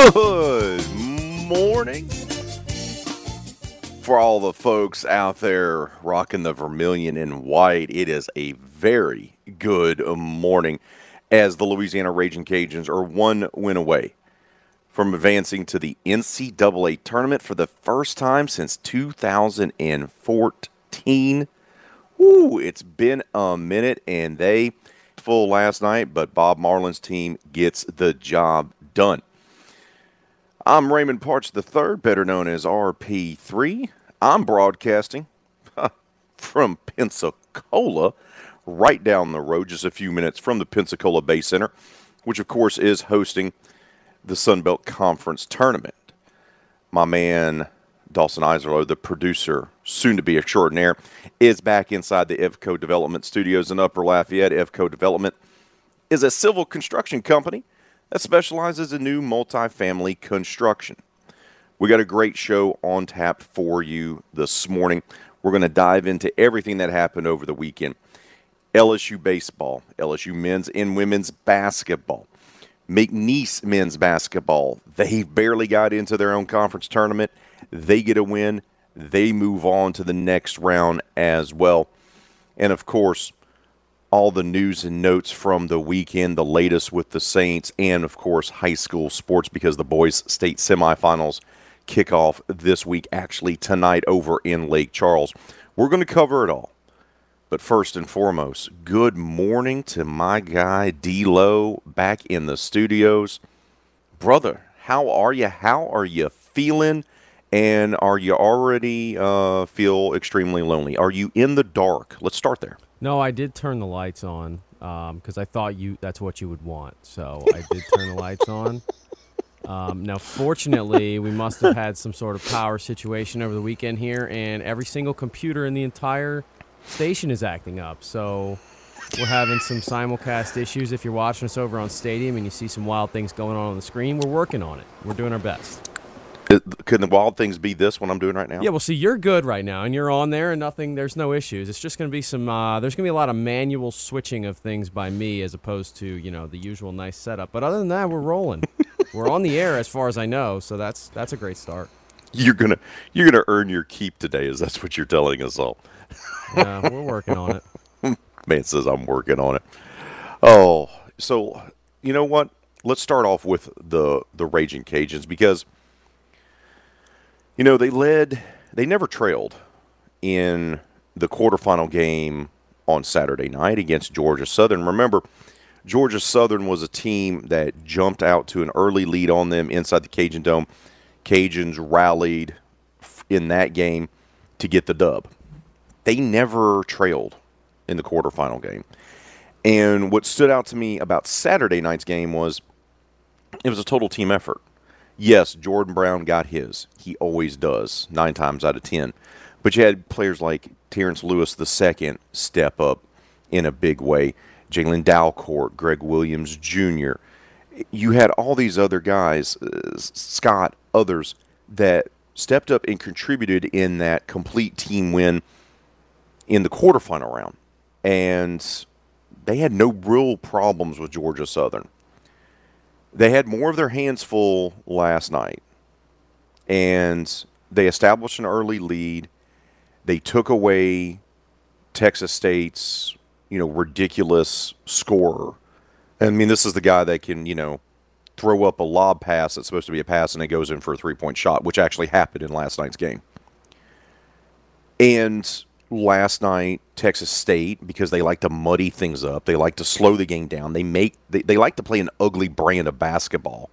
Good morning. For all the folks out there rocking the vermilion and white, it is a very good morning as the Louisiana Raging Cajuns are one win away from advancing to the NCAA tournament for the first time since 2014. Ooh, it's been a minute, and they full last night, but Bob Marlin's team gets the job done. I'm Raymond Partsch III, better known as RP3. I'm broadcasting from Pensacola, right down the road, just a few minutes from the Pensacola Bay Center, which of course is hosting the Sun Belt Conference tournament. My man Dawson Iserlo, the producer, soon to be extraordinaire, is back inside the EVCO Development Studios in Upper Lafayette. EVCO Development is a civil construction company that specializes in new multifamily construction. We got a great show on tap for you this morning. We're going to dive into everything that happened over the weekend. LSU baseball, LSU men's and women's basketball, McNeese men's basketball. They barely got into their own conference tournament. They get a win. They move on to the next round as well. And of course, all the news and notes from the weekend, the latest with the Saints, and of course, high school sports because the boys' state semifinals kick off this week, actually tonight over in Lake Charles. We're going to cover it all. But first and foremost, good morning to my guy D-Lo back in the studios. Brother, how are you? How are you feeling? And are you already uh, feel extremely lonely? Are you in the dark? Let's start there. No, I did turn the lights on because um, I thought you that's what you would want. So I did turn the lights on. Um, now, fortunately, we must have had some sort of power situation over the weekend here, and every single computer in the entire station is acting up. So we're having some simulcast issues. If you're watching us over on Stadium and you see some wild things going on on the screen, we're working on it. We're doing our best. Could the wild things be this one I'm doing right now? Yeah, well, see, you're good right now, and you're on there, and nothing. There's no issues. It's just going to be some. Uh, there's going to be a lot of manual switching of things by me, as opposed to you know the usual nice setup. But other than that, we're rolling. we're on the air, as far as I know, so that's that's a great start. You're gonna you're gonna earn your keep today, is that's what you're telling us all? yeah, we're working on it. Man says I'm working on it. Oh, so you know what? Let's start off with the the Raging Cajuns because you know, they led, they never trailed in the quarterfinal game on Saturday night against Georgia Southern. Remember, Georgia Southern was a team that jumped out to an early lead on them inside the Cajun Dome. Cajuns rallied in that game to get the dub. They never trailed in the quarterfinal game. And what stood out to me about Saturday night's game was it was a total team effort. Yes, Jordan Brown got his. He always does, nine times out of ten. But you had players like Terrence Lewis II step up in a big way. Jalen Dalcourt, Greg Williams Jr. You had all these other guys, uh, Scott, others, that stepped up and contributed in that complete team win in the quarterfinal round. And they had no real problems with Georgia Southern they had more of their hands full last night, and they established an early lead. They took away Texas State's, you know, ridiculous scorer. I mean, this is the guy that can, you know, throw up a lob pass that's supposed to be a pass and it goes in for a three point shot, which actually happened in last night's game. And last night Texas State because they like to muddy things up. They like to slow the game down. They make they, they like to play an ugly brand of basketball.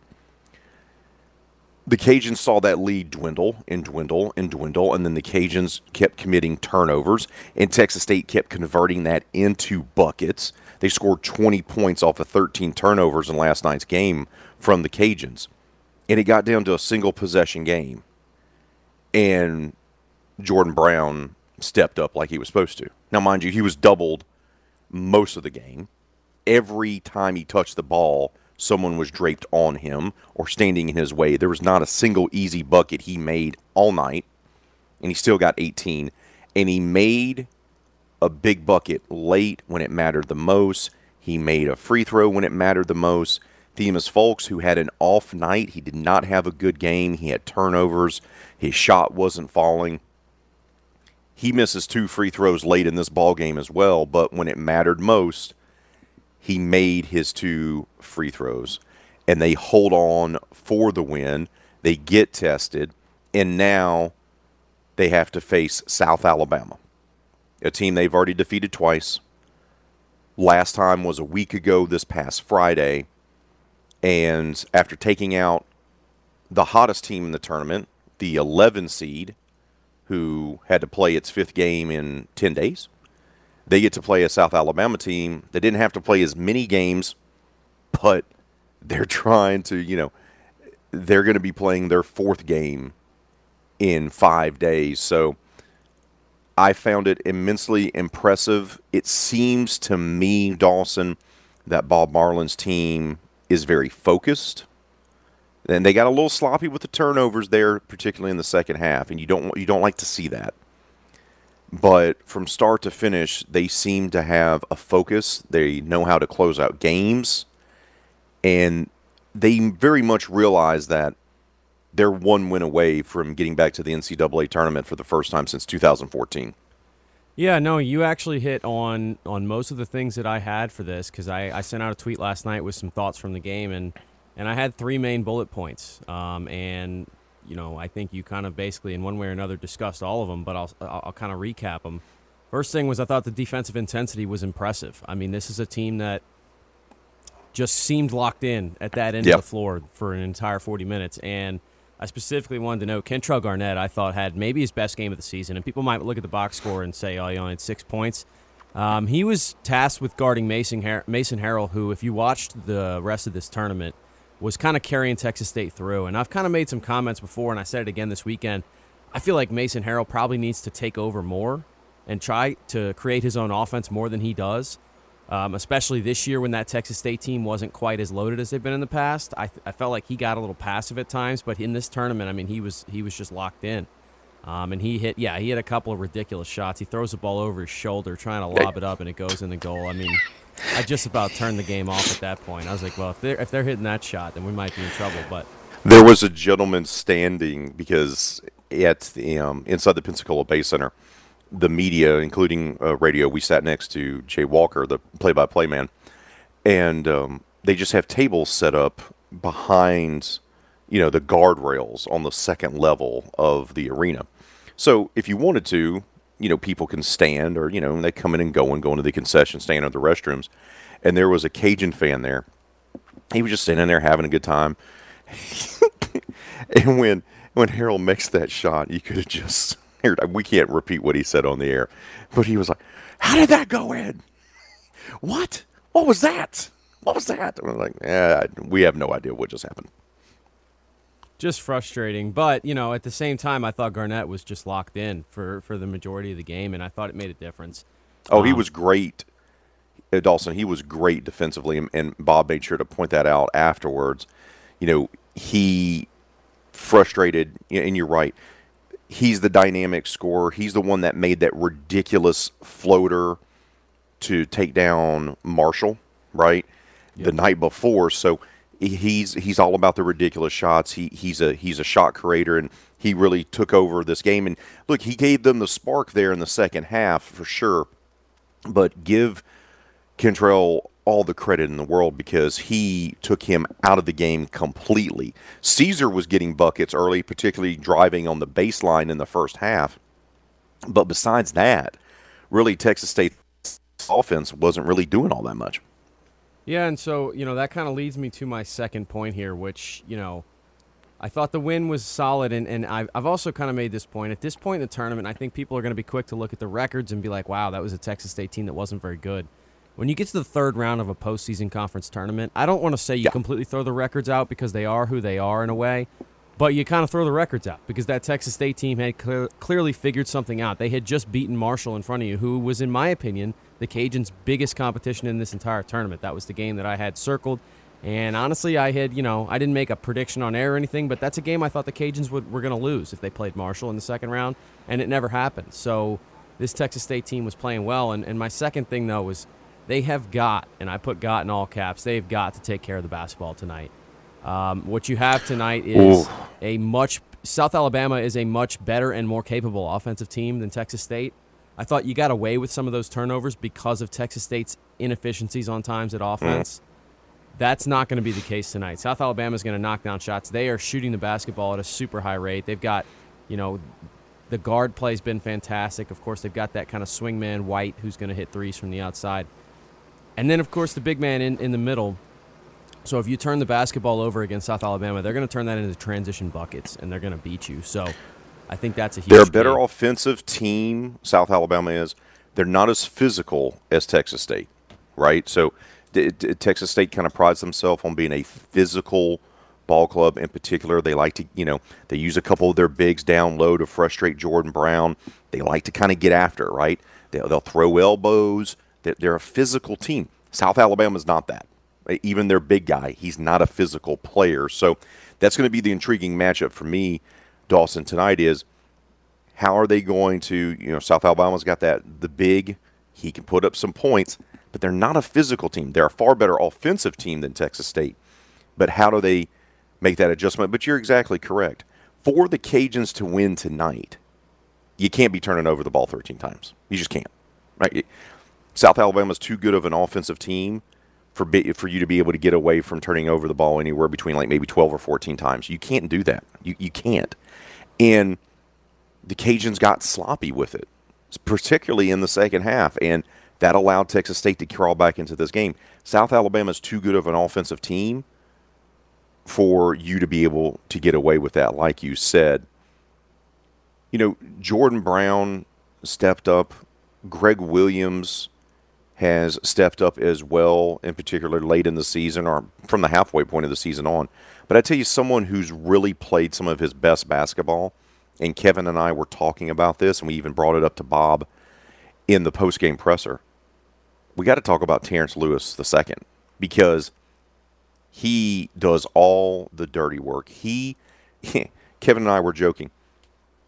The Cajuns saw that lead dwindle and dwindle and dwindle, and then the Cajuns kept committing turnovers, and Texas State kept converting that into buckets. They scored 20 points off of 13 turnovers in last night's game from the Cajuns, and it got down to a single possession game. And Jordan Brown stepped up like he was supposed to. Now, mind you, he was doubled most of the game. Every time he touched the ball, someone was draped on him or standing in his way. There was not a single easy bucket he made all night, and he still got 18. And he made a big bucket late when it mattered the most. He made a free throw when it mattered the most. Themus Fulks, who had an off night. He did not have a good game. He had turnovers. His shot wasn't falling. He misses two free throws late in this ball game as well, but when it mattered most, he made his two free throws. And they hold on for the win. They get tested, and now they have to face South Alabama, a team they've already defeated twice. Last time was a week ago this past Friday and after taking out the hottest team in the tournament, the 11 seed, who had to play its fifth game in 10 days, they get to play a South Alabama team that didn't have to play as many games, but they're trying to, you know, they're going to be playing their fourth game in five days. So I found it immensely impressive. It seems to me, Dawson, that Bob Marlin's team is very focused. And they got a little sloppy with the turnovers there, particularly in the second half, and you don't you don't like to see that. But from start to finish, they seem to have a focus. They know how to close out games, and they very much realize that they're one win away from getting back to the NCAA tournament for the first time since 2014. Yeah, no, you actually hit on on most of the things that I had for this because I, I sent out a tweet last night with some thoughts from the game and and I had three main bullet points. Um, and you know, I think you kind of basically in one way or another discussed all of them, but I'll I'll, I'll kind of recap them. First thing was I thought the defensive intensity was impressive. I mean, this is a team that just seemed locked in at that end yep. of the floor for an entire 40 minutes and I specifically wanted to note Kentrell Garnett. I thought had maybe his best game of the season, and people might look at the box score and say, "Oh, he only had six points." Um, he was tasked with guarding Mason Har- Mason Harrell, who, if you watched the rest of this tournament, was kind of carrying Texas State through. And I've kind of made some comments before, and I said it again this weekend. I feel like Mason Harrell probably needs to take over more and try to create his own offense more than he does um, especially this year when that Texas State team wasn't quite as loaded as they've been in the past. I, I felt like he got a little passive at times, but in this tournament, I mean, he was he was just locked in. Um, and he hit, yeah, he hit a couple of ridiculous shots. He throws the ball over his shoulder, trying to lob it up, and it goes in the goal. I mean, I just about turned the game off at that point. I was like, well, if they're if they're hitting that shot, then we might be in trouble. But there was a gentleman standing because at the um, inside the Pensacola Bay Center the media, including uh, radio, we sat next to Jay Walker, the play-by-play man, and um, they just have tables set up behind, you know, the guardrails on the second level of the arena. So if you wanted to, you know, people can stand, or you know, they come in and go and go into the concession stand or the restrooms. And there was a Cajun fan there. He was just sitting there having a good time. and when when Harrell makes that shot, you could have just we can't repeat what he said on the air, but he was like, "How did that go in? What? What was that? What was that?" And we're like, "Yeah, we have no idea what just happened." Just frustrating, but you know, at the same time, I thought Garnett was just locked in for for the majority of the game, and I thought it made a difference. Oh, um, he was great, uh, Dawson. He was great defensively, and, and Bob made sure to point that out afterwards. You know, he frustrated, and you're right he's the dynamic scorer. He's the one that made that ridiculous floater to take down Marshall, right? Yep. The night before. So he's he's all about the ridiculous shots. He he's a he's a shot creator and he really took over this game and look, he gave them the spark there in the second half for sure. But give Kentrell all the credit in the world because he took him out of the game completely. Caesar was getting buckets early, particularly driving on the baseline in the first half. But besides that, really Texas State offense wasn't really doing all that much. Yeah, and so, you know, that kind of leads me to my second point here, which, you know, I thought the win was solid, and, and I've, I've also kind of made this point. At this point in the tournament, I think people are going to be quick to look at the records and be like, wow, that was a Texas State team that wasn't very good when you get to the third round of a postseason conference tournament, I don't want to say you yeah. completely throw the records out because they are who they are in a way, but you kind of throw the records out because that Texas State team had clear, clearly figured something out. They had just beaten Marshall in front of you, who was, in my opinion, the Cajuns' biggest competition in this entire tournament. That was the game that I had circled. And honestly, I had, you know, I didn't make a prediction on air or anything, but that's a game I thought the Cajuns would, were going to lose if they played Marshall in the second round, and it never happened. So this Texas State team was playing well. And, and my second thing, though, was they have got, and I put "got" in all caps. They've got to take care of the basketball tonight. Um, what you have tonight is Ooh. a much South Alabama is a much better and more capable offensive team than Texas State. I thought you got away with some of those turnovers because of Texas State's inefficiencies on times at mm-hmm. offense. That's not going to be the case tonight. South Alabama is going to knock down shots. They are shooting the basketball at a super high rate. They've got, you know, the guard play's been fantastic. Of course, they've got that kind of swingman White who's going to hit threes from the outside. And then, of course, the big man in, in the middle. So if you turn the basketball over against South Alabama, they're going to turn that into transition buckets and they're going to beat you. So I think that's a huge They're a better game. offensive team. South Alabama is. They're not as physical as Texas State, right? So d- d- Texas State kind of prides themselves on being a physical ball club. In particular, they like to, you know, they use a couple of their bigs down low to frustrate Jordan Brown. They like to kind of get after, right? They'll, they'll throw elbows. They're, they're a physical team. South Alabama's not that. Even their big guy, he's not a physical player. So that's going to be the intriguing matchup for me, Dawson, tonight is how are they going to, you know, South Alabama's got that, the big, he can put up some points, but they're not a physical team. They're a far better offensive team than Texas State. But how do they make that adjustment? But you're exactly correct. For the Cajuns to win tonight, you can't be turning over the ball 13 times. You just can't. Right? South Alabama's too good of an offensive team for for you to be able to get away from turning over the ball anywhere between like maybe 12 or 14 times. You can't do that. You you can't. And the Cajuns got sloppy with it, particularly in the second half, and that allowed Texas State to crawl back into this game. South Alabama is too good of an offensive team for you to be able to get away with that, like you said. You know, Jordan Brown stepped up. Greg Williams has stepped up as well, in particular late in the season or from the halfway point of the season on. But I tell you, someone who's really played some of his best basketball, and Kevin and I were talking about this, and we even brought it up to Bob in the post-game presser. We got to talk about Terrence Lewis the second because he does all the dirty work. He, Kevin and I were joking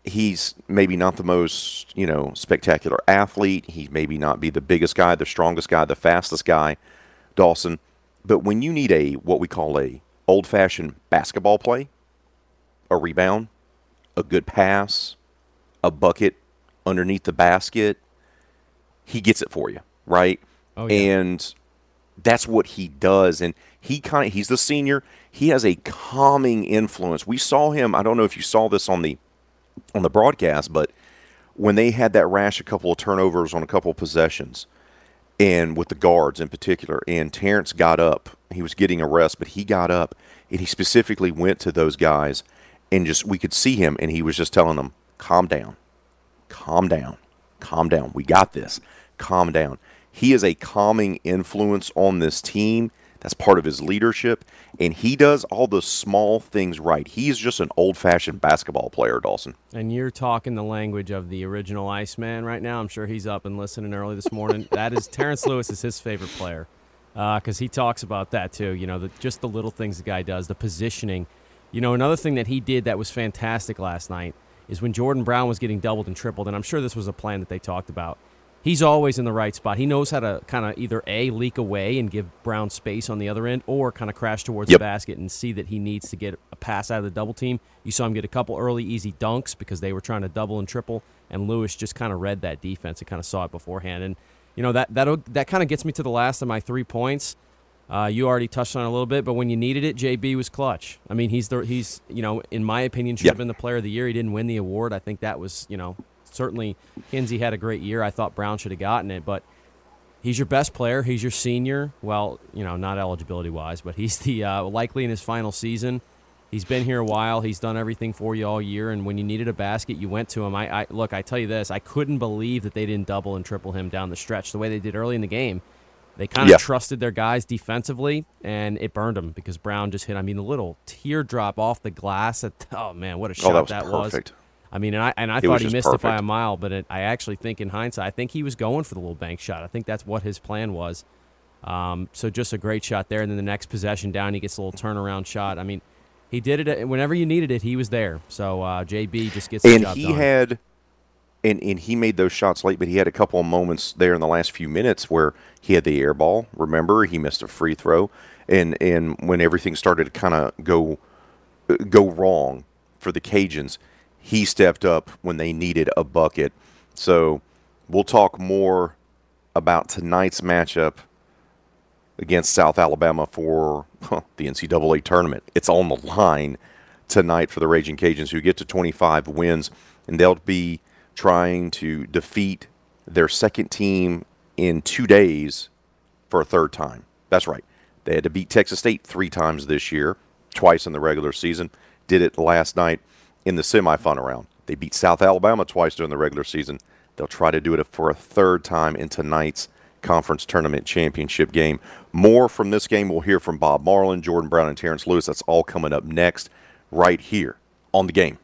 he's maybe not the most you know spectacular athlete. He maybe not be the biggest guy, the strongest guy, the fastest guy, Dawson. But when you need a what we call a old fashioned basketball play, a rebound, a good pass, a bucket underneath the basket, he gets it for you, right? Oh, yeah. And that's what he does. And he kind of he's the senior. He has a calming influence. We saw him. I don't know if you saw this on the on the broadcast, but when they had that rash, a couple of turnovers on a couple of possessions, and with the guards in particular, and Terrence got up. He was getting a rest, but he got up and he specifically went to those guys and just we could see him and he was just telling them, "Calm down, calm down, calm down. We got this. Calm down." He is a calming influence on this team. That's part of his leadership, and he does all the small things right. He's just an old-fashioned basketball player, Dawson. And you're talking the language of the original Iceman right now. I'm sure he's up and listening early this morning. that is Terrence Lewis is his favorite player uh, because he talks about that too. You know, the, just the little things the guy does, the positioning. You know, another thing that he did that was fantastic last night is when Jordan Brown was getting doubled and tripled, and I'm sure this was a plan that they talked about. He's always in the right spot. He knows how to kind of either a leak away and give Brown space on the other end, or kind of crash towards Yep. the basket and see that he needs to get a pass out of the double team. You saw him get a couple early easy dunks because they were trying to double and triple, and Lewis just kind of read that defense and kind of saw it beforehand. And you know that that that kind of gets me to the last of my three points. Uh, you already touched on it a little bit, but when you needed it, JB was clutch. I mean, he's the he's you know in my opinion should Yep. have been the player of the year. He didn't win the award. I think that was you know certainly Kinsey had a great year. I thought Brown should have gotten it, but he's your best player. He's your senior. Well, you know, not eligibility wise, but he's the uh, likely in his final season. He's been here a while. He's done everything for you all year, and when you needed a basket, you went to him. I, I look. I tell you this, I couldn't believe that they didn't double and triple him down the stretch the way they did early in the game. They kind of Yeah. trusted their guys defensively, and it burned them because Brown just hit. I mean, the little teardrop off the glass. At, oh man, what a shot Oh, that was perfect. I mean, and I and I It thought he missed it by a mile, but it, I actually think in hindsight, I think he was going for the little bank shot. I think that's what his plan was. Um, so just a great shot there, and then the next possession down, he gets a little turnaround shot. I mean, he did it whenever you needed it. He was there. So uh, JB just gets the and he done. had and, and he made those shots late, but he had a couple of moments there in the last few minutes where he had the air ball. Remember, he missed a free throw, and and when everything started to kind of go go wrong for the Cajuns, he stepped up when they needed a bucket. So we'll talk more about tonight's matchup against South Alabama for huh, the NCAA tournament. It's on the line tonight for the Raging Cajuns, who get to 25 wins, and they'll be trying to defeat their second team in two days for a third time. That's right. They had to beat Texas State three times this year, twice in the regular season. Did it last night in the semifinal round. They beat South Alabama twice during the regular season. They'll try to do it for a third time in tonight's conference tournament championship game. More from this game, we'll hear from Bob Marlin, Jordan Brown, and Terrence Lewis. That's all coming up next, right here on the game.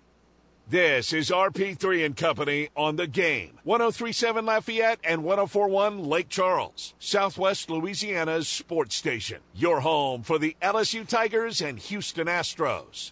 This is RP3 and Company on the game. 1037 Lafayette and 1041 Lake Charles, Southwest Louisiana's sports station. Your home for the LSU Tigers and Houston Astros.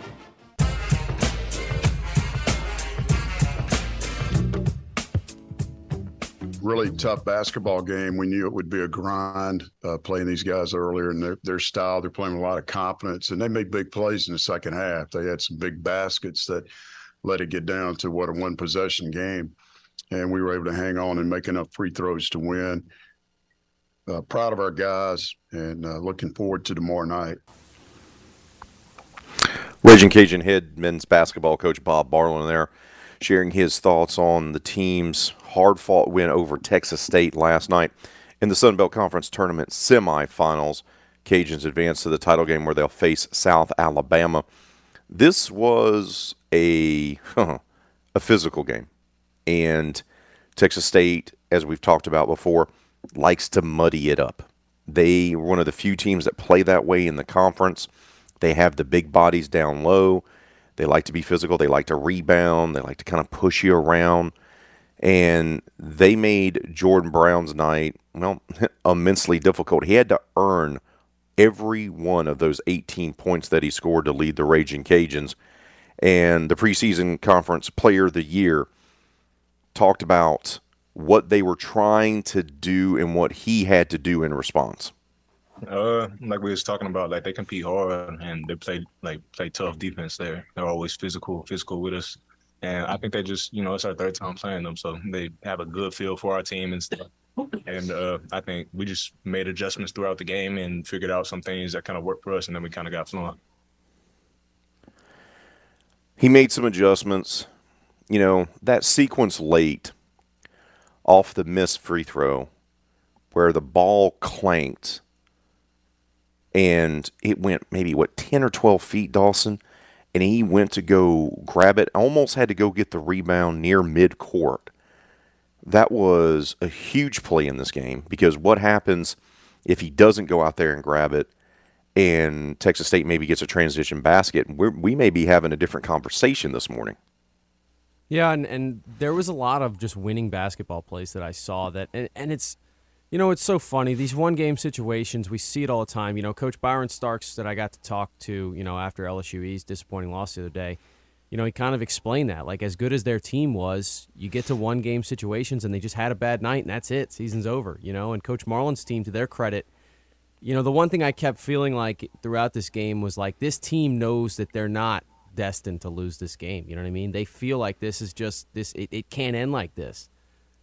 Really tough basketball game. We knew it would be a grind uh, playing these guys earlier and their, their style. They're playing with a lot of confidence and they made big plays in the second half. They had some big baskets that let it get down to what a one possession game. And we were able to hang on and make enough free throws to win. Uh, proud of our guys and uh, looking forward to tomorrow night. Raging Cajun head men's basketball coach Bob Marlin there sharing his thoughts on the team's hard fought win over Texas State last night in the Sun Belt Conference tournament semifinals. Cajuns advance to the title game where they'll face South Alabama. This was a a physical game, and Texas State, as we've talked about before, likes to muddy it up. They were one of the few teams that play that way in the conference. They have the big bodies down low. They like to be physical. They like to rebound. They like to kind of push you around. And they made Jordan Brown's night, well, immensely difficult. He had to earn every one of those 18 points that he scored to lead the Raging Cajuns. And the preseason conference player of the year talked about what they were trying to do and what he had to do in response. Uh, like we was talking about, like they compete hard and they play like play tough defense. There, they're always physical, physical with us, and I think they just, you know, it's our third time playing them, so they have a good feel for our team and stuff. And uh, I think we just made adjustments throughout the game and figured out some things that kind of worked for us, and then we kind of got flowing. He made some adjustments. You know, that sequence late off the missed free throw where the ball clanked and it went maybe what 10 or 12 feet dawson and he went to go grab it almost had to go get the rebound near mid-court. That was a huge play in this game because what happens if he doesn't go out there and grab it and texas state maybe gets a transition basket we may be having a different conversation this morning. Yeah and, and there was a lot of just winning basketball plays that i saw that and, and it's you know, it's so funny. These one game situations, we see it all the time. You know, Coach Byron Starks, that I got to talk to, you know, after LSU's disappointing loss the other day, you know, he kind of explained that. Like, as good as their team was, you get to one game situations and they just had a bad night and that's it. Season's over, you know. And Coach Marlin's team, to their credit, you know, the one thing I kept feeling like throughout this game was like this team knows that they're not destined to lose this game. You know what I mean? They feel like this is just this, it, it can't end like this.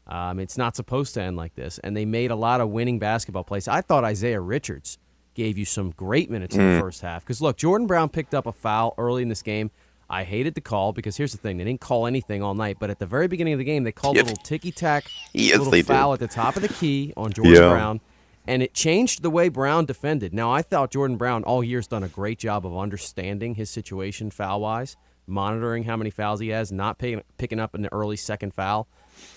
Um, it's not supposed to end like this. And they made a lot of winning basketball plays. I thought Isaiah Richards gave you some great minutes mm. in the mm. first half. Because, look, Jordan Brown picked up a foul early in this game. I hated the call because here's the thing: they didn't call anything all night, but at the very beginning of the game, they called a little ticky tack, yes, little foul did. at the top of the key on Jordan yeah. Brown, and it changed the way Brown defended. Now, I thought Jordan Brown all year has done a great job of understanding his situation foul wise, monitoring how many fouls he has, not picking, picking up an early second foul.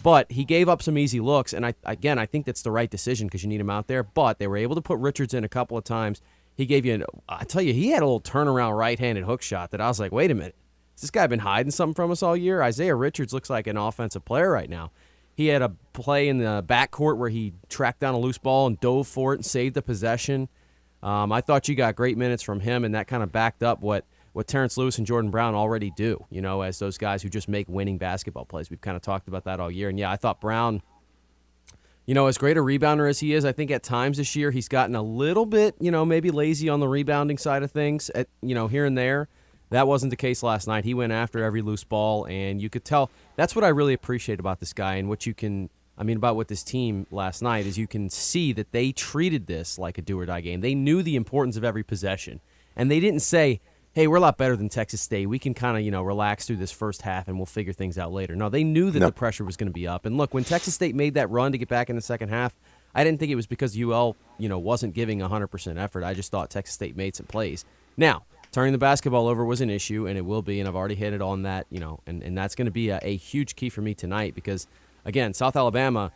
But he gave up some easy looks, and I again I think that's the right decision because you need him out there. But they were able to put Richards in a couple of times. He gave you, an, I tell you, he had a little turnaround right-handed hook shot that I was like, wait a minute, this guy been hiding something from us all year? Isaiah Richards looks like an offensive player right now. He had a play in the backcourt where he tracked down a loose ball and dove for it and saved the possession. Um, I thought you got great minutes from him, and that kind of backed up what what Terrence Lewis and Jordan Brown already do. You know, as those guys who just make winning basketball plays. We've kind of talked about that all year, and yeah, I thought Brown. You know, as great a rebounder as he is, I think at times this year he's gotten a little bit, you know, maybe lazy on the rebounding side of things. At you know, here and there. That wasn't the case last night. He went after every loose ball, and you could tell. That's what I really appreciate about this guy, and what you can I mean, about what this team last night is you can see that they treated this like a do or die game. They knew the importance of every possession, and they didn't say, "Hey, we're a lot better than Texas State. We can kind of you know relax through this first half, and we'll figure things out later." No, they knew that no. the pressure was going to be up. And look, when Texas State made that run to get back in the second half, I didn't think it was because UL you know wasn't giving 100% effort. I just thought Texas State made some plays. Now, turning the basketball over was an issue, and it will be, and I've already hit it on that, you know, and, and that's going to be a, a huge key for me tonight because – again, South Alabama,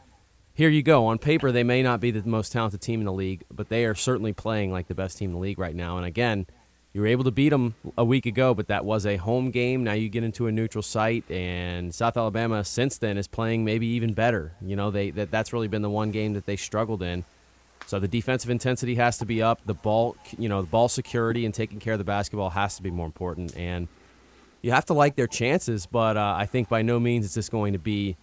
here you go. On paper, they may not be the most talented team in the league, but they are certainly playing like the best team in the league right now. And again, you were able to beat them a week ago, but that was a home game. Now you get into a neutral site, and South Alabama since then is playing maybe even better. You know, they that that's really been the one game that they struggled in. So the defensive intensity has to be up. The ball, you know, the ball security and taking care of the basketball has to be more important. And you have to like their chances, but uh, I think by no means is this going to be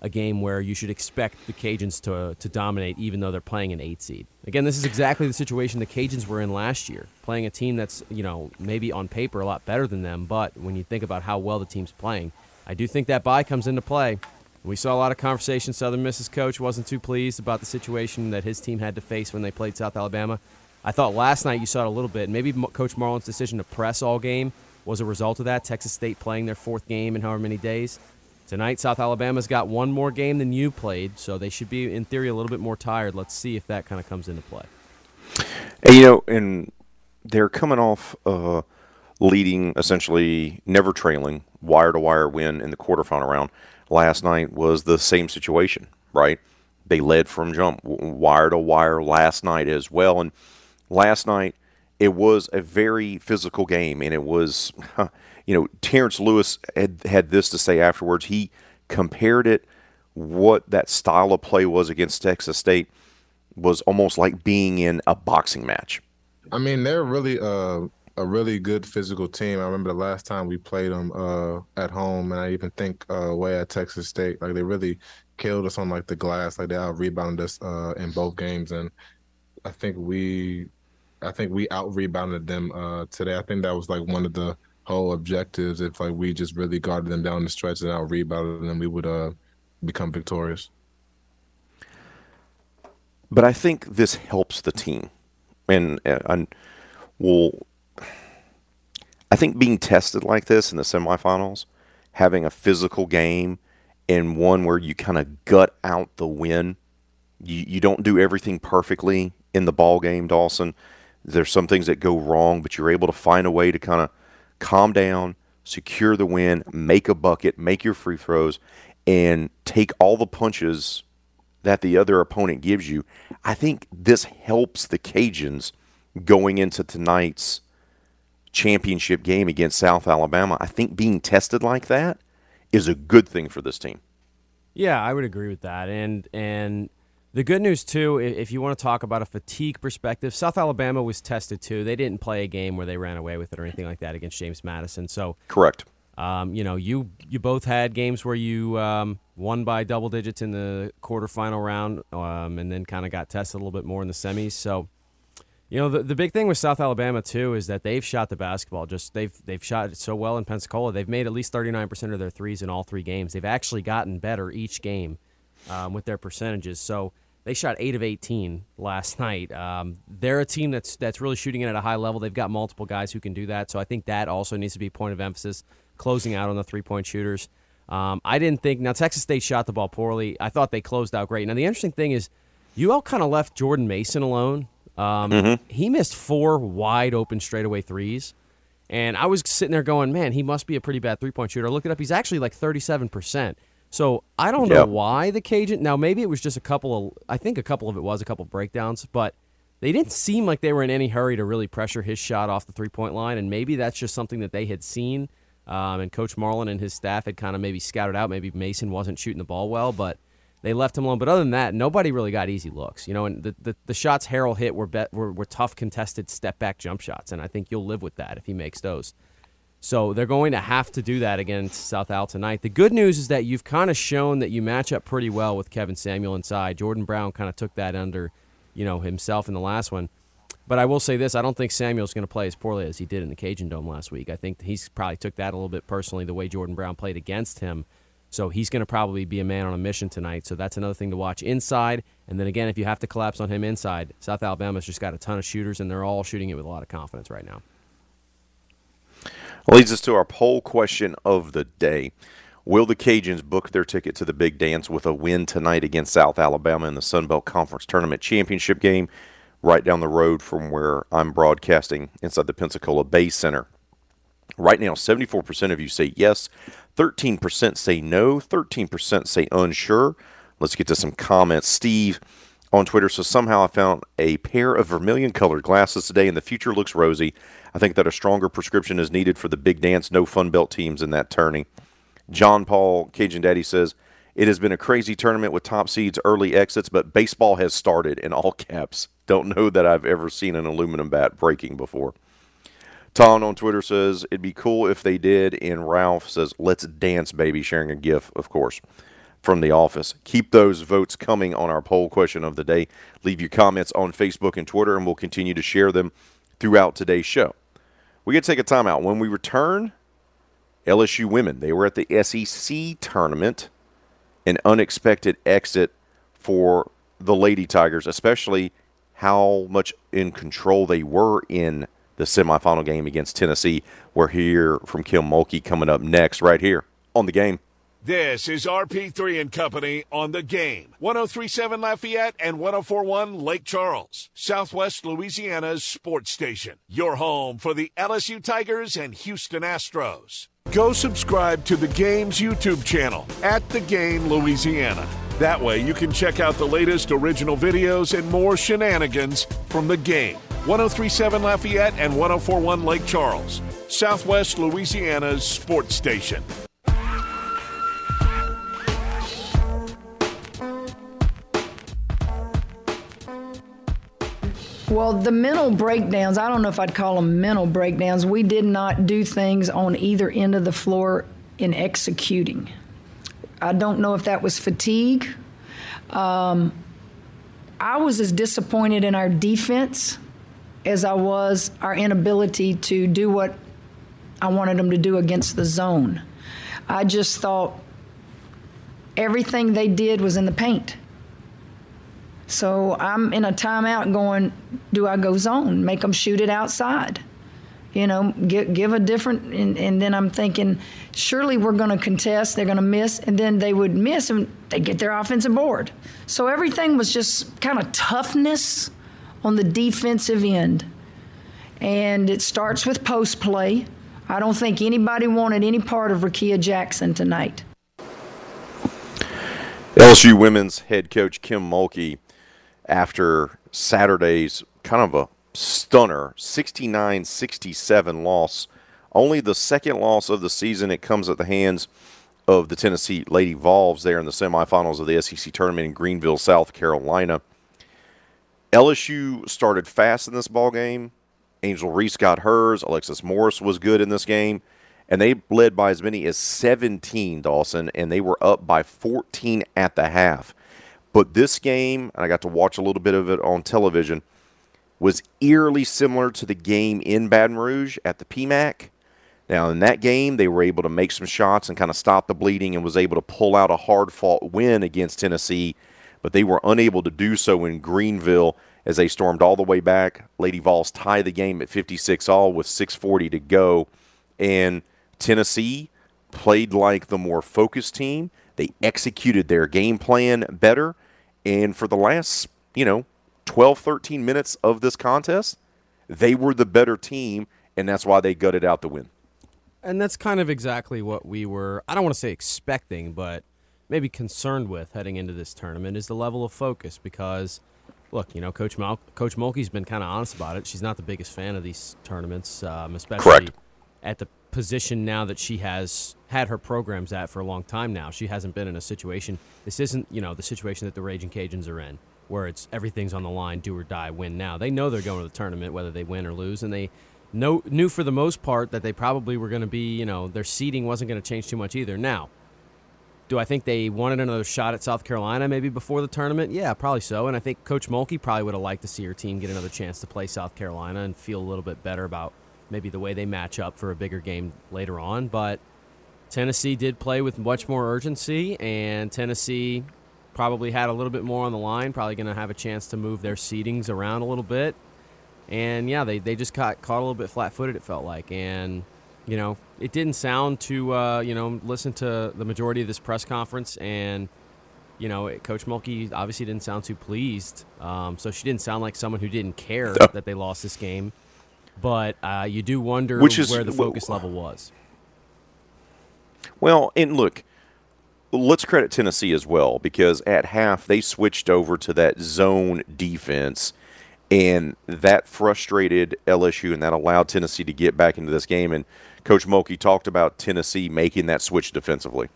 a game where you should expect the Cajuns to, to dominate, even though they're playing an eight seed. Again, this is exactly the situation the Cajuns were in last year, playing a team that's you know maybe on paper a lot better than them, but when you think about how well the team's playing, I do think that bye comes into play. We saw a lot of conversation. Southern Miss's coach wasn't too pleased about the situation that his team had to face when they played South Alabama. I thought last night you saw it a little bit. Maybe Coach Marlin's decision to press all game was a result of that. Texas State playing their fourth game in however many days. Tonight, South Alabama's got one more game than you played, so they should be, in theory, a little bit more tired. Let's see if that kind of comes into play. And, you know, and they're coming off uh, leading, essentially never trailing, wire to wire win in the quarterfinal round. Last night was the same situation, right? They led from jump, wire to wire last night as well. And last night, it was a very physical game, and it was. you know, Terrence Lewis had, had this to say afterwards. He compared it, what that style of play was against Texas State was almost like being in a boxing match. I mean, they're really uh, a really good physical team. I remember the last time we played them uh, at home, and I even think uh, at Texas State. Like they really killed us on like the glass. Like they out rebounded us uh, in both games, and I think we, I think we out rebounded them uh, today. I think that was like one of the whole objectives. If like we just really guarded them down the stretch and out rebounded them, we would uh become victorious. But I think this helps the team, and and will. I think being tested like this in the semifinals, having a physical game, and one where you kind of gut out the win, you you don't do everything perfectly in the ball game, Dawson. There's some things that go wrong, but you're able to find a way to kind of calm down, secure the win, make a bucket, make your free throws, and take all the punches that the other opponent gives you. I think this helps the Cajuns going into tonight's championship game against South Alabama. I think being tested like that is a good thing for this team. Yeah, I would agree with that. And and the good news, too, if you want to talk about a fatigue perspective, South Alabama was tested too. They didn't play a game where they ran away with it or anything like that against James Madison. So correct. Um, you know, you you both had games where you um, won by double digits in the quarterfinal round, um, and then kind of got tested a little bit more in the semis. So, you know, the, the big thing with South Alabama too is that they've shot the basketball. Just they've they've shot it so well in Pensacola. They've made at least thirty nine percent of their threes in all three games. They've actually gotten better each game um, with their percentages. So they shot eight of 18 last night. Um, they're a team that's that's really shooting it at a high level. They've got multiple guys who can do that. So I think that also needs to be a point of emphasis, closing out on the three point shooters. Um, I didn't think now Texas State shot the ball poorly. I thought they closed out great. Now the interesting thing is, UL kind of left Jordan Mason alone. Um, mm-hmm. He missed four wide open straightaway threes. And I was sitting there going, man, he must be a pretty bad three point shooter. Look it up. He's actually like 37%. So I don't know why the Cajun. Now maybe it was just a couple of. I think a couple of it was a couple of breakdowns, but they didn't seem like they were in any hurry to really pressure his shot off the three point line, and maybe that's just something that they had seen Um, and Coach Marlin and his staff had kind of maybe scouted out maybe Mason wasn't shooting the ball well, but they left him alone. But other than that, nobody really got easy looks. You know, and the, the, the shots Harrell hit were, bet, were were tough contested step back jump shots, and I think you'll live with that if he makes those. So they're going to have to do that against South Al tonight. The good news is that you've kind of shown that you match up pretty well with Kevin Samuel inside. Jordan Brown kind of took that under, you know, himself in the last one. But I will say this: I don't think Samuel's going to play as poorly as he did in the Cajun Dome last week. I think he's probably took that a little bit personally, the way Jordan Brown played against him. So he's going to probably be a man on a mission tonight. So that's another thing to watch inside. And then again, if you have to collapse on him inside, South Alabama's just got a ton of shooters, and they're all shooting it with a lot of confidence right now. Leads us to our poll question of the day. Will the Cajuns book their ticket to the big dance with a win tonight against South Alabama in the Sun Belt Conference Tournament Championship game right down the road from where I'm broadcasting inside the Pensacola Bay Center? Right now, 74% of you say yes, 13% say no, 13% say unsure. Let's get to some comments. Steve on Twitter says somehow I found a pair of vermilion colored glasses today and the future looks rosy. I think that a stronger prescription is needed for the big dance. No Fun Belt teams in that tourney. John Paul Cajun Daddy says it has been a crazy tournament with top seeds, early exits, but baseball has started in all caps. Don't know that I've ever seen an aluminum bat breaking before. Tom on Twitter says it'd be cool if they did, and Ralph says let's dance, baby, sharing a gif, of course, from the office. Keep those votes coming on our poll question of the day. Leave your comments on Facebook and Twitter, and we'll continue to share them throughout today's show. We get to take a timeout. When we return, LSU women, they were at the SEC tournament, an unexpected exit for the Lady Tigers, especially how much in control they were in the semifinal game against Tennessee. We're here from Kim Mulkey coming up next, right here on the game. This is RP3 and Company on the game. 1037 Lafayette and 1041 Lake Charles, Southwest Louisiana's sports station. Your home for the LSU Tigers and Houston Astros. Go subscribe to the game's YouTube channel at The Game Louisiana. That way you can check out the latest original videos and more shenanigans from the game. 1037 Lafayette and 1041 Lake Charles, Southwest Louisiana's sports station. Well, the mental breakdowns, I don't know if I'd call them mental breakdowns. We did not do things on either end of the floor in executing. I don't know if that was fatigue. Um, I was as disappointed in our defense as I was our inability to do what I wanted them to do against the zone. I just thought everything they did was in the paint. So I'm in a timeout going, do I go zone? Make them shoot it outside. You know, give, give a different, and, and then I'm thinking, surely we're going to contest, they're going to miss, and then they would miss and they get their offensive board. So everything was just kind of toughness on the defensive end. And it starts with post play. I don't think anybody wanted any part of Rickea Jackson tonight. LSU women's head coach Kim Mulkey after Saturday's kind of a stunner 69 67 loss. Only the second loss of the season. It comes at the hands of the Tennessee Lady Vols there in the semifinals of the SEC tournament in Greenville, South Carolina. LSU started fast in this ball game. Angel Reese got hers. Alexis Morris was good in this game. And they led by as many as 17, Dawson, and they were up by 14 at the half. But this game, and I got to watch a little bit of it on television, was eerily similar to the game in Baton Rouge at the PMAC. Now, in that game, they were able to make some shots and kind of stop the bleeding and was able to pull out a hard fought win against Tennessee, but they were unable to do so in Greenville as they stormed all the way back. Lady Vols tie the game at 56 all with 6.40 to go. And Tennessee played like the more focused team. They executed their game plan better. And for the last, you know, 12, 13 minutes of this contest, they were the better team. And that's why they gutted out the win. And that's kind of exactly what we were, I don't want to say expecting, but maybe concerned with heading into this tournament is the level of focus because look, you know, Coach Mal- Coach Mulkey's been kind of honest about it. She's not the biggest fan of these tournaments, um, especially Correct. at the position now that she has had her programs at for a long time now. She hasn't been in a situation. This isn't, you know, the situation that the Raging Cajuns are in, where it's everything's on the line, do or die, win now. They know they're going to the tournament, whether they win or lose, and they know knew for the most part that they probably were going to be, you know, their seeding wasn't going to change too much either. Now, do I think they wanted another shot at South Carolina maybe before the tournament? Yeah, probably so. And I think Coach Mulkey probably would have liked to see her team get another chance to play South Carolina and feel a little bit better about maybe the way they match up for a bigger game later on. But Tennessee did play with much more urgency, and Tennessee probably had a little bit more on the line, probably going to have a chance to move their seedings around a little bit. And yeah, they, they just got caught a little bit flat footed, it felt like. And, you know, it didn't sound to, uh, you know, listen to the majority of this press conference. And, you know, Coach Mulkey obviously didn't sound too pleased. Um, so she didn't sound like someone who didn't care that they lost this game. But uh, you do wonder Which is- where the focus level was. Well, and look, let's credit Tennessee as well because at half they switched over to that zone defense, and that frustrated LSU, and that allowed Tennessee to get back into this game. And Coach Mulkey talked about Tennessee making that switch defensively.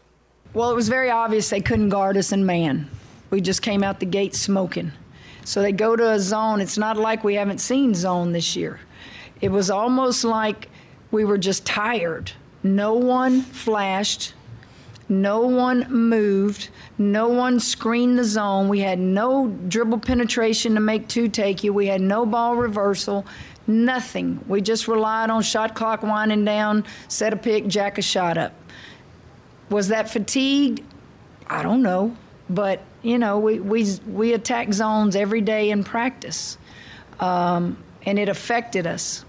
Well, it was very obvious they couldn't guard us in man. We just came out the gate smoking. So they go to a zone. It's not like we haven't seen zone this year. It was almost like we were just tired. No one flashed. No one moved. No one screened the zone. We had no dribble penetration to make two take you. We had no ball reversal. Nothing. We just relied on shot clock winding down, set a pick, jack a shot up. Was that fatigued? I don't know. But, you know, we, we, we attack zones every day in practice. Um, and it affected us.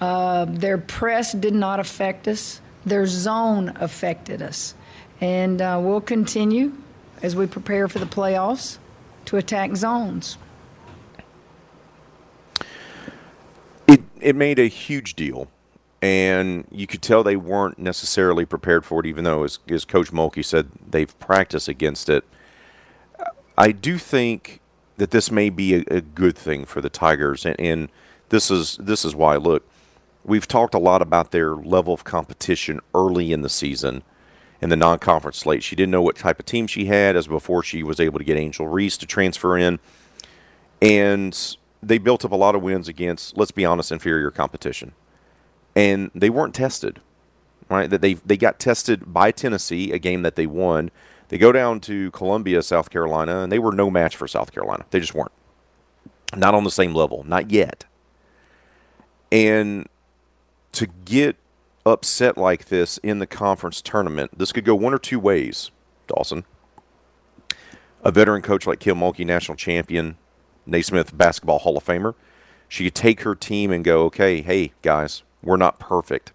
Uh, their press did not affect us, their zone affected us. And uh, we'll continue as we prepare for the playoffs to attack zones. It it made a huge deal, and you could tell they weren't necessarily prepared for it, even though, as, as Coach Mulkey said, they've practiced against it. I do think that this may be a, a good thing for the Tigers, and, and this is this is why. Look, we've talked a lot about their level of competition early in the season in the non-conference slate. She didn't know what type of team she had as before she was able to get Angel Reese to transfer in, and they built up a lot of wins against, let's be honest, inferior competition, and they weren't tested. Right, that they they got tested by Tennessee, a game that they won. They go down to Columbia, South Carolina, and they were no match for South Carolina. They just weren't. Not on the same level, not yet. And to get upset like this in the conference tournament, this could go one or two ways, Dawson. A veteran coach like Kim Mulkey, national champion, Naismith basketball Hall of Famer, she could take her team and go, okay, hey, guys, we're not perfect.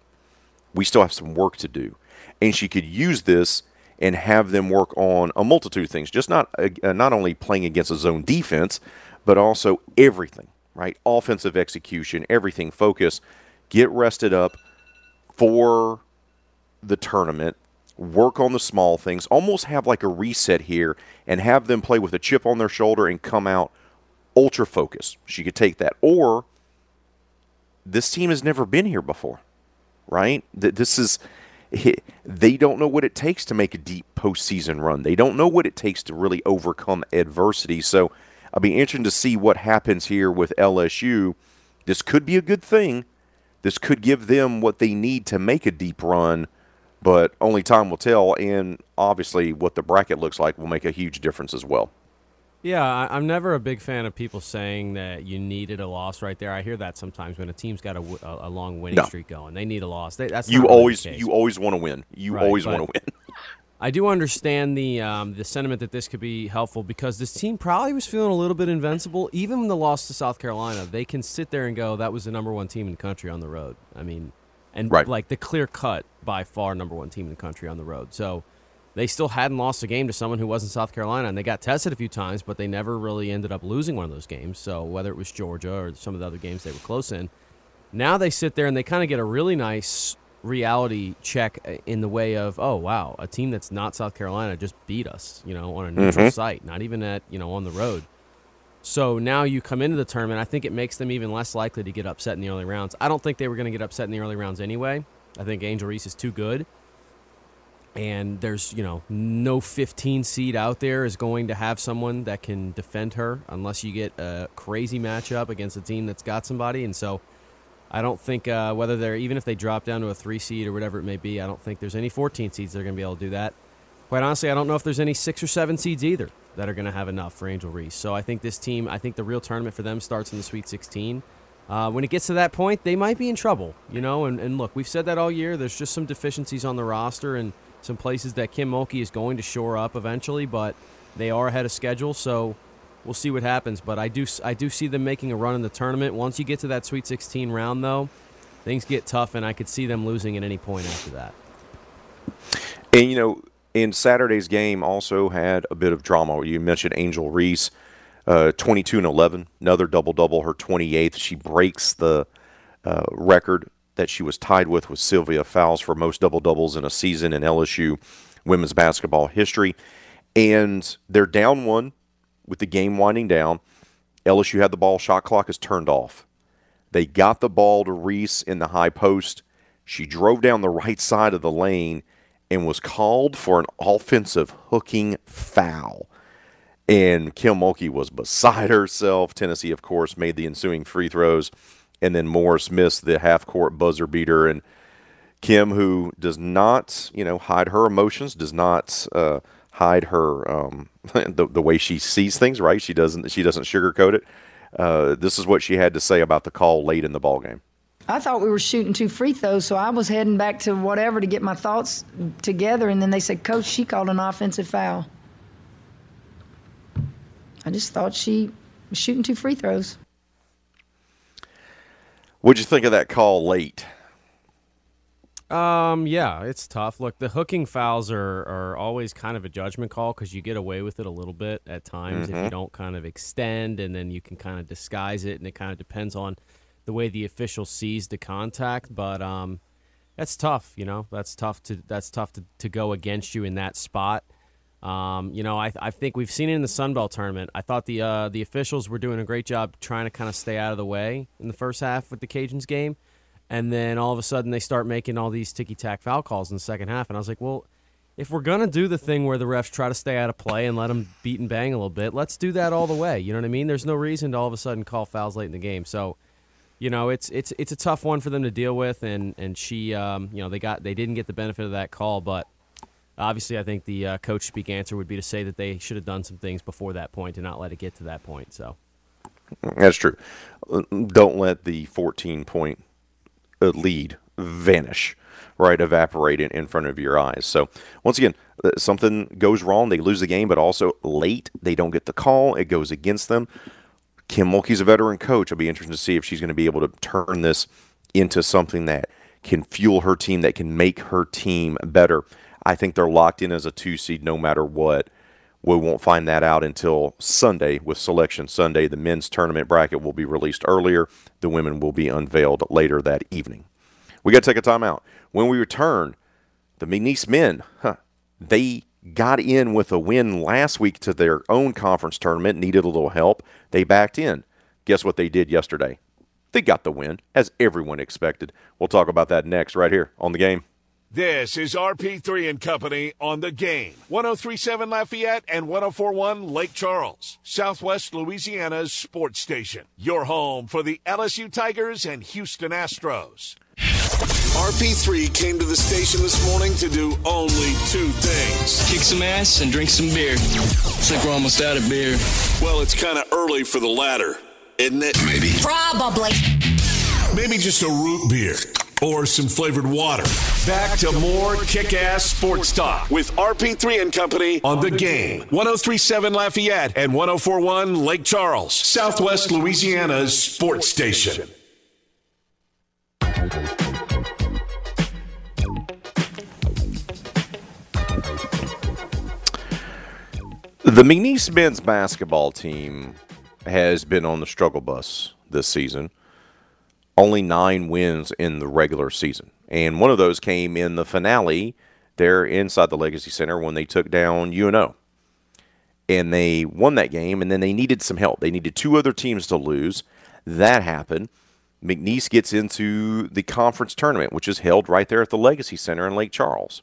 We still have some work to do. And she could use this and have them work on a multitude of things, just not uh, not only playing against a zone defense, but also everything, right? Offensive execution, everything, focus, get rested up for the tournament, work on the small things, almost have like a reset here and have them play with a chip on their shoulder and come out ultra focused. She could take that. Or this team has never been here before, right? Th- This is they don't know what it takes to make a deep postseason run. They don't know what it takes to really overcome adversity. So I'll be interested to see what happens here with LSU. This could be a good thing. This could give them what they need to make a deep run, but only time will tell. And obviously, what the bracket looks like will make a huge difference as well. Yeah, I, I'm never a big fan of people saying that you needed a loss right there. I hear that sometimes when a team's got a long winning No. streak going, they need a loss. They, that's You not really the always you always want to win. You Right, always want to win. I do understand the um, the sentiment that this could be helpful because this team probably was feeling a little bit invincible. Even when the loss to South Carolina, they can sit there and go, "That was the number one team in the country on the road." I mean, and Right. like the clear cut by far number one team in the country on the road. So they still hadn't lost a game to someone who wasn't South Carolina, and they got tested a few times, but they never really ended up losing one of those games. So whether it was Georgia or some of the other games they were close in, now they sit there and they kind of get a really nice reality check uh, in the way of oh wow a team that's not south carolina just beat us you know on a neutral site not even at you know on the road so now you come into the tournament i think it makes them even less likely to get upset in the early rounds i don't think they were going to get upset in the early rounds anyway I think Angel Reese is too good. And there's, you know, no 15 seed out there is going to have someone that can defend her unless you get a crazy matchup against a team that's got somebody. And so I don't think uh, whether they're, even if they drop down to a three seed or whatever it may be, I don't think there's any 14 seeds that are going to be able to do that. Quite honestly, I don't know if there's any six or seven seeds either that are going to have enough for Angel Reese. So I think this team, I think the real tournament for them starts in the Sweet 16. Uh, when it gets to that point, they might be in trouble, you know. And, and look, we've said that all year. There's just some deficiencies on the roster and some places that Kim Mulkey is going to shore up eventually, but they are ahead of schedule, so we'll see what happens. But I do I do see them making a run in the tournament. Once you get to that Sweet 16 round, though, things get tough, and I could see them losing at any point after that. And you know, in Saturday's game, also had a bit of drama. You mentioned Angel Reese uh, 22 and 11, another double double, her 28th. She breaks the uh, record that she was tied with with Sylvia Fowles for most double doubles in a season in LSU women's basketball history. And they're down one with the game winding down. LSU had the ball, shot clock is turned off. They got the ball to Reese in the high post. She drove down the right side of the lane and was called for an offensive hooking foul. And Kim Mulkey was beside herself. Tennessee, of course, made the ensuing free throws. And then Morris missed the half court buzzer beater. And Kim, who does not, you know, hide her emotions, does not uh, hide her um, the, the way she sees things. Right? She doesn't. She doesn't sugarcoat it. Uh, this is what she had to say about the call late in the ball game. I thought we were shooting two free throws, so I was heading back to whatever to get my thoughts together, and then they said, "Coach, she called an offensive foul." I just thought she was shooting two free throws. What'd you think of that call late? Um, yeah, it's tough. Look, the hooking fouls are, are always kind of a judgment call because you get away with it a little bit at times mm-hmm. if you don't kind of extend and then you can kind of disguise it, and it kind of depends on the way the official sees the contact. But um, that's tough. You know, that's tough to that's tough to, to go against you in that spot. Um, you know, I, I think we've seen it in the Sun Belt tournament. I thought the uh, the officials were doing a great job trying to kind of stay out of the way in the first half with the Cajuns game, and then all of a sudden they start making all these ticky tack foul calls in the second half, and I was like, well, if we're gonna do the thing where the refs try to stay out of play and let them beat and bang a little bit, let's do that all the way. You know what I mean? There's no reason to all of a sudden call fouls late in the game. So, you know, it's it's it's a tough one for them to deal with, and and she, um, you know, they got they didn't get the benefit of that call, but Obviously, I think the uh, coach speak answer would be to say that they should have done some things before that point and not let it get to that point. So that's true. Don't let the 14 point lead vanish, right? Evaporate in, in front of your eyes. So once again, uh, something goes wrong. They lose the game, but also late they don't get the call. It goes against them. Kim Mulkey's a veteran coach. I'll be interested to see if she's going to be able to turn this into something that can fuel her team, that can make her team better. I think they're locked in as a two seed no matter what. We won't find that out until Sunday with Selection Sunday. The men's tournament bracket will be released earlier. The women will be unveiled later that evening. We got to take a timeout. When we return, the McNeese men, huh, they got in with a win last week to their own conference tournament, needed a little help. They backed in. Guess what they did yesterday? They got the win, as everyone expected. We'll talk about that next, right here on the game. This is RP3 and Company on the game. 1037 Lafayette and 1041 Lake Charles, Southwest Louisiana's sports station. Your home for the LSU Tigers and Houston Astros. RP3 came to the station this morning to do only two things kick some ass and drink some beer. Looks like we're almost out of beer. Well, it's kind of early for the latter, isn't it? Maybe. Probably. Maybe just a root beer or some flavored water. Back to more kick ass sports talk with RP3 and Company on the game. 1037 Lafayette and 1041 Lake Charles, Southwest Louisiana's sports station. The McNeese men's basketball team has been on the struggle bus this season only nine wins in the regular season. And one of those came in the finale there inside the Legacy Center when they took down UNO. And they won that game, and then they needed some help. They needed two other teams to lose. That happened. McNeese gets into the conference tournament, which is held right there at the Legacy Center in Lake Charles.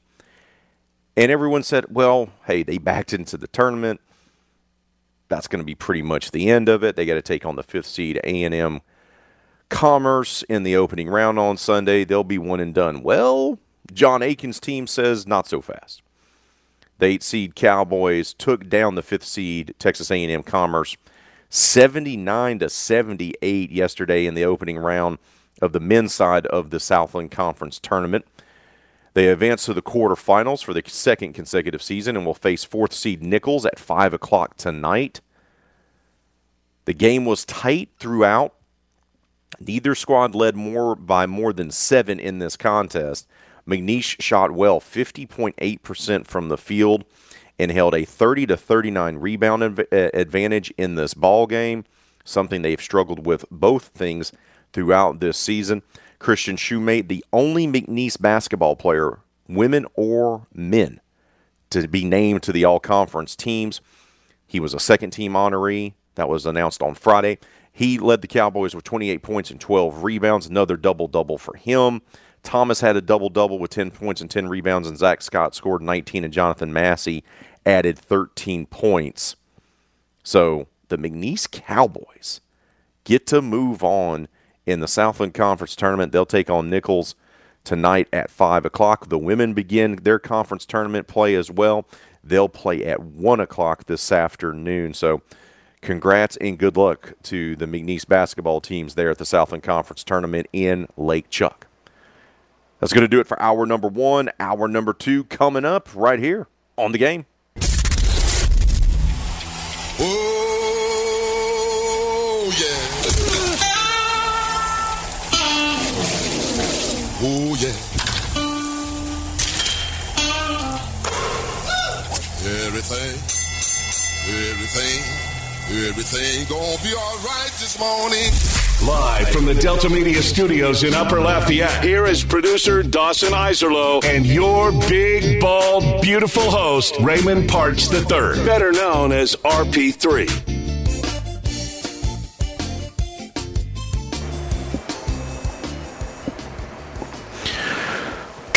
And everyone said, well, hey, they backed into the tournament. That's going to be pretty much the end of it. They got to take on the fifth seed A&M Commerce in the opening round on Sunday. They'll be one and done. Well, John Aiken's team says not so fast. The eight seed Cowboys took down the fifth seed Texas A&M Commerce 79 to 78 yesterday in the opening round of the men's side of the Southland Conference tournament. They advance to the quarterfinals for the second consecutive season and will face fourth seed Nicholls at 5 o'clock tonight. The game was tight throughout. Neither squad led more by more than seven in this contest. McNeese shot well, 50.8% from the field, and held a 30 to 39 rebound uh, advantage in this ball game. Something they've struggled with both things throughout this season. Christian Shumate, the only McNeese basketball player, women or men, to be named to the all conference teams. He was a second team honoree. That was announced on Friday. He led the Cowboys with 28 points and 12 rebounds, another double double for him. Thomas had a double double with 10 points and 10 rebounds, and Zach Scott scored 19, and Jonathan Massey added 13 points. So the McNeese Cowboys get to move on in the Southland Conference tournament. They'll take on Nicholls tonight at 5 o'clock. The women begin their conference tournament play as well. They'll play at 1 o'clock this afternoon. So, congrats and good luck to the McNeese basketball teams there at the Southland Conference tournament in Lake Chuck. That's going to do it for hour number one. Hour number two coming up right here on the game. Oh, yeah. Oh, yeah. Everything, everything, everything gonna be all right this morning. Live from the Delta Media Studios in Upper Lafayette, here is producer Dawson Iserlo and your big, bald, beautiful host, Raymond Partsch III, better known as RP3.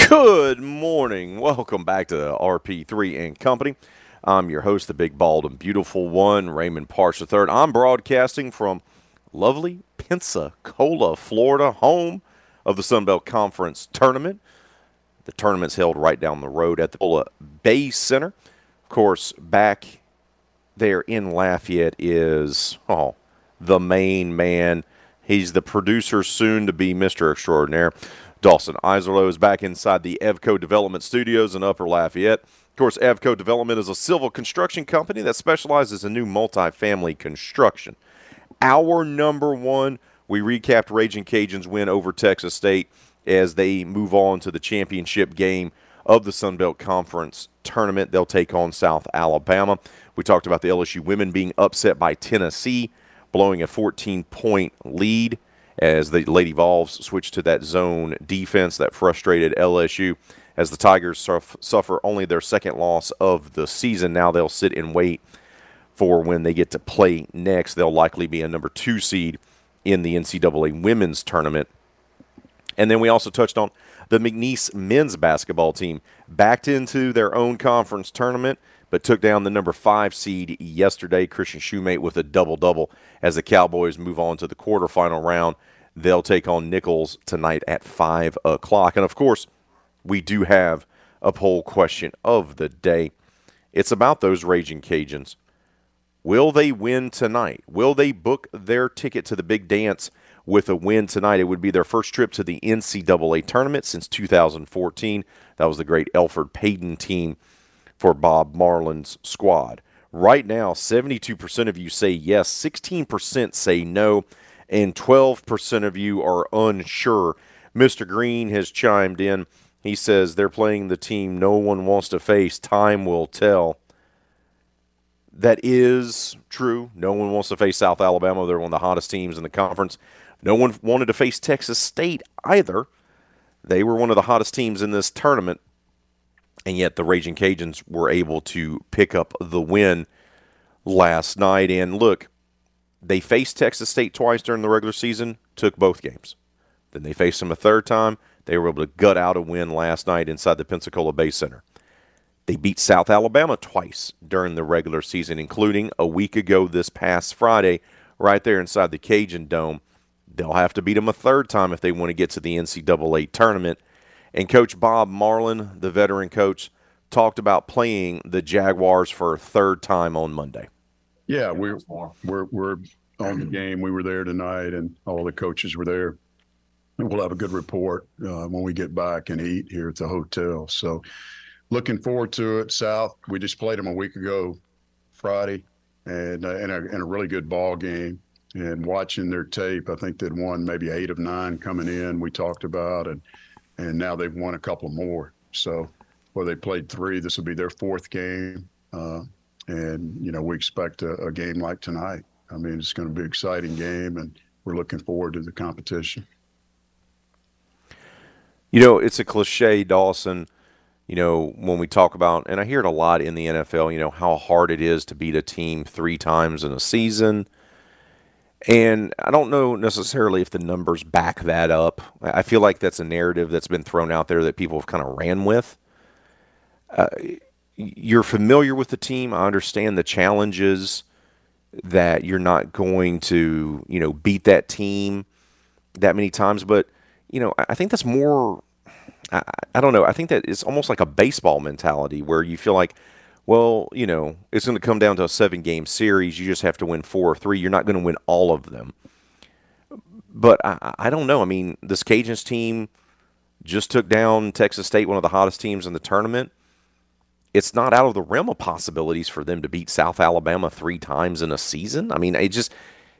Good morning. Welcome back to RP3 and Company. I'm your host, the big, bald, and beautiful one, Raymond Partsch III. I'm broadcasting from lovely Pensacola, Florida, home of the Sun Belt Conference Tournament. The tournament's held right down the road at the Pensacola Bay Center. Of course, back there in Lafayette is oh the main man. He's the producer, soon to be Mr. Extraordinaire. Dawson Iserlo is back inside the Evco Development Studios in Upper Lafayette. Of course, Evco Development is a civil construction company that specializes in new multifamily construction. Our number one, we recapped Raging Cajuns' win over Texas State as they move on to the championship game of the Sun Belt Conference tournament. They'll take on South Alabama. We talked about the LSU women being upset by Tennessee, blowing a 14 point lead as the Lady Vols switched to that zone defense that frustrated LSU. As the Tigers suffer only their second loss of the season, now they'll sit and wait for when they get to play next. They'll likely be a number two seed in the NCAA women's tournament. And then we also touched on the McNeese men's basketball team backed into their own conference tournament, but took down the number five seed yesterday. Christian Shumate with a double double as the Cowboys move on to the quarterfinal round. They'll take on Nicholls tonight at 5 o'clock. And of course, we do have a poll question of the day. It's about those Raging Cajuns. Will they win tonight? Will they book their ticket to the big dance with a win tonight? It would be their first trip to the NCAA tournament since 2014. That was the great Elfrid Payton team for Bob Marlin's squad. Right now, 72% of you say yes, 16% say no, and 12% of you are unsure. Mr. Green has chimed in. He says they're playing the team no one wants to face. Time will tell. That is true. No one wants to face South Alabama. They're one of the hottest teams in the conference. No one wanted to face Texas State either. They were one of the hottest teams in this tournament, and yet the Raging Cajuns were able to pick up the win last night. And look, they faced Texas State twice during the regular season. took both games. Then they faced them a third time. They were able to gut out a win last night inside the Pensacola Bay Center. They beat South Alabama twice during the regular season, including a week ago this past Friday, right there inside the Cajun Dome. They'll have to beat them a third time if they want to get to the NCAA tournament. And Coach Bob Marlin, the veteran coach, talked about playing the Jaguars for a third time on Monday. Yeah, we're we're we're on the game. We were there tonight, and all the coaches were there. We'll have a good report uh, when we get back and eat here at the hotel. So, looking forward to it. South, we just played them a week ago, Friday, and uh, in, a, in a really good ball game. And watching their tape, I think they'd won maybe eight of nine coming in. We talked about, and and now they've won a couple more. So, well, they played three. This will be their fourth game. Uh, and, you know, we expect a, a game like tonight. I mean, it's going to be an exciting game, and we're looking forward to the competition. You know, it's a cliche, Dawson. You know, when we talk about, and I hear it a lot in the NFL, you know, how hard it is to beat a team three times in a season. And I don't know necessarily if the numbers back that up. I feel like that's a narrative that's been thrown out there that people have kind of ran with. Uh, you're familiar with the team. I understand the challenges that you're not going to, you know, beat that team that many times. But, you know, I think that's more, I, I don't know, I think that it's almost like a baseball mentality where you feel like, well, you know, it's going to come down to a seven game series. You just have to win four or three. You're not going to win all of them. But I, I don't know. I mean, this Cajuns team just took down Texas State, one of the hottest teams in the tournament it's not out of the realm of possibilities for them to beat South Alabama three times in a season. I mean, it just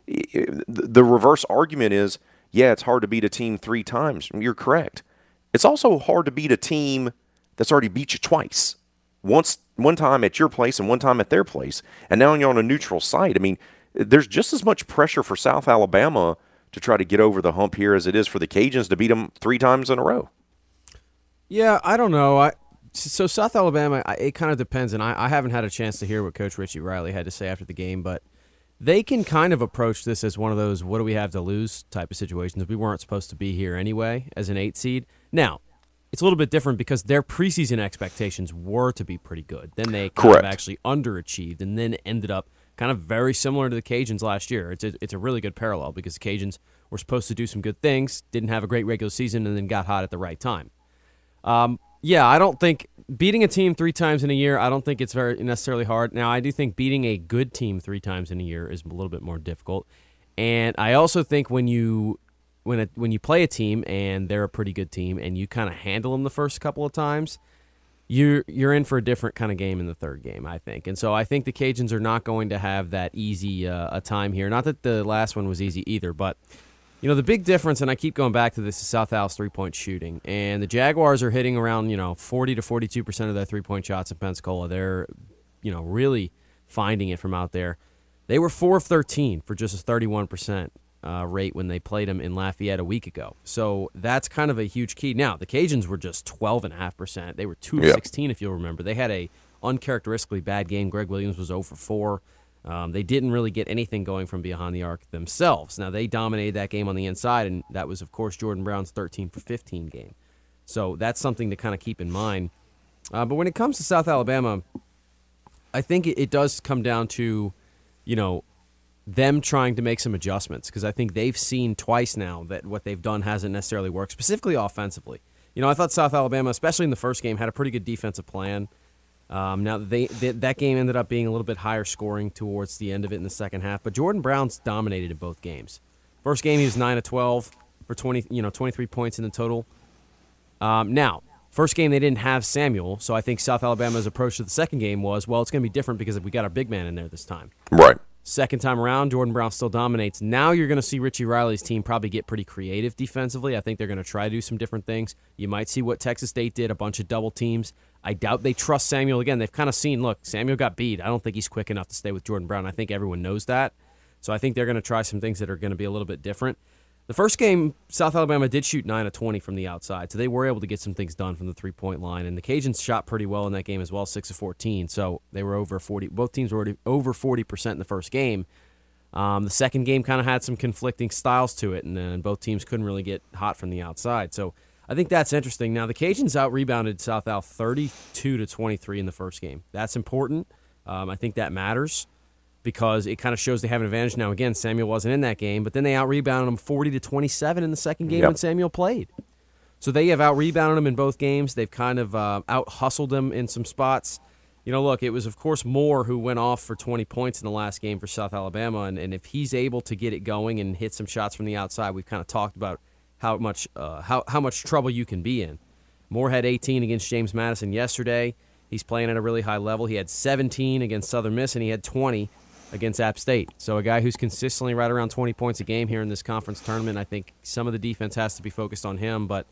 it, the reverse argument is, yeah, it's hard to beat a team three times. You're correct. It's also hard to beat a team that's already beat you twice. Once one time at your place and one time at their place, and now you're on a neutral site. I mean, there's just as much pressure for South Alabama to try to get over the hump here as it is for the Cajuns to beat them three times in a row. Yeah, I don't know. I so South Alabama, it kind of depends, and I, I haven't had a chance to hear what Coach Richie Riley had to say after the game, but they can kind of approach this as one of those "what do we have to lose" type of situations. We weren't supposed to be here anyway as an eight seed. Now, it's a little bit different because their preseason expectations were to be pretty good. Then they kind Correct. of actually underachieved, and then ended up kind of very similar to the Cajuns last year. It's a, it's a really good parallel because the Cajuns were supposed to do some good things, didn't have a great regular season, and then got hot at the right time. Um, yeah, I don't think beating a team three times in a year. I don't think it's very necessarily hard. Now, I do think beating a good team three times in a year is a little bit more difficult. And I also think when you when a, when you play a team and they're a pretty good team and you kind of handle them the first couple of times, you're you're in for a different kind of game in the third game, I think. And so I think the Cajuns are not going to have that easy uh, a time here. Not that the last one was easy either, but you know, the big difference, and I keep going back to this, is South Al's three point shooting. And the Jaguars are hitting around, you know, 40 to 42% of their three point shots in Pensacola. They're, you know, really finding it from out there. They were 4 of 13 for just a 31% uh, rate when they played them in Lafayette a week ago. So that's kind of a huge key. Now, the Cajuns were just 12.5%. They were 2 of 16, if you'll remember. They had a uncharacteristically bad game. Greg Williams was 0 for 4. Um, they didn't really get anything going from behind the arc themselves. Now they dominated that game on the inside, and that was, of course, Jordan Brown's 13 for 15 game. So that's something to kind of keep in mind. Uh, but when it comes to South Alabama, I think it, it does come down to, you know, them trying to make some adjustments because I think they've seen twice now that what they've done hasn't necessarily worked, specifically offensively. You know, I thought South Alabama, especially in the first game, had a pretty good defensive plan. Um, now they, they, that game ended up being a little bit higher scoring towards the end of it in the second half, but Jordan Brown's dominated in both games. First game he was nine of twelve for twenty, you know, twenty three points in the total. Um, now, first game they didn't have Samuel, so I think South Alabama's approach to the second game was, well, it's going to be different because we got our big man in there this time. Right. Second time around, Jordan Brown still dominates. Now you're going to see Richie Riley's team probably get pretty creative defensively. I think they're going to try to do some different things. You might see what Texas State did a bunch of double teams. I doubt they trust Samuel again. They've kind of seen, look, Samuel got beat. I don't think he's quick enough to stay with Jordan Brown. I think everyone knows that. So I think they're going to try some things that are going to be a little bit different. The first game, South Alabama did shoot 9 of 20 from the outside, so they were able to get some things done from the three point line. And the Cajuns shot pretty well in that game as well, 6 of 14. So they were over 40. Both teams were already over 40% in the first game. Um, the second game kind of had some conflicting styles to it, and then both teams couldn't really get hot from the outside. So I think that's interesting. Now the Cajuns out rebounded South Al 32 to 23 in the first game. That's important. Um, I think that matters because it kind of shows they have an advantage. Now again, Samuel wasn't in that game, but then they out rebounded them 40 to 27 in the second game Yep. when Samuel played. So they have out rebounded them in both games. They've kind of uh, out hustled them in some spots. You know, look, it was of course Moore who went off for 20 points in the last game for South Alabama, and, and if he's able to get it going and hit some shots from the outside, we've kind of talked about how much uh, how how much trouble you can be in. Moore had 18 against James Madison yesterday. He's playing at a really high level. He had 17 against Southern Miss, and he had 20 against App State. So a guy who's consistently right around 20 points a game here in this conference tournament. I think some of the defense has to be focused on him, but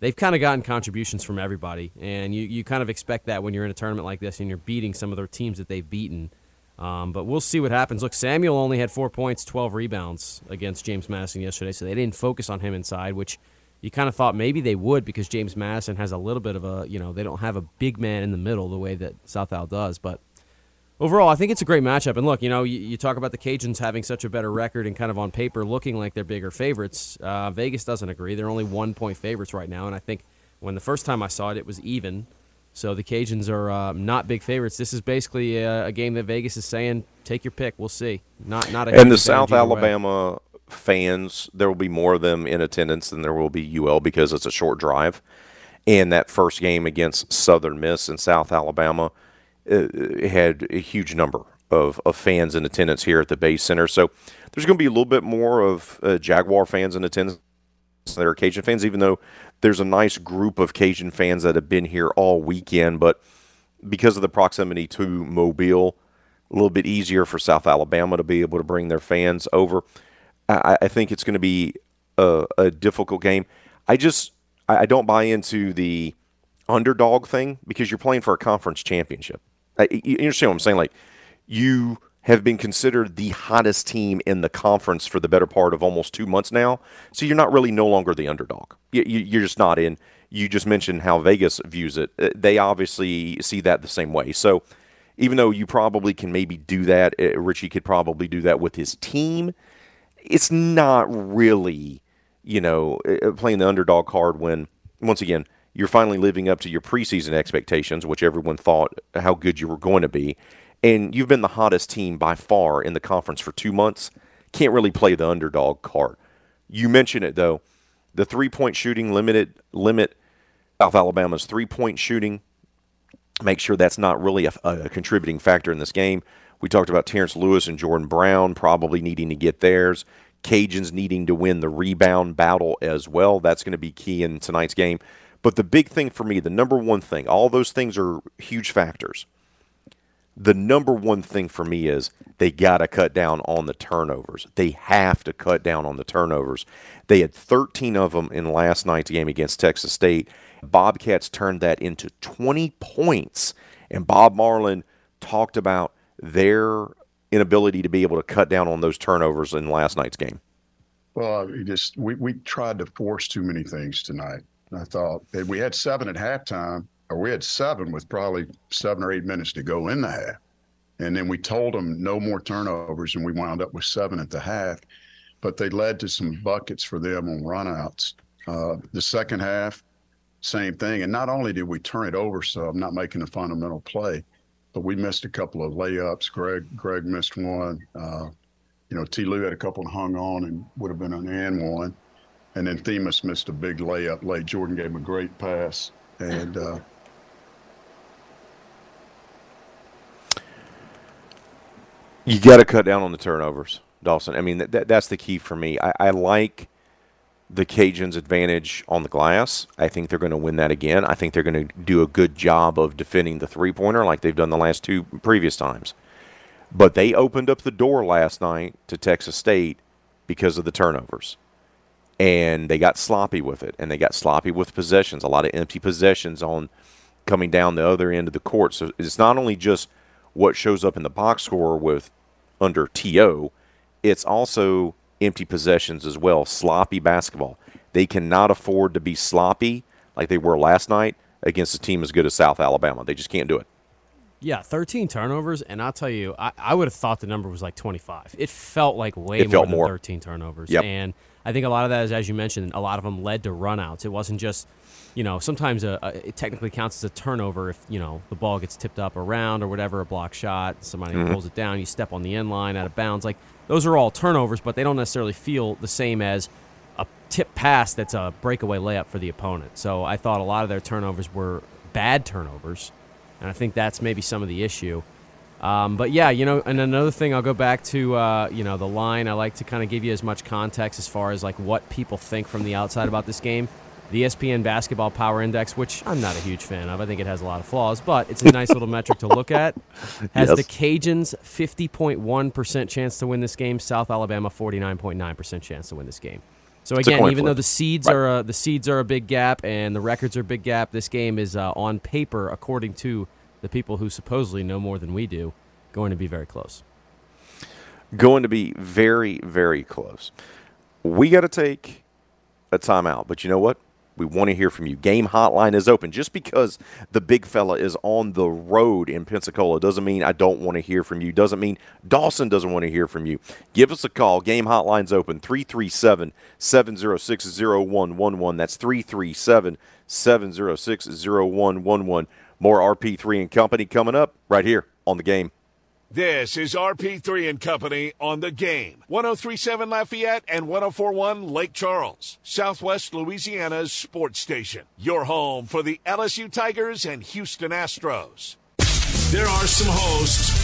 they've kind of gotten contributions from everybody, and you, you kind of expect that when you're in a tournament like this and you're beating some of the teams that they've beaten. Um, but we'll see what happens. Look, Samuel only had four points, 12 rebounds against James Madison yesterday, so they didn't focus on him inside, which you kind of thought maybe they would because James Madison has a little bit of a, you know, they don't have a big man in the middle the way that South Al does. But overall, I think it's a great matchup. And look, you know, you, you talk about the Cajuns having such a better record and kind of on paper looking like they're bigger favorites. Uh, Vegas doesn't agree. They're only one point favorites right now. And I think when the first time I saw it, it was even. So the Cajuns are uh, not big favorites. This is basically a, a game that Vegas is saying, take your pick. We'll see. Not not a And the South way. Alabama fans, there will be more of them in attendance than there will be UL because it's a short drive. And that first game against Southern Miss in South Alabama uh, had a huge number of, of fans in attendance here at the Bay Center. So there's going to be a little bit more of uh, Jaguar fans in attendance that are Cajun fans, even though there's a nice group of Cajun fans that have been here all weekend. But because of the proximity to Mobile, a little bit easier for South Alabama to be able to bring their fans over. I, I think it's going to be a, a difficult game. I just I don't buy into the underdog thing because you're playing for a conference championship. I, you understand what I'm saying? Like you have been considered the hottest team in the conference for the better part of almost two months now. So you're not really no longer the underdog. You, you, you're just not in. You just mentioned how Vegas views it. Uh, They obviously see that the same way. So even though you probably can maybe do that, uh, Richie could probably do that with his team. It's not really, you know, uh, playing the underdog card when, once again, you're finally living up to your preseason expectations, which everyone thought how good you were going to be, and you've been the hottest team by far in the conference for two months. Can't really play the underdog card. You mentioned it though, the three point shooting limited limit South Alabama's three point shooting. Make sure that's not really a, a contributing factor in this game. We talked about Terrence Lewis and Jordan Brown probably needing to get theirs. Cajuns needing to win the rebound battle as well. That's going to be key in tonight's game. But the big thing for me, the number one thing, all those things are huge factors. The number one thing for me is they got to cut down on the turnovers. They have to cut down on the turnovers. They had 13 of them in last night's game against Texas State. Bobcats turned that into 20 points. And Bob Marlin talked about their inability to be able to cut down on those turnovers in last night's game. Well, we just we, we tried to force too many things tonight. I thought we had seven at halftime, or we had seven with probably seven or eight minutes to go in the half, and then we told them no more turnovers, and we wound up with seven at the half. But they led to some buckets for them on runouts. Uh, the second half, same thing. And not only did we turn it over some, not making a fundamental play, but we missed a couple of layups. Greg Greg missed one. Uh, you know, T. Lou had a couple and hung on and would have been an and one. And then Themus missed a big layup late. Jordan gave him a great pass. And uh, You got to cut down on the turnovers, Dawson. I mean, that, that, that's the key for me. I, I like the Cajuns' advantage on the glass. I think they're going to win that again. I think they're going to do a good job of defending the three pointer like they've done the last two previous times. But they opened up the door last night to Texas State because of the turnovers. And they got sloppy with it, and they got sloppy with possessions, a lot of empty possessions on coming down the other end of the court. So it's not only just what shows up in the box score with under TO, it's also empty possessions as well, sloppy basketball. They cannot afford to be sloppy like they were last night against a team as good as South Alabama. They just can't do it. Yeah, 13 turnovers, and I'll tell you, I, I would have thought the number was like 25. It felt like way It more than more. 13 turnovers. Yep. And I think a lot of that is, as you mentioned, a lot of them led to runouts. It wasn't just, you know, sometimes a, a, it technically counts as a turnover if, you know, the ball gets tipped up around or whatever, a block shot, somebody Mm-hmm. pulls it down, you step on the end line out of bounds. Like, those are all turnovers, but they don't necessarily feel the same as a tip pass that's a breakaway layup for the opponent. So I thought a lot of their turnovers were bad turnovers, and I think that's maybe some of the issue. Um, but yeah, you know, and another thing, I'll go back to uh, you know the line. I like to kind of give you as much context as far as like what people think from the outside about this game. The ESPN Basketball Power Index, which I'm not a huge fan of, I think it has a lot of flaws, but it's a nice little metric to look at. Has Yes. the Cajuns 50.1% chance to win this game, South Alabama 49.9% chance to win this game. So again, even flip. though the seeds Right. are a, the seeds are a big gap and the records are a big gap, this game is uh, on paper, according to the people who supposedly know more than we do, going to be very close. Going to be very, very close. We got to take a timeout, but you know what? We want to hear from you. Game hotline is open. Just because the big fella is on the road in Pensacola doesn't mean I don't want to hear from you. Doesn't mean Dawson doesn't want to hear from you. Give us a call. Game hotline's open 337 706 0111. That's 337 706 0111. More RP3 and Company coming up right here on the game. This is RP3 and Company on the game. 1037 Lafayette and 1041 Lake Charles, Southwest Louisiana's sports station. Your home for the LSU Tigers and Houston Astros. There are some hosts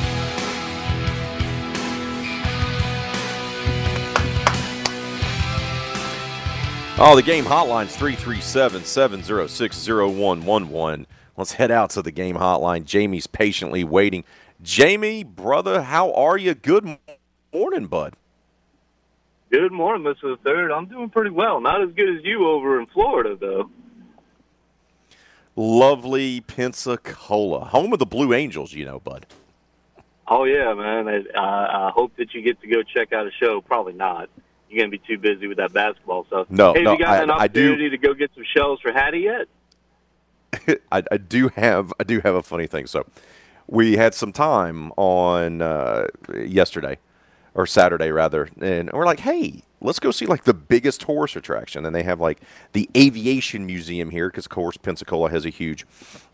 Oh, the game hotline's 337 706 0111. Let's head out to the game hotline. Jamie's patiently waiting. Jamie, brother, how are you? Good morning, bud. Good morning, Mr. Third. I'm doing pretty well. Not as good as you over in Florida, though. Lovely Pensacola, home of the Blue Angels, you know, bud. Oh yeah, man. I, I, I hope that you get to go check out a show. Probably not. You're gonna be too busy with that basketball stuff. No, hey, no, have you got I- an opportunity to go get some shells for Hattie yet? I, I do have I do have a funny thing. So we had some time on uh, yesterday or Saturday rather, and we're like, hey, let's go see like the biggest horse attraction. And they have like the aviation museum here because, of course, Pensacola has a huge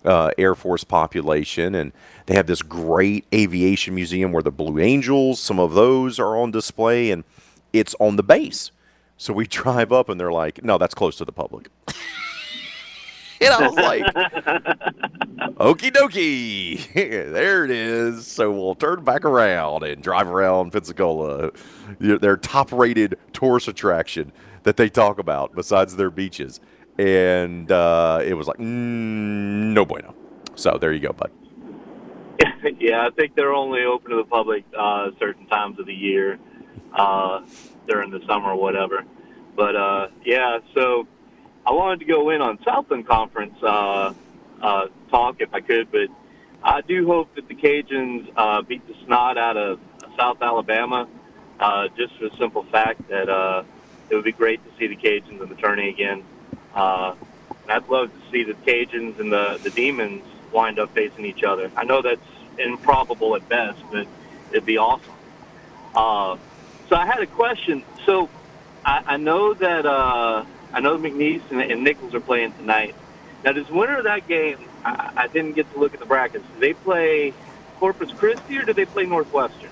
uh, Air Force population, and they have this great aviation museum where the Blue Angels, some of those are on display, and it's on the base. So we drive up, and they're like, no, that's close to the public. And I was like, okie dokie, there it is. So we'll turn back around and drive around Pensacola, their top rated tourist attraction that they talk about besides their beaches. And uh, it was like, mm, no bueno. So there you go, bud. yeah, I think they're only open to the public uh, certain times of the year, uh, during the summer or whatever. But uh, yeah, so I wanted to go in on Southland Conference uh, uh, talk if I could, but I do hope that the Cajuns uh, beat the snot out of South Alabama, uh, just for the simple fact that uh, it would be great to see the Cajuns in the tourney again. Uh, I'd love to see the Cajuns and the, the Demons wind up facing each other. I know that's improbable at best, but it'd be awesome. Uh, so I had a question. So I, I know that uh, I know McNeese and, and Nicholls are playing tonight. Now, does winner of that game? I, I didn't get to look at the brackets. Do they play Corpus Christi or do they play Northwestern?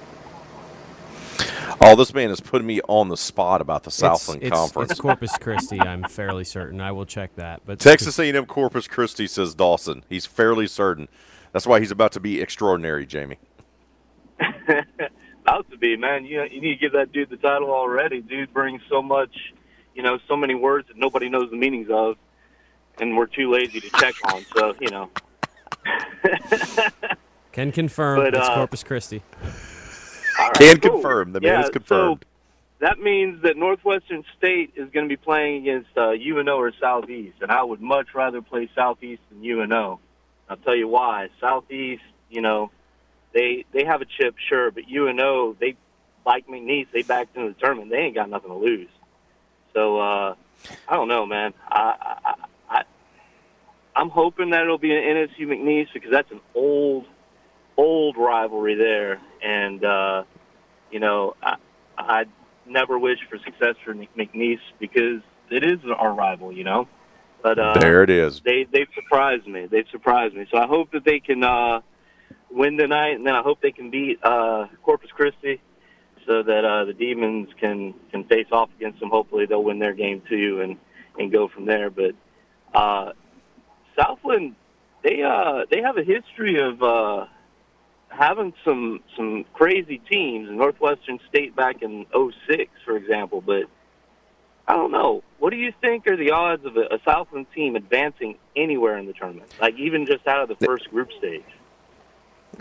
Oh, this man is putting me on the spot about the Southland it's, it's- Conference. It's Corpus Christi. I'm fairly certain. I will check that. But Texas A&M Corpus Christi says Dawson. He's fairly certain. That's why he's about to be extraordinary, Jamie. About to be, man. You you need to give that dude the title already. Dude brings so much, you know, so many words that nobody knows the meanings of, and we're too lazy to check on. So you know, Can confirm But, it's uh, Corpus Christi. All right, Can cool. confirm. The yeah, man is confirmed. So that means that Northwestern State is going to be playing against uh, UNO or Southeast, and I would much rather play Southeast than UNO. I'll tell you why. Southeast, you know, they they have a chip, sure, but UNO, they like McNeese, they backed into the tournament. They ain't got nothing to lose. So uh, I don't know, man. I, I, I I'm hoping that it'll be an NSU McNeese because that's an old, old rivalry there, and uh, you know, I I never wish for success for McNeese because it is our rival, you know. But uh, There it is. They they've surprised me. They've surprised me. So I hope that they can uh, win tonight, and then I hope they can beat uh, Corpus Christi, so that uh, the Demons can can face off against them. Hopefully they'll win their game too, and and go from there. But uh, Southland, they uh, they have a history of. Uh, having some some crazy teams, Northwestern State back in '06, for example. But I don't know. What do you think are the odds of a, a Southland team advancing anywhere in the tournament, like even just out of the first group stage?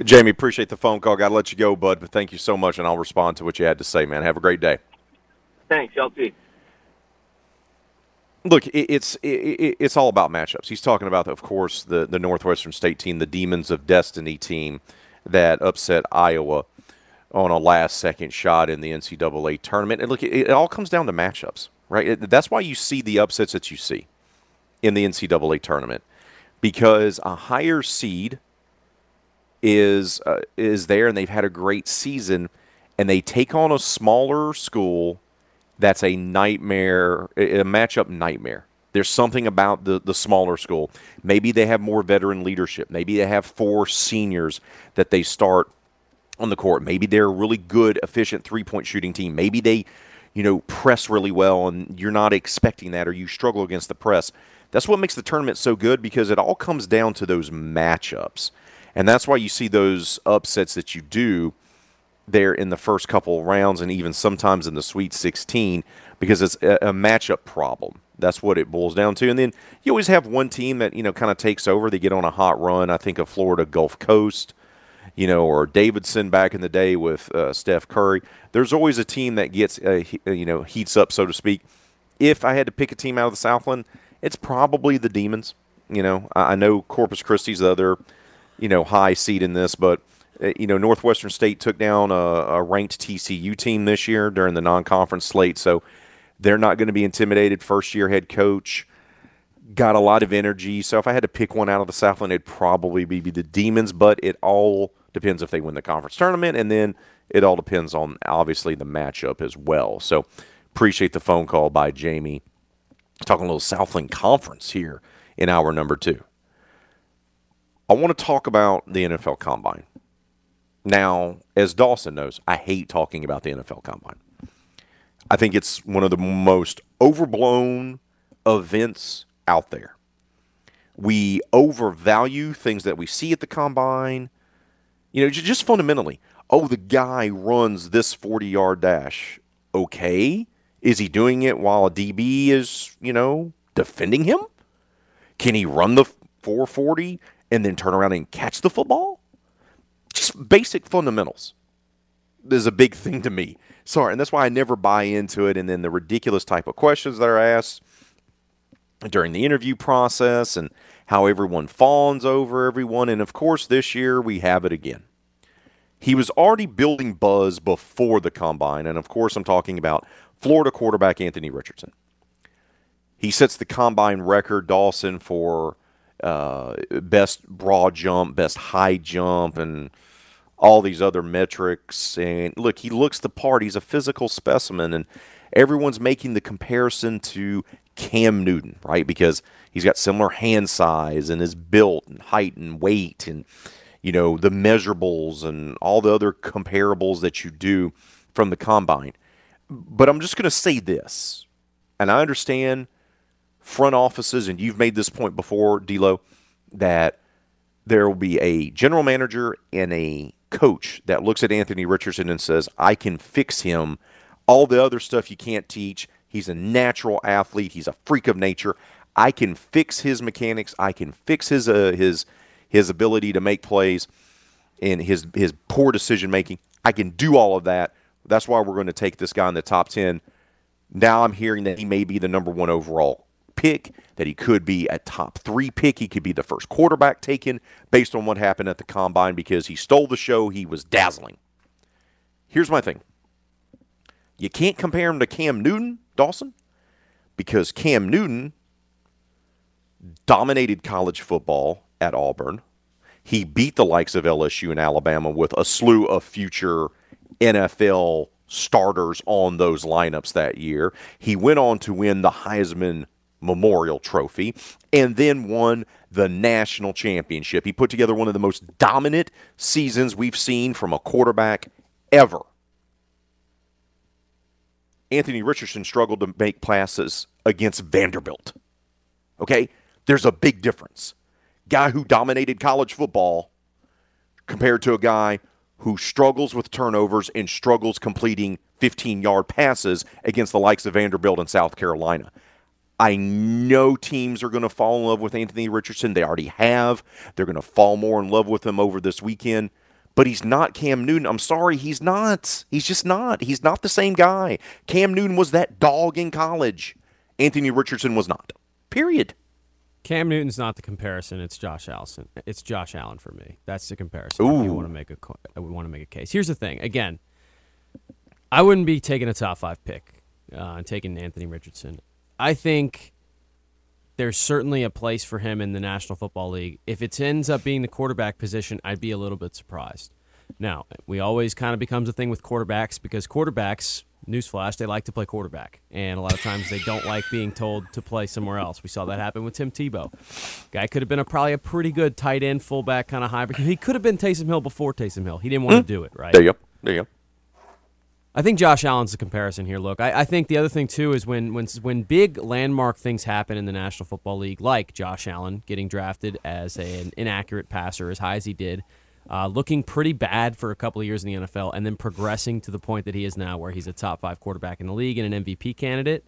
Jamie, appreciate the phone call. Got to let you go, bud, but thank you so much, and I'll respond to what you had to say, man. Have a great day. Thanks, y'all. Look, it's it's all about matchups. He's talking about, of course, the the Northwestern State team, the Demons of Destiny team that upset Iowa on a last second shot in the NCAA tournament. And look, it, it all comes down to matchups, right? It, that's why you see the upsets that you see in the NCAA tournament because a higher seed is uh, is there and they've had a great season and they take on a smaller school that's a nightmare a matchup nightmare. There's something about the, the smaller school. Maybe they have more veteran leadership. Maybe they have four seniors that they start on the court. Maybe they're a really good efficient three-point shooting team. Maybe they you know press really well and you're not expecting that or you struggle against the press. That's what makes the tournament so good because it all comes down to those matchups and that's why you see those upsets that you do there in the first couple rounds and even sometimes in the Sweet 16 because it's a, a, matchup problem. That's what it boils down to. And then you always have one team that, you know, kind of takes over. They get on a hot run. I think of Florida Gulf Coast, you know, or Davidson back in the day with uh, Steph Curry. There's always a team that gets, uh, he, you know, heats up, so to speak. If I had to pick a team out of the Southland, it's probably the Demons. You know, I, I know Corpus Christi's the other – you know, high seed in this, but uh, you know, Northwestern State took down a, a ranked TCU team this year during the non-conference slate, so they're not going to be intimidated. First-year head coach got a lot of energy. So if I had to pick one out of the Southland, it'd probably be the Demons. But it all depends if they win the conference tournament, and then it all depends on obviously the matchup as well. So appreciate the phone call by Jamie. Talking a little Southland Conference here in hour number two. I want to talk about the NFL Combine. Now, as Dawson knows, I hate talking about the NFL Combine. I think it's one of the most overblown events out there. We overvalue things that we see at the Combine. You know, just fundamentally, oh, the guy runs this 40 yard dash. Okay. Is he doing it while a DB is, you know, defending him? Can he run the 440 and then turn around and catch the football? Just basic fundamentals is a big thing to me. Sorry, and that's why I never buy into it. And then the ridiculous type of questions that are asked during the interview process and how everyone fawns over everyone. And of course, this year we have it again. He was already building buzz before the combine. And of course, I'm talking about Florida quarterback Anthony Richardson. He sets the combine record, Dawson, for uh, best broad jump, best high jump, and all these other metrics. And look, he looks the part. He's a physical specimen, and everyone's making the comparison to Cam Newton, right? Because he's got similar hand size and his built and height and weight and you know the measurables and all the other comparables that you do from the combine. But I'm just going to say this, and I understand front offices, and you've made this point before, D'Lo, that there will be a general manager and a coach that looks at Anthony Richardson and says, "I can fix him." All the other stuff you can't teach. He's a natural athlete. He's a freak of nature. I can fix his mechanics. I can fix his uh, his his ability to make plays and his his poor decision making. I can do all of that. That's why we're going to take this guy in the top 10. Now I'm hearing that he may be the number one overall pick, that he could be a top three pick. He could be the first quarterback taken based on what happened at the combine because he stole the show. He was dazzling. Here's my thing you can't compare him to Cam Newton, Dawson, because Cam Newton dominated college football at Auburn. He beat the likes of LSU and Alabama with a slew of future NFL starters on those lineups that year. He went on to win the Heisman Memorial Trophy and then won the national championship. He put together one of the most dominant seasons we've seen from a quarterback ever. Anthony Richardson struggled to make passes against Vanderbilt. Okay? There's a big difference. Guy who dominated college football compared to a guy who struggles with turnovers and struggles completing 15 yard passes against the likes of Vanderbilt and South Carolina. I know teams are going to fall in love with Anthony Richardson. They already have. They're going to fall more in love with him over this weekend. But he's not Cam Newton. I'm sorry, he's not. He's just not. He's not the same guy. Cam Newton was that dog in college. Anthony Richardson was not. Period. Cam Newton's not the comparison. It's Josh Allison. It's Josh Allen for me. That's the comparison. Ooh. Want to make a we want to make a case. Here's the thing. Again, I wouldn't be taking a top five pick uh, and taking Anthony Richardson. I think there's certainly a place for him in the National Football League. If it ends up being the quarterback position, I'd be a little bit surprised. Now, we always kind of becomes a thing with quarterbacks because quarterbacks newsflash, they like to play quarterback. And a lot of times they don't like being told to play somewhere else. We saw that happen with Tim Tebow. Guy could have been a probably a pretty good tight end, fullback kind of hybrid. He could have been Taysom Hill before Taysom Hill. He didn't want to hmm. do it, right? There you go. There you go. I think Josh Allen's the comparison here. Look, I, I, think the other thing too is when when when big landmark things happen in the National Football League, like Josh Allen getting drafted as a, an inaccurate passer as high as he did, uh, looking pretty bad for a couple of years in the NFL, and then progressing to the point that he is now, where he's a top five quarterback in the league and an MVP candidate.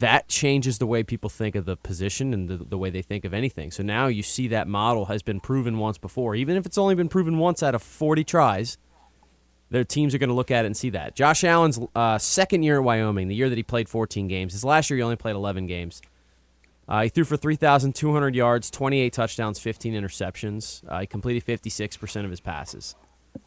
That changes the way people think of the position and the, the way they think of anything. So now you see that model has been proven once before, even if it's only been proven once out of 40 tries. Their teams are going to look at it and see that. Josh Allen's uh, second year at Wyoming, the year that he played 14 games. His last year, he only played 11 games. Uh, he threw for 3,200 yards, 28 touchdowns, 15 interceptions. Uh, he completed 56% of his passes.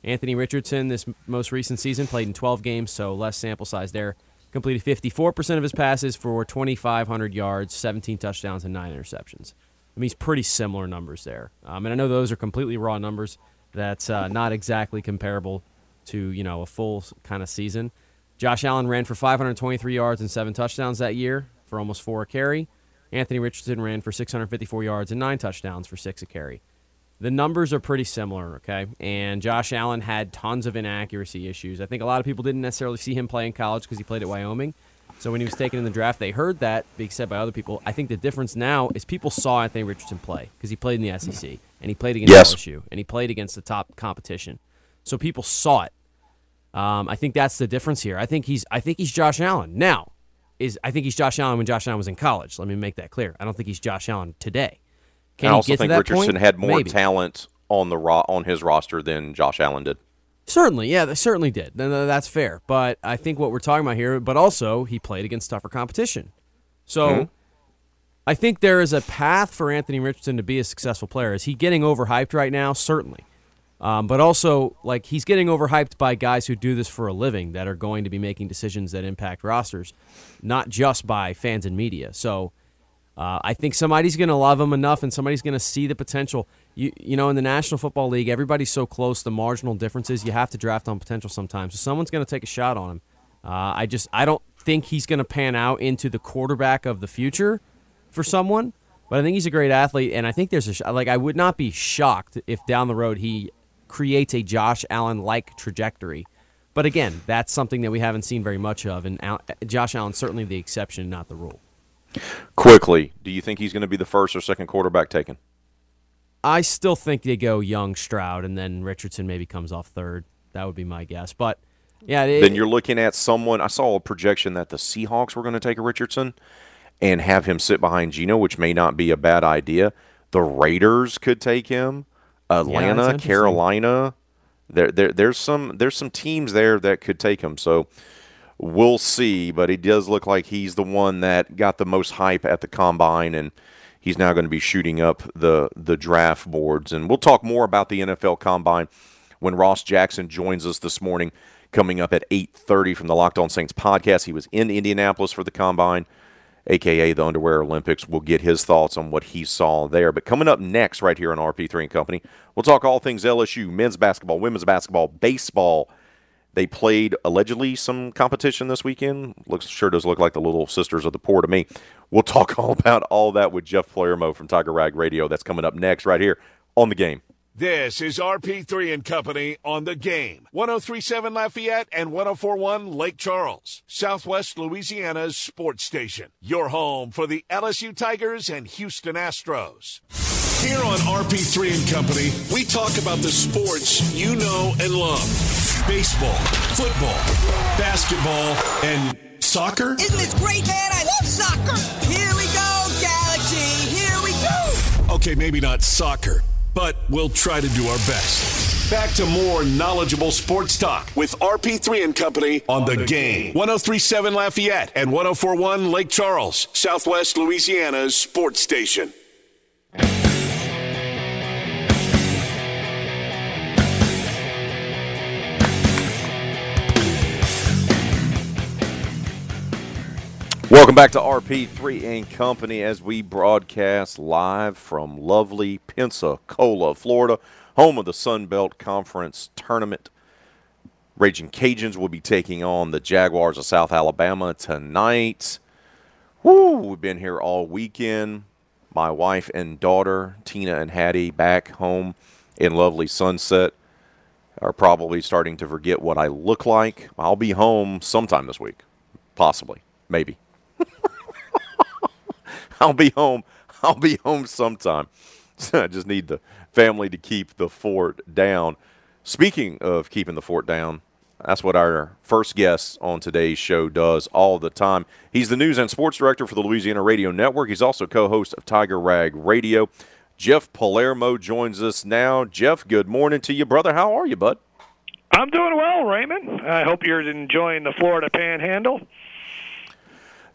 Anthony Richardson, this most recent season, played in 12 games, so less sample size there. Completed 54% of his passes for 2,500 yards, 17 touchdowns, and 9 interceptions. I mean, he's pretty similar numbers there. Um, and I know those are completely raw numbers. That's uh, not exactly comparable to, you know, a full kind of season. Josh Allen ran for 523 yards and 7 touchdowns that year for almost 4 a carry. Anthony Richardson ran for 654 yards and nine touchdowns for six a carry. The numbers are pretty similar, okay? And Josh Allen had tons of inaccuracy issues. I think a lot of people didn't necessarily see him play in college because he played at Wyoming. So when he was taken in the draft, they heard that being said by other people. I think the difference now is people saw Anthony Richardson play because he played in the SEC and he played against yes. LSU and he played against the top competition. So people saw it. Um, I think that's the difference here. I think he's I think he's Josh Allen. Now, is I think he's Josh Allen when Josh Allen was in college. Let me make that clear. I don't think he's Josh Allen today. Can I also think Richardson point? had more Maybe. talent on the ro- on his roster than Josh Allen did. Certainly, yeah, they certainly did. That's fair. But I think what we're talking about here, but also he played against tougher competition. So mm-hmm. I think there is a path for Anthony Richardson to be a successful player. Is he getting overhyped right now? Certainly. Um, but also, like he's getting overhyped by guys who do this for a living that are going to be making decisions that impact rosters, not just by fans and media. So uh, I think somebody's going to love him enough, and somebody's going to see the potential. You you know, in the National Football League, everybody's so close. The marginal differences you have to draft on potential sometimes. So someone's going to take a shot on him. Uh, I just I don't think he's going to pan out into the quarterback of the future for someone. But I think he's a great athlete, and I think there's a like I would not be shocked if down the road he creates a Josh Allen like trajectory. But again, that's something that we haven't seen very much of, and Al- Josh Allen's certainly the exception, not the rule. Quickly, do you think he's going to be the first or second quarterback taken? I still think they go Young, Stroud, and then Richardson maybe comes off third. That would be my guess. But yeah, it, then you're looking at someone. I saw a projection that the Seahawks were going to take a Richardson and have him sit behind Geno, which may not be a bad idea. The Raiders could take him. Atlanta, yeah, Carolina, there, there there's some there's some teams there that could take him. So we'll see. But he does look like he's the one that got the most hype at the combine, and he's now going to be shooting up the the draft boards. And we'll talk more about the NFL combine when Ross Jackson joins us this morning, coming up at 8:30 from the Locked On Saints podcast. He was in Indianapolis for the combine aka the Underwear Olympics. We'll get his thoughts on what he saw there. But coming up next, right here on RP3 and Company, we'll talk all things LSU, men's basketball, women's basketball, baseball. They played allegedly some competition this weekend. Looks sure does look like the little sisters of the poor to me. We'll talk all about all that with Jeff Palermo from Tiger Rag Radio. That's coming up next, right here on the game. This is RP3 and Company on the game. 1037 Lafayette and 1041 Lake Charles, Southwest Louisiana's sports station. Your home for the LSU Tigers and Houston Astros. Here on RP3 and Company, we talk about the sports you know and love baseball, football, basketball, and soccer. Isn't this great, man? I love soccer. Here we go, Galaxy. Here we go. Okay, maybe not soccer but we'll try to do our best. Back to more knowledgeable sports talk with RP3 and Company on, the, game. 1037 Lafayette and 1041 Lake Charles, Southwest Louisiana's sports station. Welcome back to RP3 and Company as we broadcast live from lovely Pensacola, Florida, home of the Sun Belt Conference tournament. Raging Cajuns will be taking on the Jaguars of South Alabama tonight. Woo, we've been here all weekend. My wife and daughter, Tina and Hattie, back home in lovely Sunset, are probably starting to forget what I look like. I'll be home sometime this week, possibly, maybe. I'll be home. I'll be home sometime. I just need the family to keep the fort down. Speaking of keeping the fort down, that's what our first guest on today's show does all the time. He's the news and sports director for the Louisiana Radio Network. He's also co host of Tiger Rag Radio. Jeff Palermo joins us now. Jeff, good morning to you, brother. How are you, bud? I'm doing well, Raymond. I hope you're enjoying the Florida Panhandle.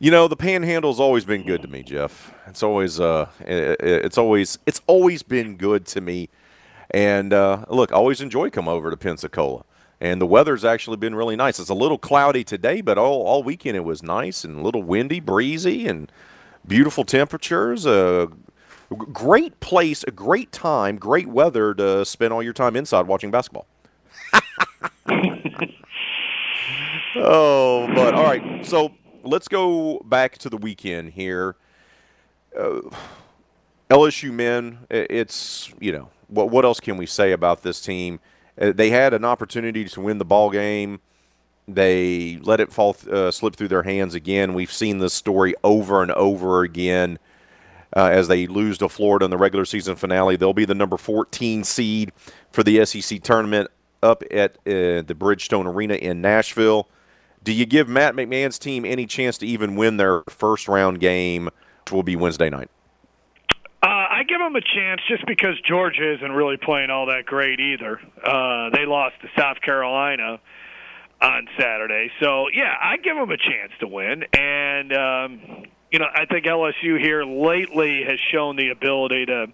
You know, the Panhandle's always been good to me, Jeff. It's always, uh, it's always, it's always been good to me. And uh, look, I always enjoy coming over to Pensacola. And the weather's actually been really nice. It's a little cloudy today, but all, all weekend it was nice and a little windy, breezy, and beautiful temperatures. A great place, a great time, great weather to spend all your time inside watching basketball. oh, but all right. So let's go back to the weekend here. Uh, LSU men, it's you know what what else can we say about this team? Uh, they had an opportunity to win the ball game. They let it fall uh, slip through their hands again. We've seen this story over and over again. Uh, as they lose to Florida in the regular season finale, they'll be the number 14 seed for the SEC tournament up at uh, the Bridgestone Arena in Nashville. Do you give Matt McMahon's team any chance to even win their first round game, which will be Wednesday night? Uh, I give them a chance just because Georgia isn't really playing all that great either. Uh, they lost to South Carolina on Saturday, so yeah, I give them a chance to win. And um, you know, I think LSU here lately has shown the ability to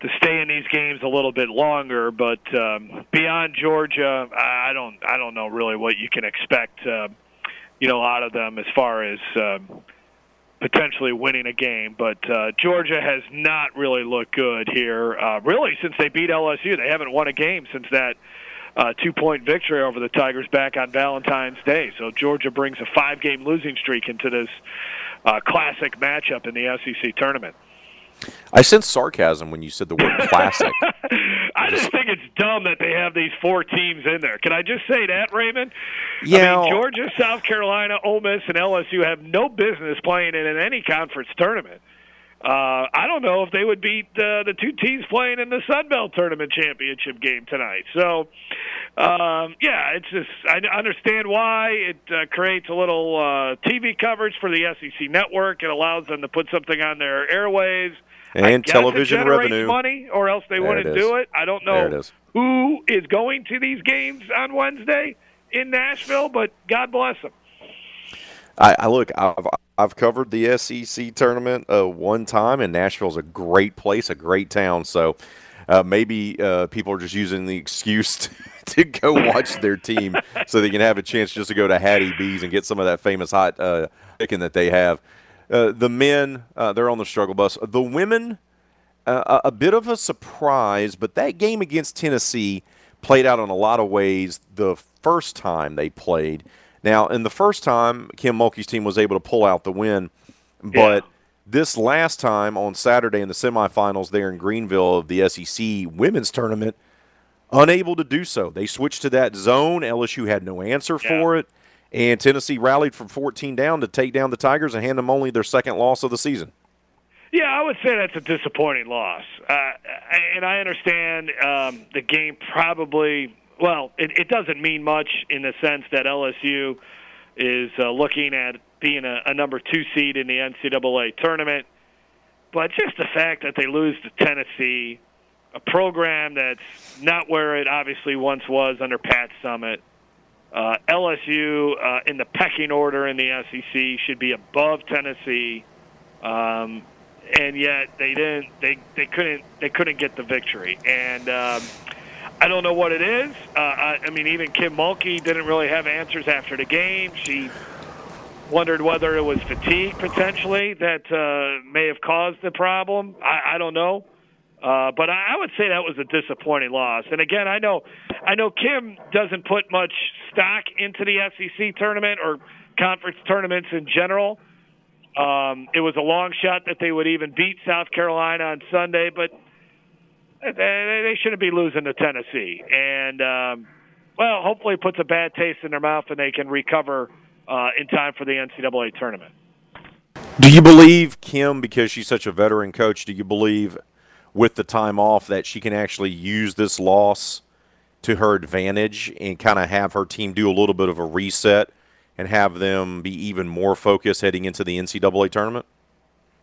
to stay in these games a little bit longer. But um, beyond Georgia, I don't I don't know really what you can expect. Uh, you know, out of them as far as um, potentially winning a game. But uh, Georgia has not really looked good here. Uh, really, since they beat LSU, they haven't won a game since that. Uh, two-point victory over the Tigers back on Valentine's Day. So Georgia brings a five-game losing streak into this uh, classic matchup in the SEC tournament. I sense sarcasm when you said the word classic. I just think it's dumb that they have these four teams in there. Can I just say that, Raymond? Yeah. I mean, Georgia, South Carolina, Ole Miss, and LSU have no business playing in any conference tournament. Uh, I don't know if they would beat uh, the two teams playing in the Sun Belt Tournament championship game tonight. So, um, yeah, it's just I understand why it uh, creates a little uh, TV coverage for the SEC network. It allows them to put something on their airwaves And television revenue. money, or else they There wouldn't do it. I don't know is. who is going to these games on Wednesday in Nashville, but God bless them. I, I look. I've I've covered the SEC tournament uh, one time, and Nashville's a great place, a great town. So uh, maybe uh, people are just using the excuse to, to go watch their team, so they can have a chance just to go to Hattie B's and get some of that famous hot uh, chicken that they have. Uh, the men, uh, they're on the struggle bus. The women, uh, a a bit of a surprise, but that game against Tennessee played out in a lot of ways the first time they played. Now, in the first time, Kim Mulkey's team was able to pull out the win, but this last time on Saturday in the semifinals there in Greenville of the SEC women's tournament, unable to do so. They switched to that zone. LSU had no answer for it, and Tennessee rallied from 14 down to take down the Tigers and hand them only their second loss of the season. Yeah, I would say that's a disappointing loss, uh, and I understand um, the game probably. Well, it, it doesn't mean much in the sense that LSU is uh, looking at being a, a number two seed in the NCAA tournament, but just the fact that they lose to Tennessee, a program that's not where it obviously once was under Pat Summitt. Uh, LSU uh, in the pecking order in the SEC should be above Tennessee. Um, and yet they didn't they, they couldn't they couldn't get the victory and um, I don't know what it is. Uh, I, I mean, even Kim Mulkey didn't really have answers after the game. She wondered whether it was fatigue potentially that uh, may have caused the problem. I, I don't know, uh, but I, would say that was a disappointing loss. And again, I know I know Kim doesn't put much stock into the SEC tournament or conference tournaments in general. Um, it was a long shot that they would even beat South Carolina on Sunday, but they, they shouldn't be losing to Tennessee. And um, well, hopefully, it puts a bad taste in their mouth, and they can recover uh, in time for the NCAA tournament. Do you believe Kim, because she's such a veteran coach, do you believe with the time off that she can actually use this loss to her advantage and kind of have her team do a little bit of a reset and have them be even more focused heading into the NCAA tournament?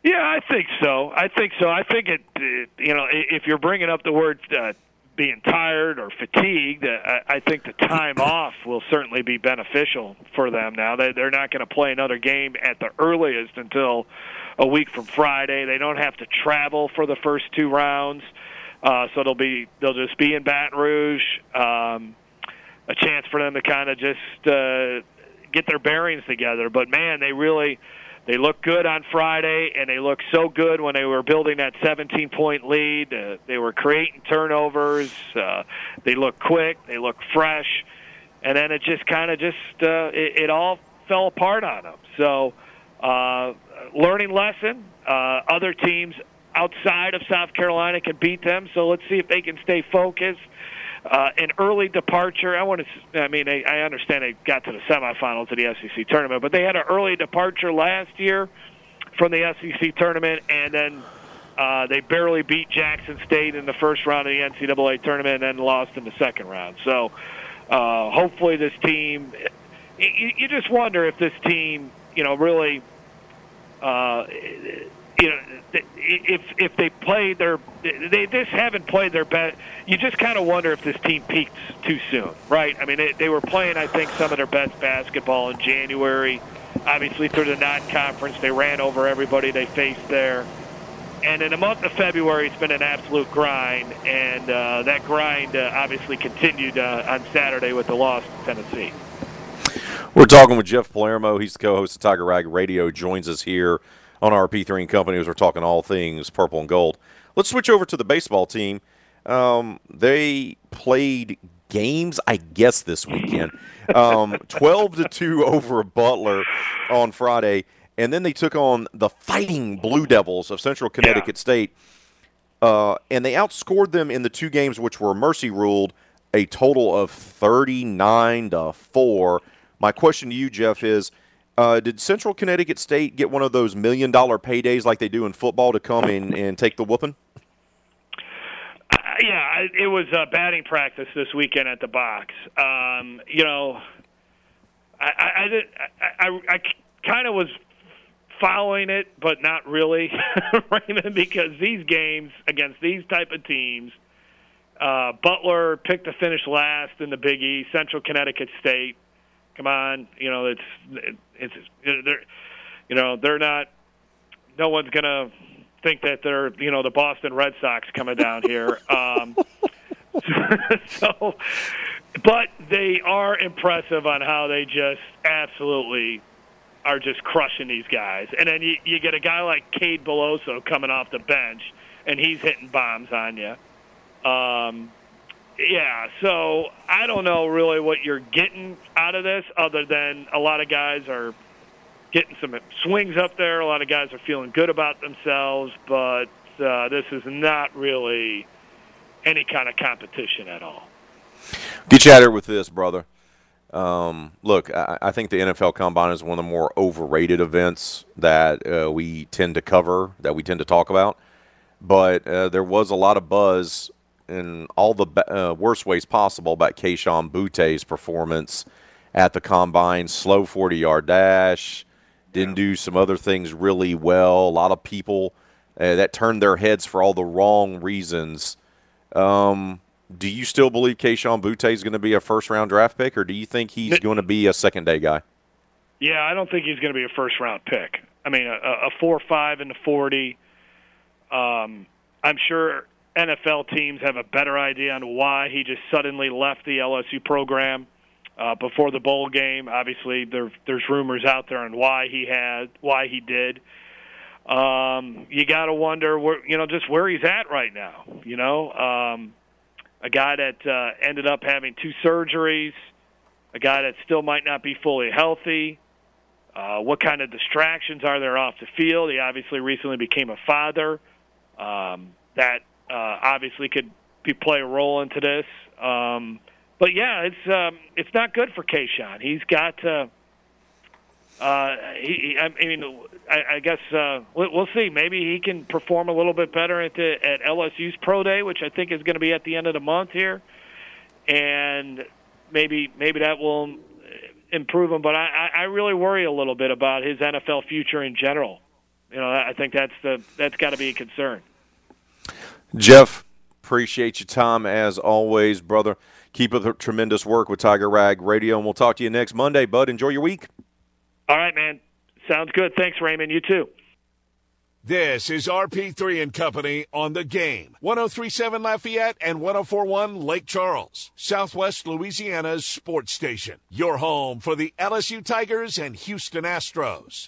Yeah, I think so. I think so. I think it. it you know, if you're bringing up the word uh, being tired or fatigued, uh, I, I think the time off will certainly be beneficial for them. Now they they're not going to play another game at the earliest until a week from Friday. They don't have to travel for the first two rounds, uh, so they'll be they'll just be in Baton Rouge. Um, a chance for them to kind of just uh, get their bearings together. But man, they really they looked good on Friday, and they looked so good when they were building that 17 point lead. Uh, they were creating turnovers. Uh, they looked quick. They looked fresh, and then it just kind of just uh, it, it all fell apart on them. So, uh, learning lesson. Uh, other teams outside of South Carolina can beat them. So let's see if they can stay focused uh, an early departure. I want to. I mean, they, I understand they got to the semifinals of the SEC tournament, but they had an early departure last year from the SEC tournament, and then uh, they barely beat Jackson State in the first round of the NCAA tournament, and then lost in the second round. So, uh, hopefully, this team. You, you just wonder if this team, you know, really. Uh, you know, if if they played their, they just haven't played their best. You just kind of wonder if this team peaked too soon, right? I mean, they, they were playing, I think, some of their best basketball in January. Obviously, through the non-conference, they ran over everybody they faced there. And in the month of February, it's been an absolute grind, and uh, that grind uh, obviously continued uh, on Saturday with the loss to Tennessee. We're talking with Jeff Palermo. He's the co-host of Tiger Rag Radio. Joins us here on RP3 and Company as we're talking all things purple and gold. Let's switch over to the baseball team. Um, they played games, I guess, this weekend. Um, 12 to 2 over Butler on Friday, and then they took on the Fighting Blue Devils of Central Connecticut State. Uh, and they outscored them in the two games which were mercy ruled a total of 39 to 4. My question to you, Jeff, is Uh, did Central Connecticut State get one of those million dollar paydays like they do in football to come in and take the whooping? Uh, yeah, it was uh, batting practice this weekend at the box. Um, you know, I, I, did, I, I, I kind of was following it, but not really, Raymond, because these games against these type of teams, uh, Butler picked to finish last in the Big East. Central Connecticut State, come on, you know it's it's they're you know they're not. No one's gonna think that they're you know the Boston Red Sox coming down here. Um, so, but they are impressive on how they just absolutely are just crushing these guys. And then you, you get a guy like Cade Beloso coming off the bench, and he's hitting bombs on you. Um, yeah, so I don't know really what you're getting out of this, other than a lot of guys are getting some swings up there. A lot of guys are feeling good about themselves, but uh, this is not really any kind of competition at all. Get you out here with this, brother. Um, look, I, I think the NFL Combine is one of the more overrated events that uh, we tend to cover, that we tend to talk about. But uh, there was a lot of buzz in all the uh, worst ways possible about Kayshon Boutte's performance at the Combine. Slow 40 yard dash, didn't do some other things really well. A lot of people uh, that turned their heads for all the wrong reasons. Um, do you still believe Kayshon Boutte is going to be a first round draft pick, or do you think he's going to be a second day guy? Yeah, I don't think he's going to be a first round pick. I mean, a, a four five in the forty. Um, I'm sure NFL teams have a better idea on why he just suddenly left the LSU program uh, before the bowl game. Obviously, there, there's rumors out there on why he had, why he did. Um, you got to wonder where, you know, just where he's at right now. You know, um, a guy that uh, ended up having two surgeries, a guy that still might not be fully healthy. Uh, what kind of distractions are there off the field? He obviously recently became a father. Um, that uh, obviously could be, play a role into this. Um, but yeah, it's um, it's not good for Kayshon. He's got. Uh, uh, he, I mean, I, I guess uh, we'll, we'll see. Maybe he can perform a little bit better at the, at LSU's pro day, which I think is going to be at the end of the month here, and maybe maybe that will improve him. But I, I really worry a little bit about his NFL future in general. You know, I think that's the that's got to be a concern. Jeff, appreciate your time as always, brother. Keep up the tremendous work with Tiger Rag Radio, and we'll talk to you next Monday, bud. Enjoy your week. All right, man. Sounds good. Thanks, Raymond. You too. This is RP3 and Company on the game. 1037 Lafayette and 1041 Lake Charles, Southwest Louisiana's sports station. Your home for the LSU Tigers and Houston Astros.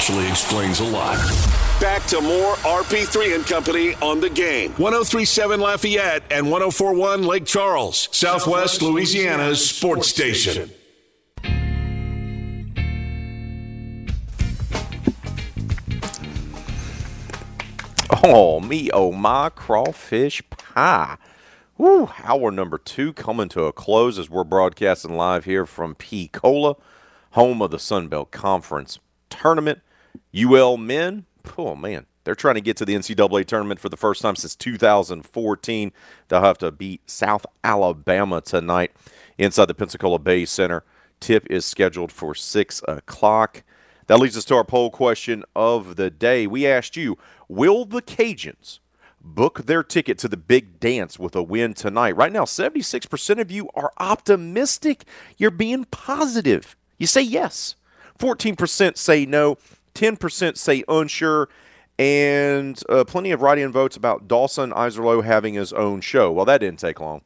That actually explains a lot. Back to more RP3 and Company on the game. 1037 Lafayette and 1041 Lake Charles, Southwest Louisiana's sports station. Oh, me, oh, my crawfish pie. Woo, hour number two coming to a close as we're broadcasting live here from P-Cola, home of the Sun Belt Conference tournament. UL men, oh man, they're trying to get to the NCAA tournament for the first time since 2014. They'll have to beat South Alabama tonight inside the Pensacola Bay Center. Tip is scheduled for 6 o'clock. That leads us to our poll question of the day. We asked you, will the Cajuns book their ticket to the big dance with a win tonight? Right now, 76% of you are optimistic. You're being positive. You say yes. 14% say no. 10% say unsure. And uh, plenty of write in votes about Dawson Iserlo having his own show. Well, that didn't take long.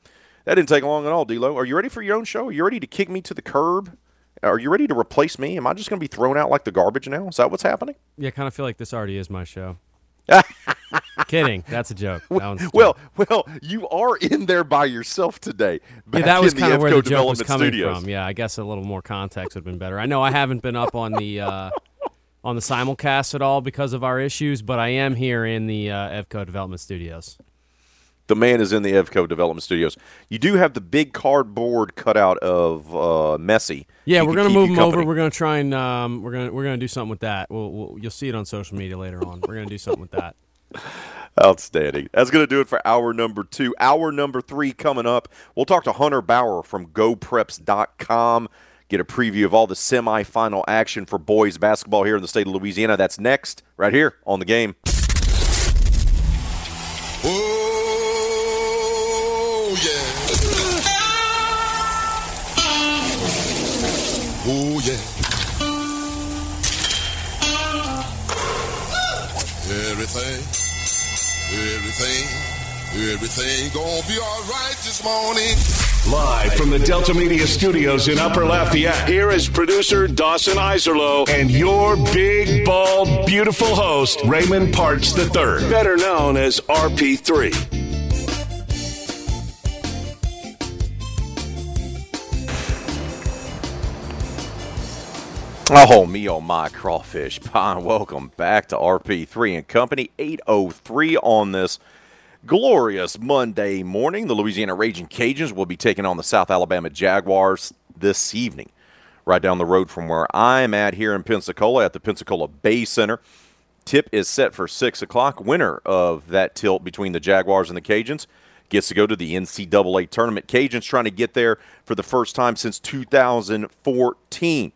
That didn't take long at all, D'Lo. Are you ready for your own show? Are you ready to kick me to the curb? Are you ready to replace me? Am I just going to be thrown out like the garbage now? Is that what's happening? Yeah, I kind of feel like this already is my show. Kidding. That's a joke. That joke. Well, well, you are in there by yourself today. Yeah, that was kind of where the joke was coming Studios. from. Yeah, I guess a little more context would have been better. I know I haven't been up on the uh, on the simulcast at all because of our issues, but I am here in the uh, Evco Development Studios. The man is in the Evco Development Studios. You do have the big cardboard cutout of uh, Messi. Yeah, He we're gonna move him over. We're gonna try and um, we're gonna we're gonna do something with that. We'll, we'll you'll see it on social media later on. We're gonna do something with that. Outstanding. That's going to do it for hour number two. Hour number three coming up. We'll talk to Hunter Bauer from GoPreps.com. Get a preview of all the semifinal action for boys basketball here in the state of Louisiana. That's next, right here on the game. Oh, yeah. Oh, yeah. Everything, everything, everything gonna be all right this morning. Live from the Delta Media Studios in Upper Lafayette, here is producer Dawson Iserlo and your big, bald, beautiful host, Raymond Partsch III, better known as RP3. Oh, me, oh, my crawfish pie. Welcome back to RP3 and Company 803 on this glorious Monday morning. The Louisiana Raging Cajuns will be taking on the South Alabama Jaguars this evening, right down the road from where I'm at here in Pensacola at the Pensacola Bay Center. Tip is set for 6 o'clock. Winner of that tilt between the Jaguars and the Cajuns gets to go to the NCAA tournament. Cajuns trying to get there for the first time since 2014.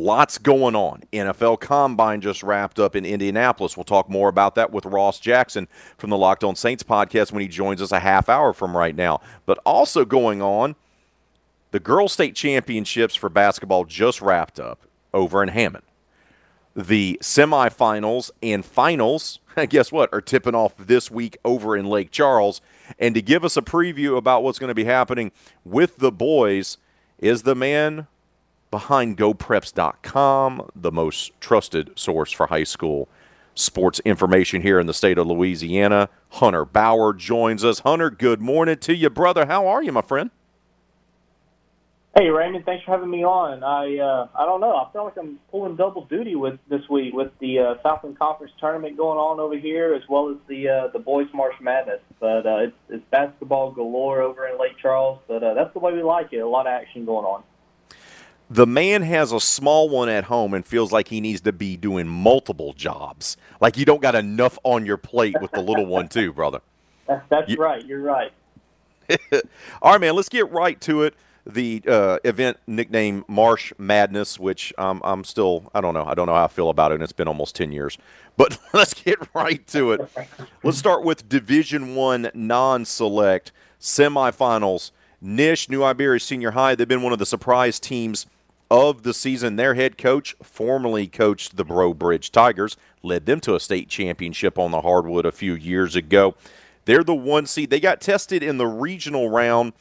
Lots going on. NFL Combine just wrapped up in Indianapolis. We'll talk more about that with Ross Jackson from the Locked On Saints podcast when he joins us a half hour from right now. But also going on, the Girls State Championships for basketball just wrapped up over in Hammond. The semifinals and finals, guess what, are tipping off this week over in Lake Charles. And to give us a preview about what's going to be happening with the boys is the man behind GoPreps.com, the most trusted source for high school sports information here in the state of Louisiana. Hunter Bauer joins us. Hunter, good morning to you, brother. How are you, my friend? Hey Raymond, thanks for having me on. I uh, I don't know. I feel like I'm pulling double duty with this week with the uh, Southland Conference tournament going on over here, as well as the uh, the boys March Madness. But uh, it's, it's basketball galore over in Lake Charles. But uh, that's the way we like it. A lot of action going on. The man has a small one at home and feels like he needs to be doing multiple jobs. Like you don't got enough on your plate with the little one, too, brother. That's, that's You- right. You're right. All right, man, let's get right to it. The uh, event nicknamed Marsh Madness, which um, I'm still, I don't know. I don't know how I feel about it, and it's been almost 10 years. But let's get right to it. Let's start with Division One non-select semifinals. Nish, New Iberia Senior High, they've been one of the surprise teams of the season. Their head coach formerly coached the Breaux Bridge Tigers, led them to a state championship on the hardwood a few years ago. They're the one seed. They got tested in the regional round,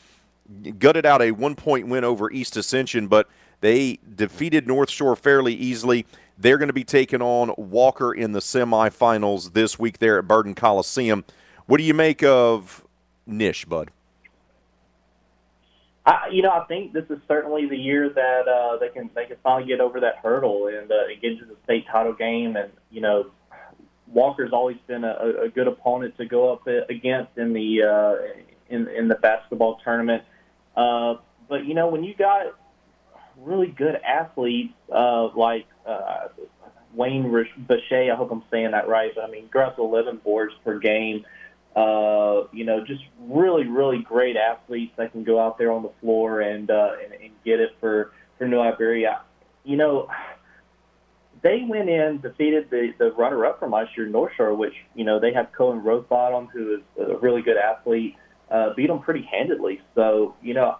gutted out a one point win over East Ascension, but they defeated North Shore fairly easily. They're going to be taking on Walker in the semifinals this week there at Burton Coliseum. What do you make of Nish, bud? I, you know, I think this is certainly the year that uh, they can they can finally get over that hurdle and, uh, and get into the state title game. And you know, Walker's always been a, a good opponent to go up against in the uh, in in the basketball tournament. Uh, but you know, when you got really good athletes uh, like uh, Wayne Boucher, I hope I'm saying that right. But I mean, Gruss 11 boards per game. You know, just really, really great athletes that can go out there on the floor and uh, and, and get it for for New Iberia. You know, they went in, defeated the the runner up from last year, North Shore, which you know they have Cohen Rosebottom, who is a really good athlete, uh, beat them pretty handedly. So you know,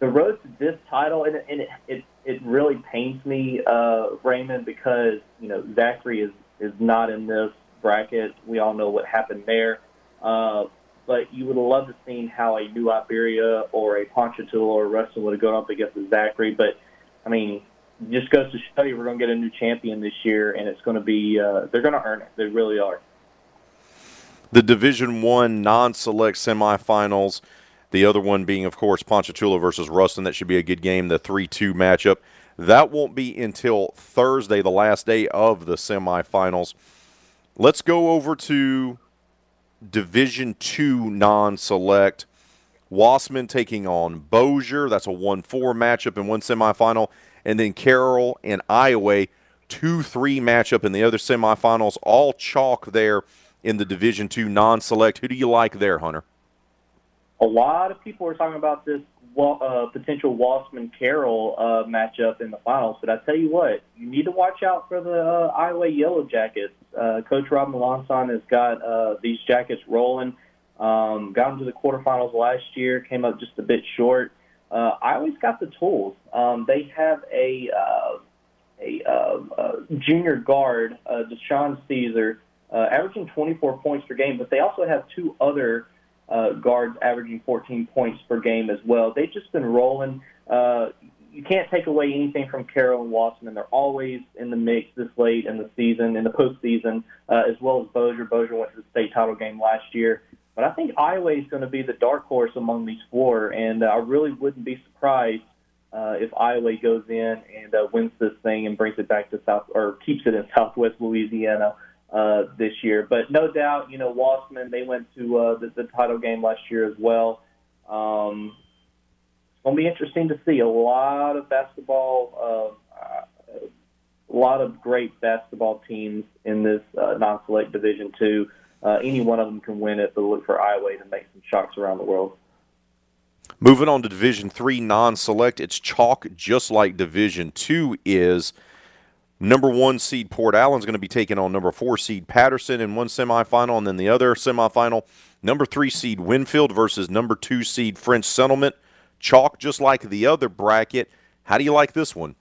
the road to this title, and, and it, it it really pains me, uh, Raymond, because you know Zachary is is not in this bracket. We all know what happened there. Uh, but you would have loved to seen how a New Iberia or a Ponchatoula or a Ruston would have gone up against the Zachary. But I mean, just goes to show you we're going to get a new champion this year, and it's going to be uh, they're going to earn it. They really are. The Division One non-select semifinals. The other one being, of course, Ponchatoula versus Ruston. That should be a good game. The three-two matchup. That won't be until Thursday, the last day of the semifinals. Let's go over to Division Two non-select. Wossman taking on Bossier. That's a 1 4 matchup in one semifinal. And then Carroll and Iowa, 2 3 matchup in the other semifinals. All chalk there in the Division Two non select. Who do you like there, Hunter? A lot of people are talking about this uh, potential Wossman Carroll uh, matchup in the finals, but I tell you what, you need to watch out for the uh, Iowa Yellow Jackets. Uh, Coach Rob Melanson has got uh, these Jackets rolling. Um, got into the quarterfinals last year, came up just a bit short. Uh, I always got the tools. Um, they have a uh, a uh, uh, junior guard, uh, Deshaun Caesar, uh, averaging 24 points per game, but they also have two other uh, guards averaging 14 points per game as well. They've just been rolling. Uh, you can't take away anything from Carroll and Wossman. They're always in the mix this late in the season, in the postseason, uh, as well as Bossier. Bossier went to the state title game last year. But I think Iowa is going to be the dark horse among these four, and uh, I really wouldn't be surprised uh, if Iowa goes in and uh, wins this thing and brings it back to South or keeps it in Southwest Louisiana this year. But no doubt, you know, Wossman they went to uh, the, the title game last year as well. Um, it's going to be interesting to see a lot of basketball. Uh, a lot of great basketball teams in this uh, non-select Division Two uh, any one of them can win it, but look for Iowa to make some shocks around the world. Moving on to Division Three non-select, it's chalk just like Division Two is. Number one seed Port Allen's going to be taking on number four seed Patterson in one semifinal, and then the other semifinal, number three seed Winfield versus number two seed French Settlement. Chalk just like the other bracket. How do you like this one?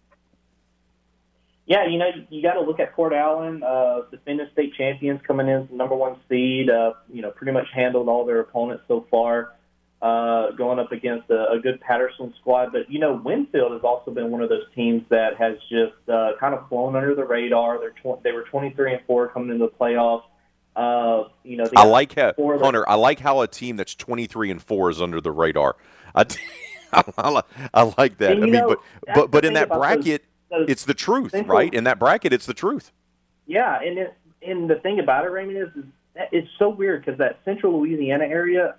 Yeah, you know, you got to look at Port Allen, uh, defending state champions coming in number one seed. Uh, you know, pretty much handled all their opponents so far, uh, going up against a, a good Patterson squad. But you know, Winfield has also been one of those teams that has just uh, kind of flown under the radar. They're tw- they were 23 and four coming into the playoffs. Uh, you know, I like how Hunter. I like how a team that's 23 and four is under the radar. I, I, I like that. And, I mean, know, but but but in that bracket. Those, it's the truth, right? In that bracket, it's the truth. Yeah, and it, and the thing about it, Raymond, is, is it's so weird because that Central Louisiana area,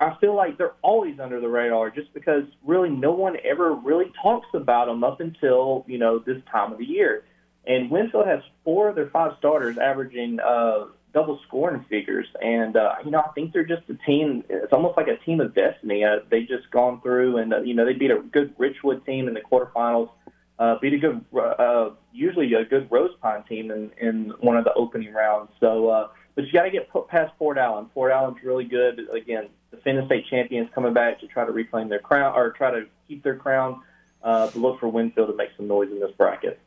I, feel like they're always under the radar, just because really no one ever really talks about them up until you know this time of the year. And Winfield has four of their five starters averaging uh, double scoring figures, and uh, you know I think they're just a team. It's almost like a team of destiny. Uh, they just gone through, and uh, you know they beat a good Richwood team in the quarterfinals uh, beat a good, uh, usually a good Rose Pine team in, in one of the opening rounds. So, uh, but you got to get past Port Allen. Port Allen's really good. Again, defending state champions coming back to try to reclaim their crown or try to keep their crown. Uh, but look for Winfield to make some noise in this bracket.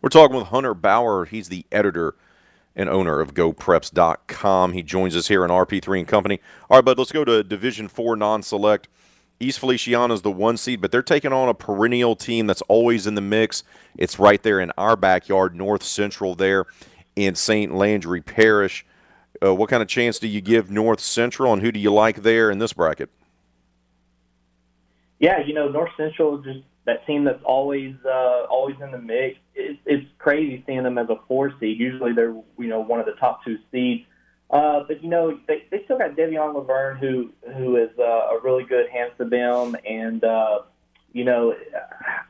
We're talking with Hunter Bauer. He's the editor and owner of GoPreps.com. He joins us here in RP3 and Company. All right, bud, let's go to Division Four non-select. East Feliciana is the one seed, but they're taking on a perennial team that's always in the mix. It's right there in our backyard, North Central, there in St. Landry Parish. Uh, what kind of chance do you give North Central, and who do you like there in this bracket? Yeah, you know North Central, just that team that's always uh, always in the mix. It's, it's crazy seeing them as a four seed. Usually they're you know one of the top two seeds. Uh, but you know, they, they still got Devion Laverne, who who is uh, a really good hand for them, and uh, you know,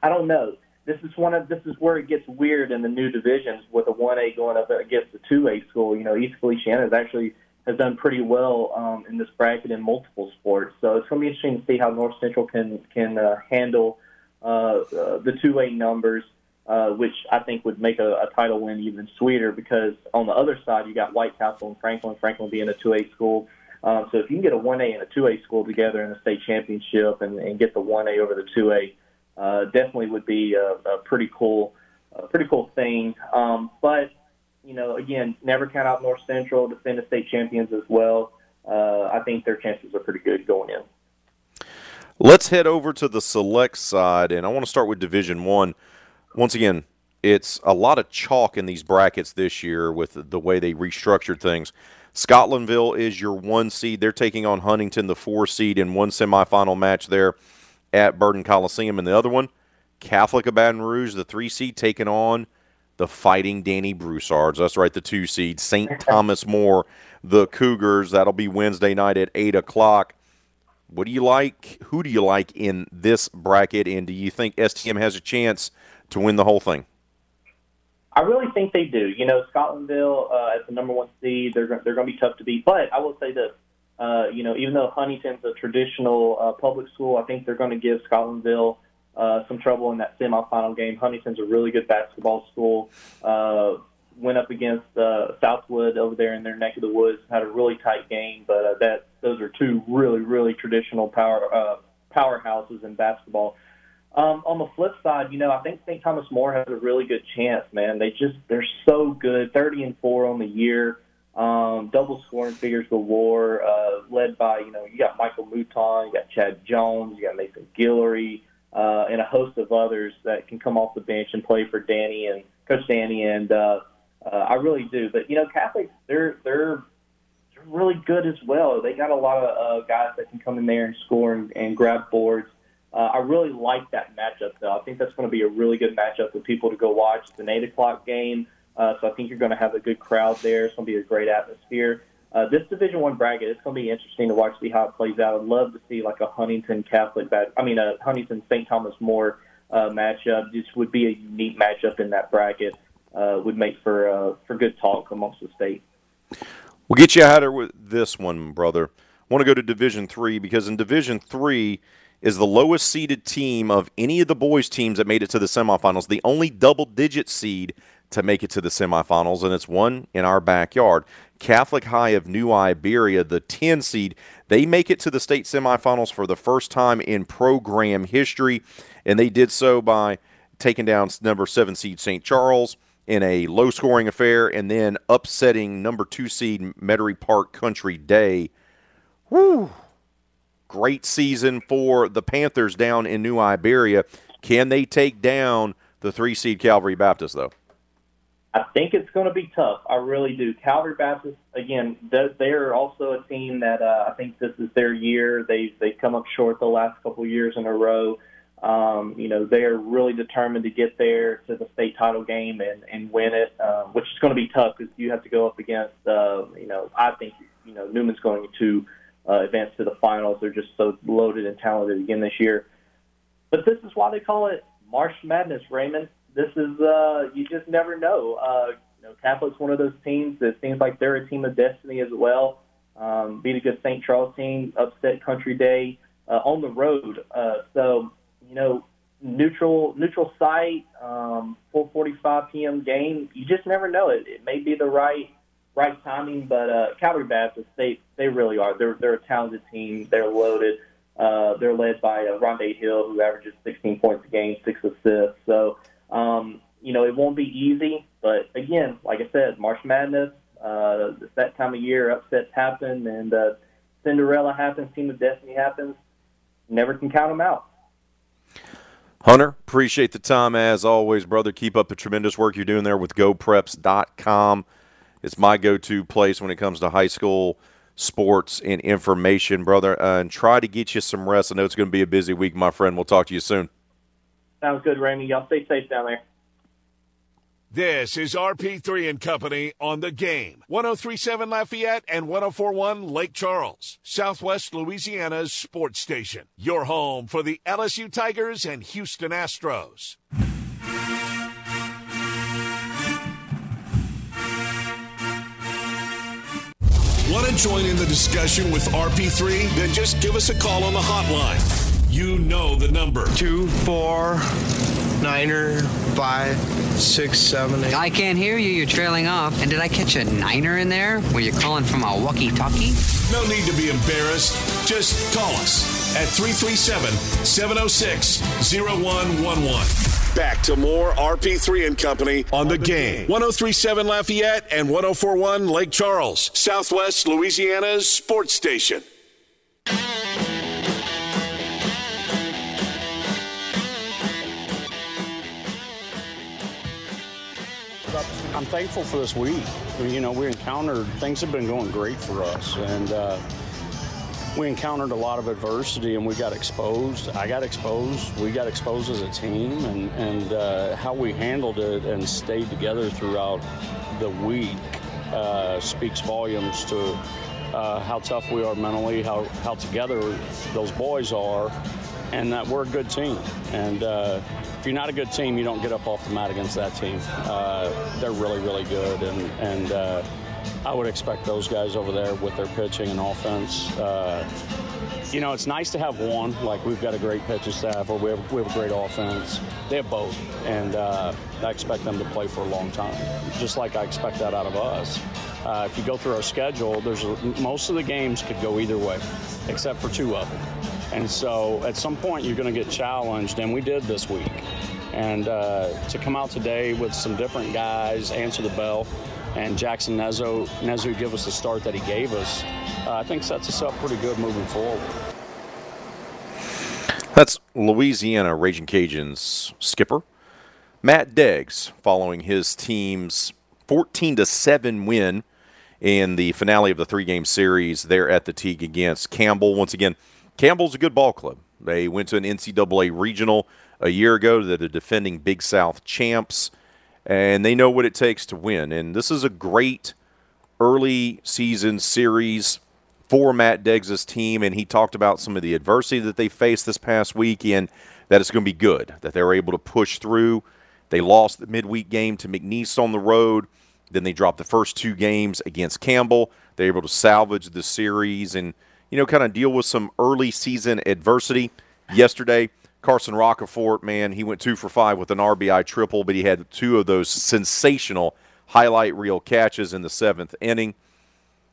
I don't know. This is one of this is where it gets weird in the new divisions with a one A going up against a two A school. You know, East Feliciana has actually has done pretty well um, in this bracket in multiple sports. So it's going to be interesting to see how North Central can can uh, handle uh, uh, the two A numbers uh, which I think would make a, a title win even sweeter because on the other side you got White Castle and Franklin. Franklin being a 2A school. Um, so if you can get a 1A and a 2A school together in the state championship and, and get the 1A over the 2A, uh, definitely would be a, a pretty cool, a pretty cool thing. Um, but you know, again, never count out North Central, defend the state champions as well. Uh, I think their chances are pretty good going in. Let's head over to the select side, and I want to start with Division One once again, it's a lot of chalk in these brackets this year with the way they restructured things. Scotlandville is your one seed. They're taking on Huntington, the four seed, in one semifinal match there at Burton Coliseum. And the other one, Catholic of Baton Rouge, the three seed, taking on the Fighting Danny Broussards. That's right, the two seed. St. Thomas More, the Cougars. That'll be Wednesday night at 8 o'clock. What do you like? Who do you like in this bracket? And do you think STM has a chance to win the whole thing? I really think they do. You know, Scotlandville uh, as the number one seed, they're they're going to be tough to beat. But I will say this: uh, you know, even though Huntington's a traditional uh, public school, I think they're going to give Scotlandville uh, some trouble in that semifinal game. Huntington's a really good basketball school. Uh, went up against uh, Southwood over there in their neck of the woods, had a really tight game. But uh, that those are two really really traditional power uh, powerhouses in basketball. Um, on the flip side, you know, I think St. Thomas More has a really good chance, man. They just they're so good, thirty and four on the year, um, double scoring figures galore, uh, led by you know you got Michael Mouton, you got Chad Jones, you got Nathan Guillory, uh, and a host of others that can come off the bench and play for Danny and Coach Danny, and uh, uh, I really do. But you know, Catholics they're they're really good as well. They got a lot of uh, guys that can come in there and score and, and grab boards. Uh, I really like that matchup, though. I think that's going to be a really good matchup for people to go watch. It's an 8 o'clock game, uh, so I think you're going to have a good crowd there. It's going to be a great atmosphere. Uh, this Division One bracket, it's going to be interesting to watch, see how it plays out. I'd love to see like a Huntington Catholic, bat- I mean a Huntington St. Thomas More uh, matchup. This would be a unique matchup in that bracket. Uh, would make for uh, for good talk amongst the state. We'll get you out of with this one, brother. I want to go to Division Three because in Division Three is the lowest seeded team of any of the boys teams that made it to the semifinals. The only double digit seed to make it to the semifinals, and it's one in our backyard. Catholic High of New Iberia, the 10 seed, they make it to the state semifinals for the first time in program history, and they did so by taking down number seven seed St. Charles in a low scoring affair and then upsetting number two seed Metairie Park Country Day. Whew. Great season for the Panthers down in New Iberia. Can they take down the three seed Calvary Baptist, though? I think it's going to be tough. I really do. Calvary Baptist, again, they're also a team that uh, I think this is their year. They've they've come up short the last couple years in a row. Um, you know, they are really determined to get there to the state title game and, and win it, uh, which is going to be tough because you have to go up against, uh, you know, I think, you know, Newman's going to uh, advance to the finals. They're just so loaded and talented again this year. But this is why they call it March Madness, Raymond. This is uh, you just never know. Uh, you know, Catholic's one of those teams that seems like they're a team of destiny as well. Um, beat a good St. Charles team, upset Country Day uh, on the road. Uh, so you know, neutral neutral site, um, 4:45 p.m. game. You just never know. It, it may be the right right timing, but uh, Calvary Baptist they they really are. They're they're a talented team. They're loaded. Uh, they're led by uh, Rondé Hill, who averages 16 points a game, six assists. So um, you know it won't be easy, but again, like I said, March Madness. Uh, it's that time of year, upsets happen, and uh, Cinderella happens, Team of Destiny happens. Never can count them out. Hunter, appreciate the time as always, brother. Keep up the tremendous work you're doing there with GoPreps.com. It's my go-to place when it comes to high school sports and information, brother. Uh, and try to get you some rest. I know it's going to be a busy week, my friend. We'll talk to you soon. Sounds good, Randy. Y'all stay safe down there. This is RP3 and Company on the game. 1037 Lafayette and 1041 Lake Charles, Southwest Louisiana's sports station. Your home for the LSU Tigers and Houston Astros. Want to join in the discussion with RP3? Then just give us a call on the hotline. You know the number. Two, four, niner, er, five, six, seven, eight. I can't hear you. You're trailing off. And did I catch a niner in there? Were you calling from a walkie-talkie? No need to be embarrassed. Just call us at 337 706 0111. Back to more RP3 and Company on, the, game. 1037 Lafayette and 1041 Lake Charles, Southwest Louisiana's sports station. I'm thankful for this week. We, you know, we encountered things have been going great for us, and uh, we encountered a lot of adversity, and we got exposed. I got exposed. We got exposed as a team, and and uh, how we handled it and stayed together throughout the week uh, speaks volumes to uh, how tough we are mentally, how how together those boys are, and that we're a good team. And uh, you're not a good team, you don't get up off the mat against that team. Uh, they're really, really good, and and uh, I would expect those guys over there with their pitching and offense. Uh, you know, it's nice to have one. Like we've got a great pitching staff, or we have, we have a great offense. They have both, and uh, I expect them to play for a long time. Just like I expect that out of us. Uh, if you go through our schedule, there's most of the games could go either way, except for two of them. And so at some point you're going to get challenged, and we did this week. And uh, to come out today with some different guys, answer the bell, and Jackson Nezo, Nezu give us the start that he gave us, uh, I think sets us up pretty good moving forward. That's Louisiana Raging Cajuns skipper Matt Deggs following his team's 14 to 7 win in the finale of the three game series there at the Tigue against Campbell. Once again, Campbell's a good ball club. They went to an NCAA regional a year ago. They're the defending Big South champs, and they know what it takes to win. And this is a great early season series for Matt Deggs' team, and he talked about some of the adversity that they faced this past weekend, that it's going to be good, that they were able to push through. They lost the midweek game to McNeese on the road. Then they dropped the first two games against Campbell. They're able to salvage the series and, you know, kind of deal with some early season adversity. Yesterday, Carson Roccaforte, man, he went two for five with an RBI triple, but he had two of those sensational highlight reel catches in the seventh inning.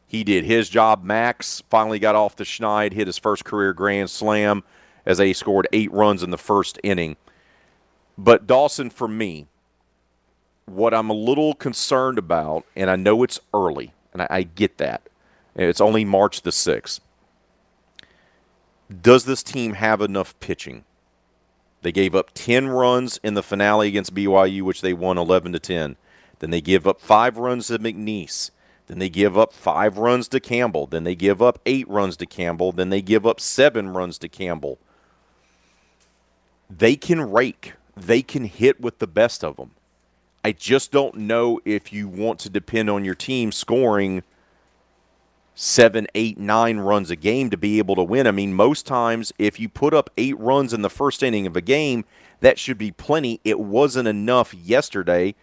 He did his job. Max finally got off the schneid, hit his first career grand slam as they scored eight runs in the first inning. But Dawson, for me, what I'm a little concerned about, and I know it's early, and I, I get that. It's only March the 6th. Does this team have enough pitching? They gave up 10 runs in the finale against BYU, which they won 11 to 10. Then they give up five runs to McNeese. Then they give up five runs to Campbell. Then they give up eight runs to Campbell. Then they give up seven runs to Campbell. They can rake, they can hit with the best of them. I just don't know if you want to depend on your team scoring seven, eight, nine runs a game to be able to win. I mean, most times, if you put up eight runs in the first inning of a game, that should be plenty. It wasn't enough yesterday.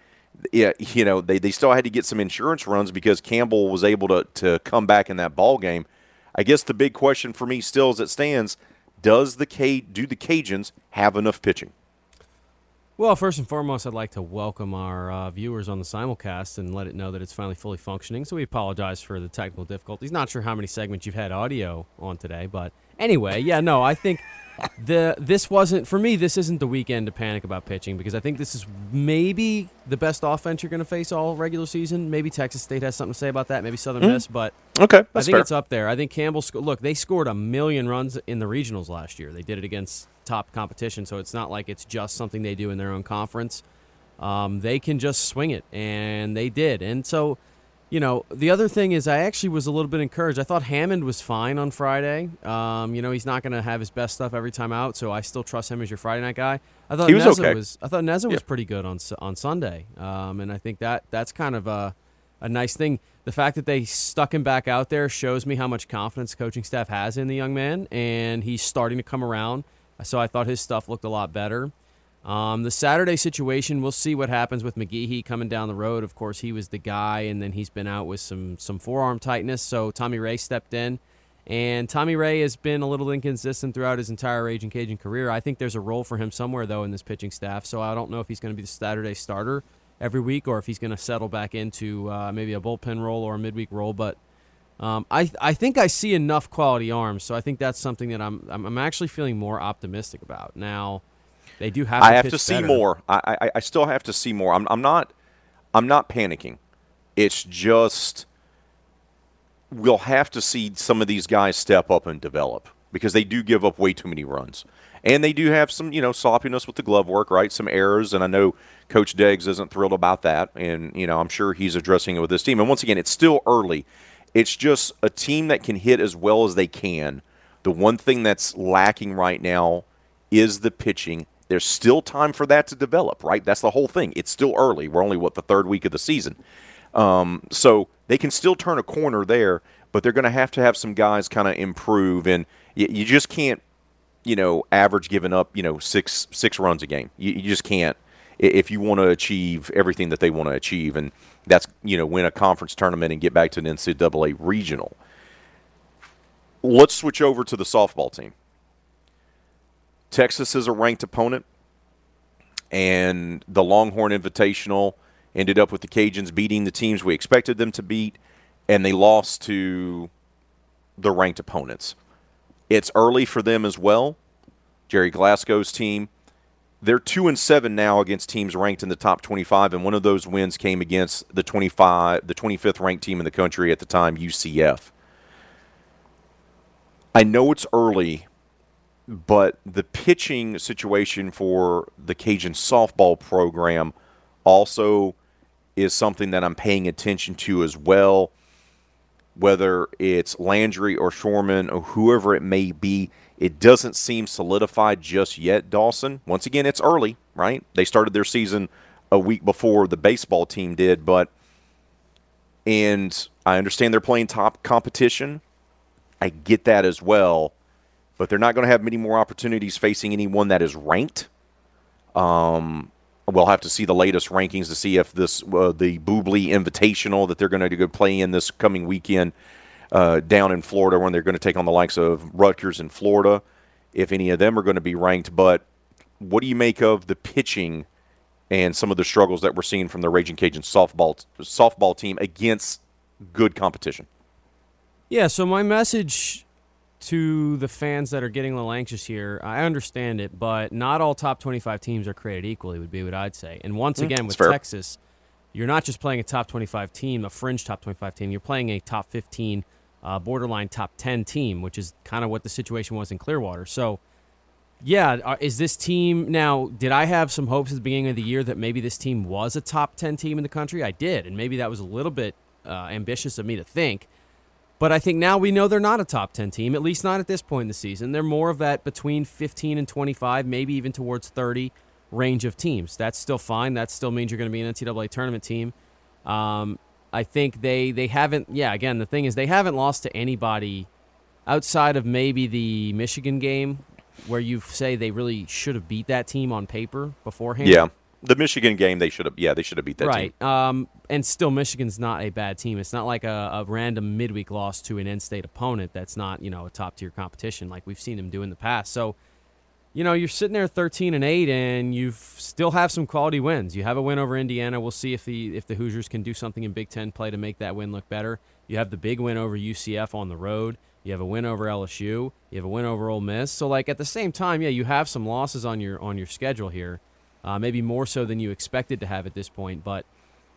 Yeah, you know, they, they still had to get some insurance runs because Campbell was able to, to come back in that ball game. I guess the big question for me still as it stands, does the K do the Cajuns have enough pitching? Well, first and foremost, I'd like to welcome our uh, viewers on the simulcast and let it know that it's finally fully functioning. So we apologize for the technical difficulties. Not sure how many segments you've had audio on today, but anyway, yeah, no, I think the this wasn't for me. This isn't the weekend to panic about pitching because I think this is maybe the best offense you're going to face all regular season. Maybe Texas State has something to say about that. Maybe Southern Mm. Miss, but Okay, I think fair. it's up there. I think Campbell. Sco- look, they scored a million runs in the regionals last year. They did it against top competition, so it's not like it's just something they do in their own conference. Um, they can just swing it, and they did. And so, you know, the other thing is, I actually was a little bit encouraged. I thought Hammond was fine on Friday. Um, you know, he's not going to have his best stuff every time out, so I still trust him as your Friday night guy. I thought He was Neza okay. was. I thought Neza Yeah. was pretty good on on Sunday, um, and I think that that's kind of a a nice thing. The fact that they stuck him back out there shows me how much confidence coaching staff has in the young man, and he's starting to come around. So I thought his stuff looked a lot better. Um, the Saturday situation, we'll see what happens with McGeehee coming down the road. Of course, he was the guy, and then he's been out with some some forearm tightness. So Tommy Ray stepped in, and Tommy Ray has been a little inconsistent throughout his entire Raging Cajun career. I think there's a role for him somewhere though in this pitching staff. So I don't know if he's going to be the Saturday starter every week or if he's going to settle back into uh, maybe a bullpen role or a midweek role. But um, I I think I see enough quality arms, so I think that's something that I'm I'm, I'm actually feeling more optimistic about now. They do have. To I have to see better. more. I, I I still have to see more. I'm I'm not I'm not panicking. It's just we'll have to see some of these guys step up and develop. because they do give up way too many runs. And they do have some, you know, sloppiness with the glove work, right? Some errors, and I know Coach Deggs isn't thrilled about that, and you know, I'm sure he's addressing it with this team. And once again, it's still early. It's just a team that can hit as well as they can. The one thing that's lacking right now is the pitching. There's still time for that to develop, right? That's the whole thing. It's still early. We're only what the third week of the season, um, so they can still turn a corner there. But they're going to have to have some guys kind of improve, and you, you just can't you know, average giving up, you know, six six runs a game. You, you just can't if you want to achieve everything that they want to achieve, and that's you know, win a conference tournament and get back to an NCAA regional. Let's switch over to the softball team. Texas is a ranked opponent, and the Longhorn Invitational ended up with the Cajuns beating the teams we expected them to beat, and they lost to the ranked opponents. It's early for them as well. Gerry Glasgow's team, they're two and seven now against teams ranked in the top 25, and one of those wins came against the 25, the 25th ranked team in the country at the time, UCF. I know it's early, but the pitching situation for the Cajun softball program also is something that I'm paying attention to as well whether it's Landry or Schorman or whoever it may be. It doesn't seem solidified just yet, Dawson. Once again, it's early, right? They started their season a week before the baseball team did, but and I understand they're playing top competition. I get that as well, but they're not going to have many more opportunities facing anyone that is ranked. Um, We'll have to see the latest rankings to see if this uh, the Bubly Invitational that they're going to go play in this coming weekend uh, down in Florida when they're going to take on the likes of Rutgers in Florida, if any of them are going to be ranked. But what do you make of the pitching and some of the struggles that we're seeing from the Raging Cajun softball softball team against good competition? Yeah. So my message to the fans that are getting a little anxious here, I understand it, but not all top 25 teams are created equally, would be what I'd say. And once mm, again, with fair. Texas, you're not just playing a top 25 team, a fringe top 25 team, you're playing a top 15, uh, borderline top 10 team, which is kind of what the situation was in Clearwater. So, yeah, uh, is this team now? Did I have some hopes at the beginning of the year that maybe this team was a top 10 team in the country? I did, and maybe that was a little bit uh, ambitious of me to think. But I think now we know they're not a top 10 team, at least not at this point in the season. They're more of that between 15 and 25, maybe even towards 30 range of teams. That's still fine. That still means you're going to be an NCAA tournament team. Um, I think they, they haven't, yeah, again, the thing is they haven't lost to anybody outside of maybe the Michigan game where you say they really should have beat that team on paper beforehand. Yeah the Michigan game, they should have. Yeah, they should have beat that right. team. Um, and still, Michigan's not a bad team. It's not like a, a random midweek loss to an in-state opponent that's not you know a top-tier competition like we've seen them do in the past. So, you know, you're sitting there 13 and eight, and you still have some quality wins. You have a win over Indiana. We'll see if the if the Hoosiers can do something in Big Ten play to make that win look better. You have the big win over UCF on the road. You have a win over LSU. You have a win over Ole Miss. So, like at the same time, yeah, you have some losses on your on your schedule here uh, maybe more so than you expected to have at this point. But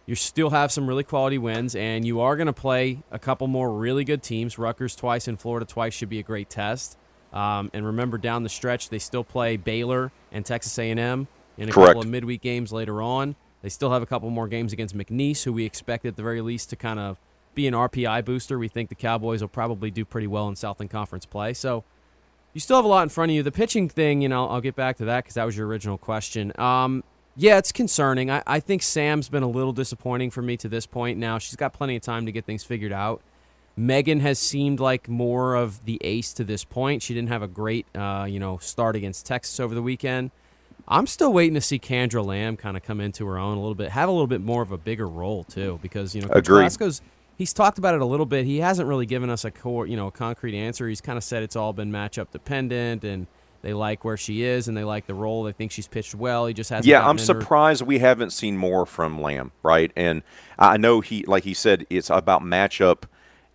you still have some really quality wins, and you are going to play a couple more really good teams. Rutgers twice and Florida twice should be a great test. Um, and remember, down the stretch, they still play Baylor and Texas A&M in a Correct. couple of midweek games later on. They still have a couple more games against McNeese, who we expect at the very least to kind of be an RPI booster. We think the Cowboys will probably do pretty well in Southland Conference play. So you still have a lot in front of you. The pitching thing, you know, I'll get back to that because that was your original question. Um, yeah, it's concerning. I, I think Sam's been a little disappointing for me to this point. Now she's got plenty of time to get things figured out. Megan has seemed like more of the ace to this point. She didn't have a great, uh, you know, start against Texas over the weekend. I'm still waiting to see Kandra Lamb kind of come into her own a little bit, have a little bit more of a bigger role too, because you know, Glasgow's he's talked about it a little bit. He hasn't really given us a core, you know, a concrete answer. He's kind of said it's all been matchup dependent and they like where she is and they like the role. They think she's pitched well. He just hasn't. Yeah, I'm surprised her. we haven't seen more from Lamb, right? And I know he, like he said, it's about matchup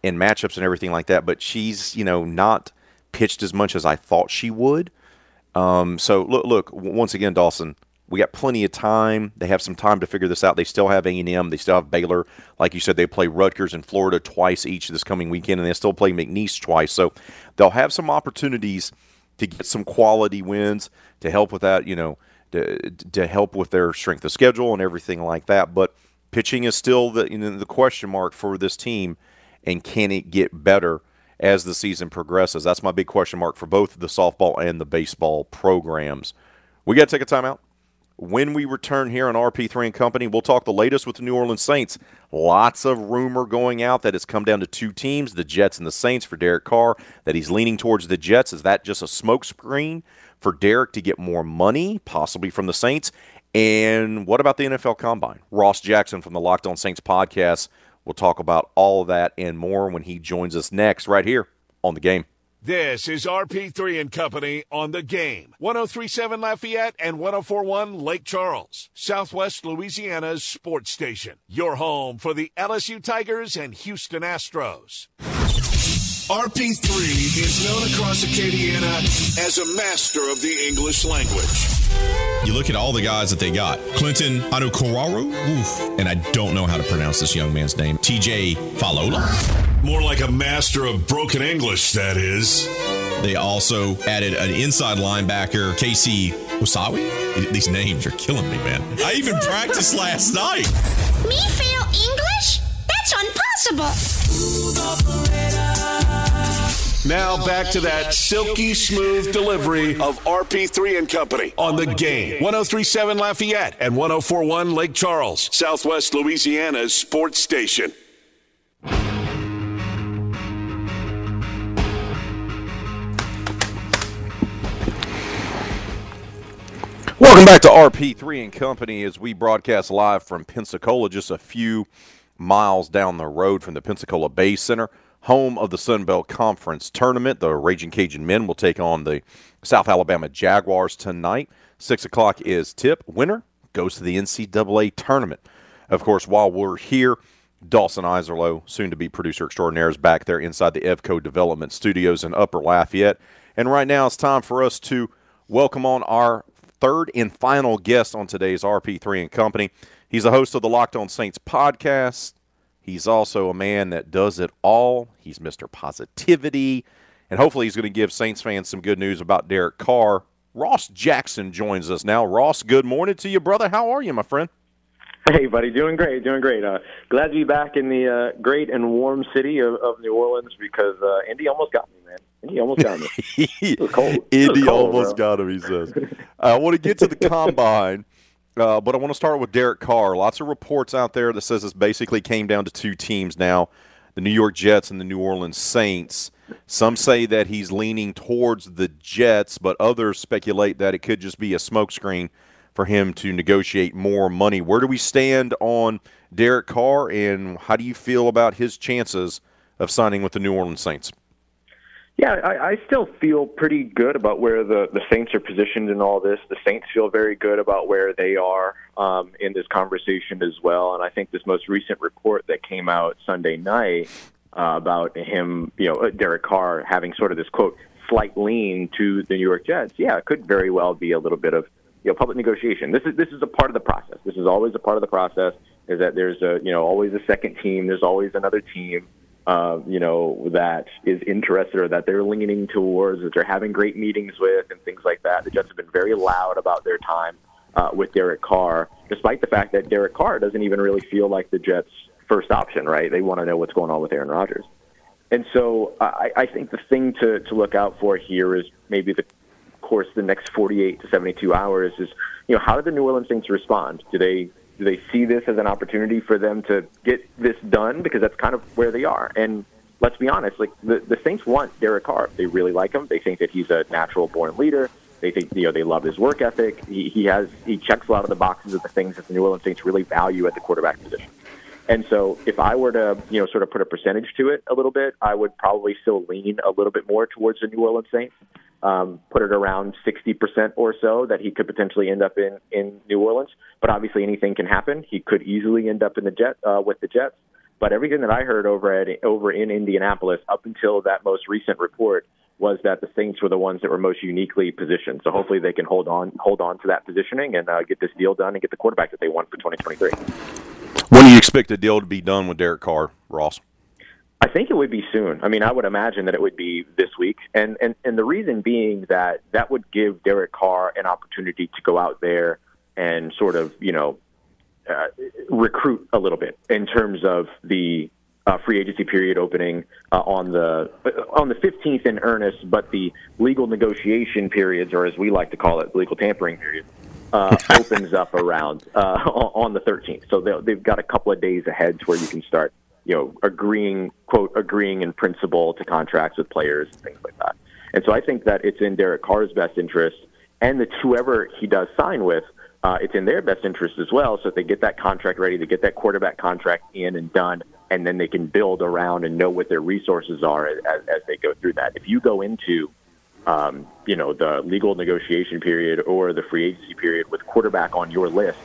and matchups and everything like that. But she's, you know, not pitched as much as I thought she would. Um, so look, look once again, Dawson. We got plenty of time. They have some time to figure this out. They still have A&M. They still have Baylor. Like you said, they play Rutgers and Florida twice each this coming weekend, and they still play McNeese twice. So they'll have some opportunities to get some quality wins to help with that, you know, to, to help with their strength of schedule and everything like that. But pitching is still the, you know, the question mark for this team, and can it get better as the season progresses? That's my big question mark for both the softball and the baseball programs. We got to take a timeout. When we return here on RP3 and Company, we'll talk the latest with the New Orleans Saints. Lots of rumor going out that it's come down to two teams, the Jets and the Saints for Derek Carr, that he's leaning towards the Jets. Is that just a smokescreen for Derek to get more money, possibly from the Saints? And what about the NFL Combine? Ross Jackson from the Locked On Saints podcast will talk about all of that and more when he joins us next, right here on the game. This is RP3 and Company on the game. 1037 Lafayette and 1041 Lake Charles, Southwest Louisiana's sports station. Your home for the LSU Tigers and Houston Astros. RP3 is known across Acadiana as a master of the English language. You look at all the guys that they got. Clinton Anukoraru, oof, and I don't know how to pronounce this young man's name. TJ Falola. More like a master of broken English, that is. They also added an inside linebacker, Casey Wasawi. These names are killing me, man. I even practiced last night. Me fail English? That's impossible. Now back to that silky smooth delivery of RP3 and Company on the game. 1037 Lafayette and 1041 Lake Charles, Southwest Louisiana's sports station. Welcome back to RP3 and Company as we broadcast live from Pensacola, just a few miles down the road from the Pensacola Bay Center, home of the Sun Belt Conference tournament. The Raging Cajun men will take on the South Alabama Jaguars tonight. Six o'clock is tip. Winner goes to the NCAA tournament. Of course, while we're here, Dawson Iserloh, soon to be producer extraordinaire, is back there inside the Evco Development Studios in Upper Lafayette. And right now it's time for us to welcome on our third and final guest on today's RP3 and Company. He's the host of the Locked On Saints podcast. He's also a man that does it all. He's Mr. Positivity. And hopefully he's going to give Saints fans some good news about Derek Carr. Ross Jackson joins us now. Ross, good morning to you, brother. How are you, my friend? Hey, buddy, doing great, doing great. Uh, glad to be back in the uh, great and warm city of, of New Orleans because uh, Indy almost got me, man. Indy almost got me. it was cold. It Indy cold, almost bro. got him, he says. I want to get to the combine, uh, but I want to start with Derek Carr. Lots of reports out there that says this basically came down to two teams now the New York Jets and the New Orleans Saints. Some say that he's leaning towards the Jets, but others speculate that it could just be a smokescreen for him to negotiate more money. Where do we stand on Derek Carr, and how do you feel about his chances of signing with the New Orleans Saints? Yeah, I, I still feel pretty good about where the, the Saints are positioned in all this. The Saints feel very good about where they are um, in this conversation as well. And I think this most recent report that came out Sunday night uh, about him, you know, Derek Carr having sort of this quote slight lean to the New York Jets. Yeah, it could very well be a little bit of you know public negotiation. This is this is a part of the process. This is always a part of the process. Is that there's a you know always a second team. There's always another team uh, you know, that is interested or that they're leaning towards, that they're having great meetings with, and things like that. The Jets have been very loud about their time uh, with Derek Carr, despite the fact that Derek Carr doesn't even really feel like the Jets' first option, right? They want to know what's going on with Aaron Rodgers. And so I, I think the thing to, to look out for here is maybe the course the next 48 to 72 hours is, you know, how do the New Orleans Saints respond? Do they do they see this as an opportunity for them to get this done? Because that's kind of where they are. And let's be honest, like the, the Saints want Derek Carr. They really like him. They think that he's a natural born leader. They think you know they love his work ethic. He, he has he checks a lot of the boxes of the things that the New Orleans Saints really value at the quarterback position. And so, if I were to, you know, sort of put a percentage to it a little bit, I would probably still lean a little bit more towards the New Orleans Saints. Um, put it around 60% or so that he could potentially end up in in New Orleans. But obviously, anything can happen. He could easily end up in the jet uh, with the Jets. But everything that I heard over at over in Indianapolis up until that most recent report was that the Saints were the ones that were most uniquely positioned. So hopefully they can hold on hold on to that positioning and uh, get this deal done and get the quarterback that they want for 2023. When do you expect the deal to be done with Derek Carr, Ross? I think it would be soon. I mean, I would imagine that it would be this week, and and and the reason being that that would give Derek Carr an opportunity to go out there and sort of you know uh, recruit a little bit in terms of the uh, free agency period opening uh, on the on the 15th in earnest, but the legal negotiation periods, or as we like to call it, legal tampering period, uh, opens up around uh, on the 13th. So they've got a couple of days ahead to where you can start, you know, agreeing quote agreeing in principle to contracts with players and things like that. And so I think that it's in Derek Carr's best interest, and that whoever he does sign with. Uh, it's in their best interest as well. So if they get that contract ready, to get that quarterback contract in and done, and then they can build around and know what their resources are as, as they go through that. If you go into um, you know the legal negotiation period or the free agency period with quarterback on your list,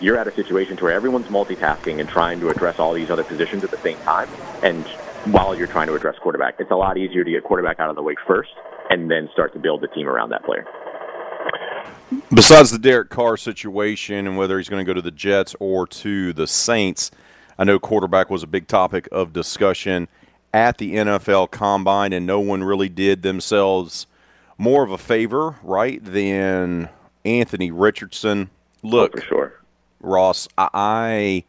you're at a situation where everyone's multitasking and trying to address all these other positions at the same time. And while you're trying to address quarterback, it's a lot easier to get quarterback out of the way first and then start to build the team around that player. Besides the Derek Carr situation and whether he's going to go to the Jets or to the Saints, I know quarterback was a big topic of discussion at the NFL Combine, and no one really did themselves more of a favor, right, than Anthony Richardson. Oh, Look, oh, for sure, Ross. I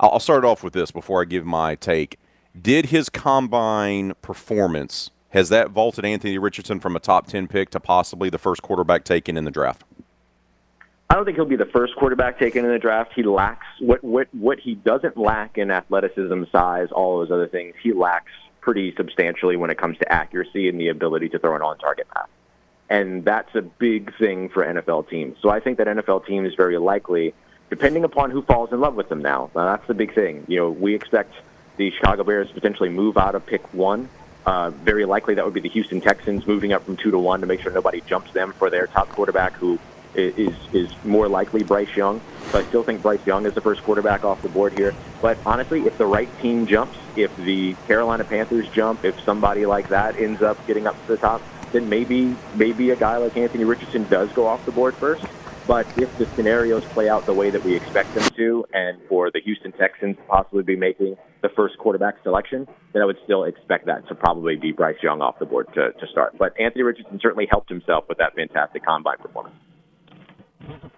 I'll start off with this before I give my take. Did his combine performance has that vaulted Anthony Richardson from a top ten pick to possibly the first quarterback taken in the draft? I don't think he'll be the first quarterback taken in the draft. He lacks what what what he doesn't lack in athleticism, size, all those other things. He lacks pretty substantially when it comes to accuracy and the ability to throw an on-target pass. And that's a big thing for NFL teams. So I think that NFL teams very likely, depending upon who falls in love with them now, now that's the big thing. You know, we expect the Chicago Bears to potentially move out of pick one. Uh, very likely that would be the Houston Texans moving up from two to one to make sure nobody jumps them for their top quarterback who is is more likely Bryce Young. So I still think Bryce Young is the first quarterback off the board here. But honestly, if the right team jumps, if the Carolina Panthers jump, if somebody like that ends up getting up to the top, then maybe maybe a guy like Anthony Richardson does go off the board first. But if the scenarios play out the way that we expect them to, and for the Houston Texans to possibly be making the first quarterback selection, then I would still expect that to probably be Bryce Young off the board to, to start. But Anthony Richardson certainly helped himself with that fantastic combine performance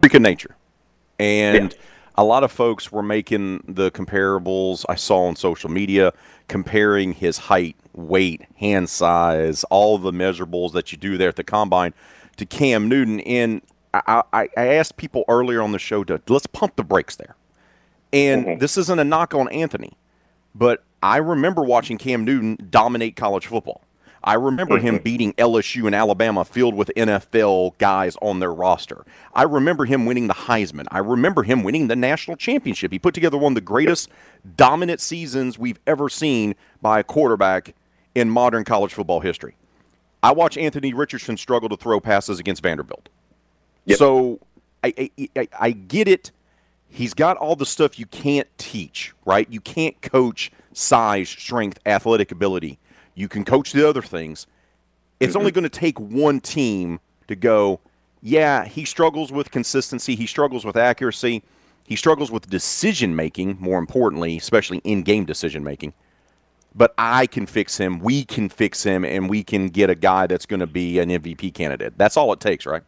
freak of nature. And yeah. a lot of folks were making the comparables I saw on social media, comparing his height, weight, hand size, all the measurables that you do there at the combine to Cam Newton. And I, I, I asked people earlier on the show to let's pump the brakes there. And mm-hmm. this isn't a knock on Anthony, but I remember watching Cam Newton dominate college football. I remember him mm-hmm. beating LSU and Alabama filled with NFL guys on their roster. I remember him winning the Heisman. I remember him winning the national championship. He put together one of the greatest dominant seasons we've ever seen by a quarterback in modern college football history. I watch Anthony Richardson struggle to throw passes against Vanderbilt. Yep. So I, I, I get it. He's got all the stuff you can't teach, right? You can't coach size, strength, athletic ability. You can coach the other things. It's mm-hmm. only going to take one team to go, yeah, he struggles with consistency, he struggles with accuracy, he struggles with decision making, more importantly, especially in game decision making. But I can fix him, we can fix him, and we can get a guy that's going to be an MVP candidate. That's all it takes, right?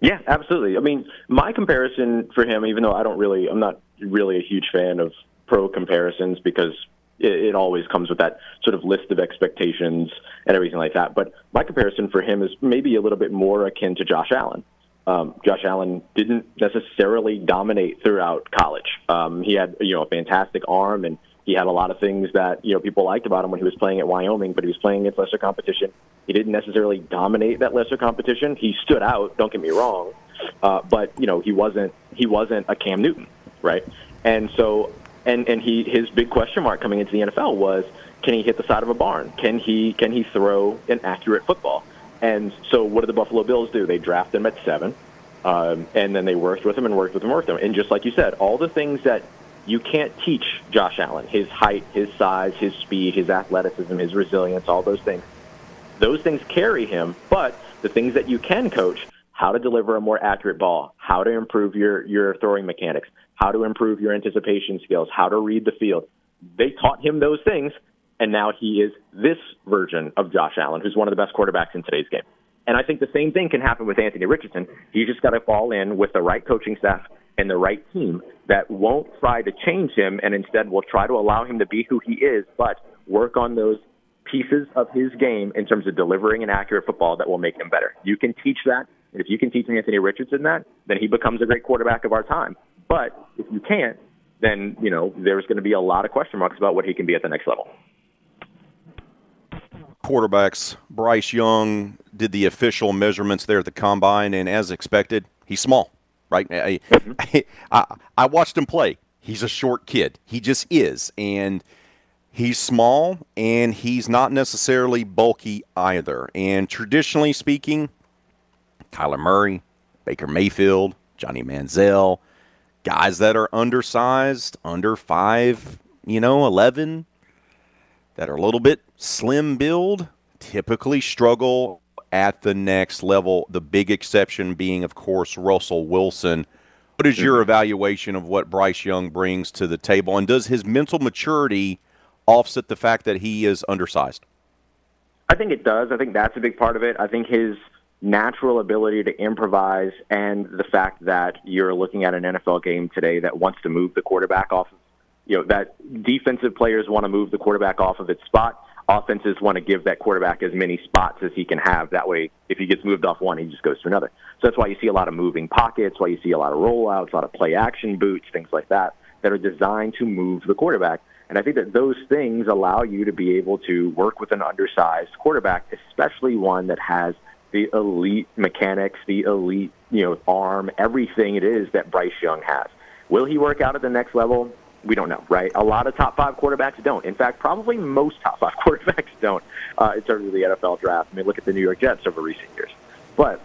Yeah, absolutely. I mean, my comparison for him, even though I don't really, I'm not really a huge fan of pro comparisons because it, it always comes with that sort of list of expectations and everything like that. But my comparison for him is maybe a little bit more akin to Josh Allen. Um, Josh Allen didn't necessarily dominate throughout college. Um, he had, you know, a fantastic arm and he had a lot of things that, you know, people liked about him when he was playing at Wyoming, but he was playing against lesser competition. He didn't necessarily dominate that lesser competition. He stood out, don't get me wrong. Uh, but, you know, he wasn't, he wasn't a Cam Newton, right? And so and and he his big question mark coming into the NFL was can he hit the side of a barn? Can he can he throw an accurate football? And so what did the Buffalo Bills do? They drafted him at seven, um, and then they worked with him and worked with him, and worked with him. And just like you said, all the things that you can't teach Josh Allen, his height, his size, his speed, his athleticism, his resilience, all those things. Those things carry him, but the things that you can coach, how to deliver a more accurate ball, how to improve your, your throwing mechanics, how to improve your anticipation skills, how to read the field. They taught him those things, and now he is this version of Josh Allen, who's one of the best quarterbacks in today's game. And I think the same thing can happen with Anthony Richardson. He's just got to fall in with the right coaching staff and the right team that won't try to change him and instead will try to allow him to be who he is, but work on those pieces of his game in terms of delivering an accurate football that will make him better. You can teach that. And if you can teach Anthony Richardson that, then he becomes a great quarterback of our time. But if you can't, then, you know, there's going to be a lot of question marks about what he can be at the next level quarterbacks. Bryce Young did the official measurements there at the combine, and as expected, he's small. Right? Mm-hmm. I, I, I watched him play. He's a short kid. He just is, and he's small, and he's not necessarily bulky either. And traditionally speaking, Kyler Murray, Baker Mayfield, Johnny Manziel, guys that are undersized, under five, you know, eleven, that are a little bit slim build typically struggle at the next level. The big exception being, of course, Russell Wilson. What is your mm-hmm. evaluation of what Bryce Young brings to the table? And does his mental maturity offset the fact that he is undersized? I think it does. I think that's a big part of it. I think his natural ability to improvise and the fact that you're looking at an NFL game today that wants to move the quarterback off of you know that defensive players want to move the quarterback off of its spot. Offenses want to give that quarterback as many spots as he can have. That way, if he gets moved off one, he just goes to another. So that's why you see a lot of moving pockets, why you see a lot of rollouts, a lot of play action boots, things like that, that are designed to move the quarterback. And I think that those things allow you to be able to work with an undersized quarterback, especially one that has the elite mechanics, the elite, you know, arm, everything it is that Bryce Young has. Will he work out at the next level? We don't know, right? A lot of top five quarterbacks don't. In fact, probably most top five quarterbacks don't uh, in terms of the NFL draft. I mean, look at the New York Jets over recent years. But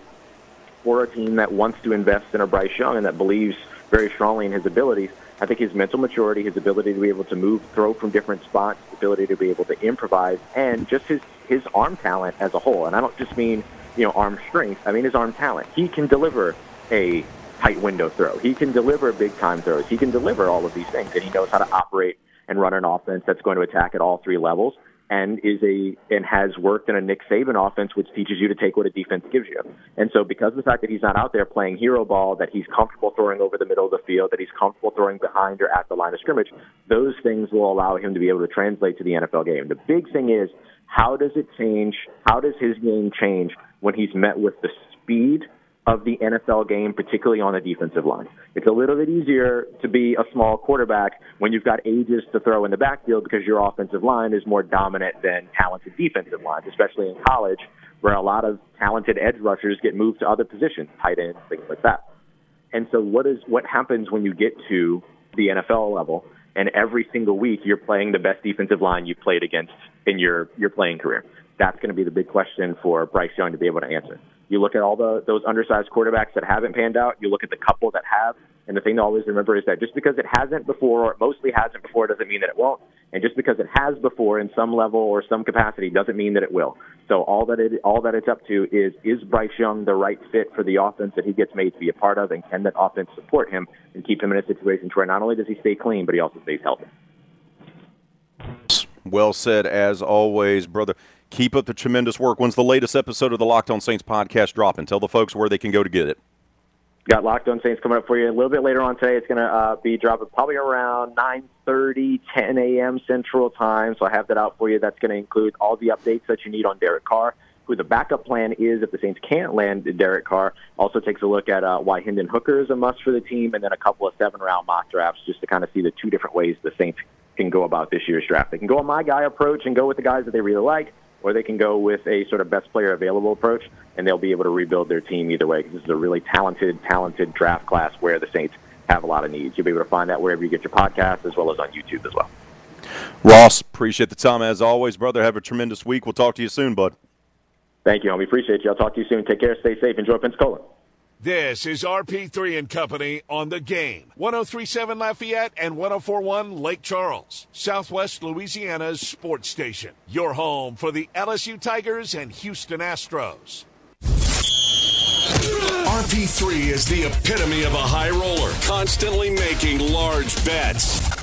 for a team that wants to invest in a Bryce Young and that believes very strongly in his abilities, I think his mental maturity, his ability to be able to move, throw from different spots, ability to be able to improvise, and just his his arm talent as a whole. And I don't just mean you know arm strength. I mean his arm talent. He can deliver a tight window throw. He can deliver big time throws. He can deliver all of these things, and he knows how to operate and run an offense that's going to attack at all three levels. And is a and has worked in a Nick Saban offense, which teaches you to take what a defense gives you. And so, because of the fact that he's not out there playing hero ball, that he's comfortable throwing over the middle of the field, that he's comfortable throwing behind or at the line of scrimmage, those things will allow him to be able to translate to the NFL game. The big thing is how does it change? How does his game change when he's met with the speed of the NFL game, particularly on the defensive line. It's a little bit easier to be a small quarterback when you've got ages to throw in the backfield because your offensive line is more dominant than talented defensive lines, especially in college, where a lot of talented edge rushers get moved to other positions, tight ends, things like that. And so, what is what happens when you get to the NFL level, and every single week you're playing the best defensive line you've played against in your your playing career? That's going to be the big question for Bryce Young to be able to answer. You look at all the those undersized quarterbacks that haven't panned out. You look at the couple that have, and the thing to always remember is that just because it hasn't before, or it mostly hasn't before, doesn't mean that it won't. And just because it has before in some level or some capacity doesn't mean that it will. So all that it all that it's up to is is Bryce Young the right fit for the offense that he gets made to be a part of, and can that offense support him and keep him in a situation where not only does he stay clean, but he also stays healthy. Well said, as always, brother. Keep up the tremendous work. When's the latest episode of the Locked On Saints podcast dropping? Tell the folks where they can go to get it. Got Locked On Saints coming up for you a little bit later on today. It's going to uh, be dropping probably around 9.30, 10 a.m. Central Time. So I have that out for you. That's going to include all the updates that you need on Derek Carr, who the backup plan is if the Saints can't land Derek Carr. Also takes a look at uh, why Hendon Hooker is a must for the team, and then a couple of seven-round mock drafts just to kind of see the two different ways the Saints can go about this year's draft. They can go a my guy approach and go with the guys that they really like, or they can go with a sort of best player available approach, and they'll be able to rebuild their team either way. Because this is a really talented, talented draft class where the Saints have a lot of needs. You'll be able to find that wherever you get your podcast, as well as on YouTube as well. Ross, appreciate the time as always, brother. Have a tremendous week. We'll talk to you soon, bud. Thank you, homie. Appreciate you. I'll talk to you soon. Take care. Stay safe. Enjoy Pensacola. This is RP3 and Company on the game. 1037 Lafayette and 1041 Lake Charles, Southwest Louisiana's sports station. Your home for the LSU Tigers and Houston Astros. RP3 is the epitome of a high roller, constantly making large bets.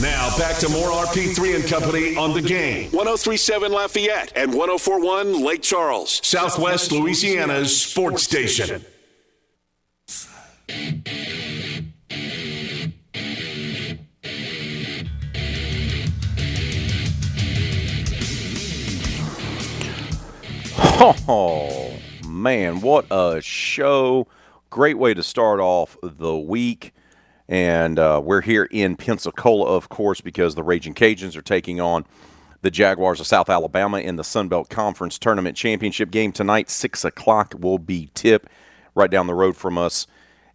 Now back to more RP3 and Company on the game. 1037 Lafayette and 1041 Lake Charles, Southwest Louisiana's sports station. Oh, man, what a show. Great way to start off the week. And uh, we're here in Pensacola, of course, because the Raging Cajuns are taking on the Jaguars of South Alabama in the Sun Belt Conference Tournament Championship game tonight. 6 o'clock will be tip right down the road from us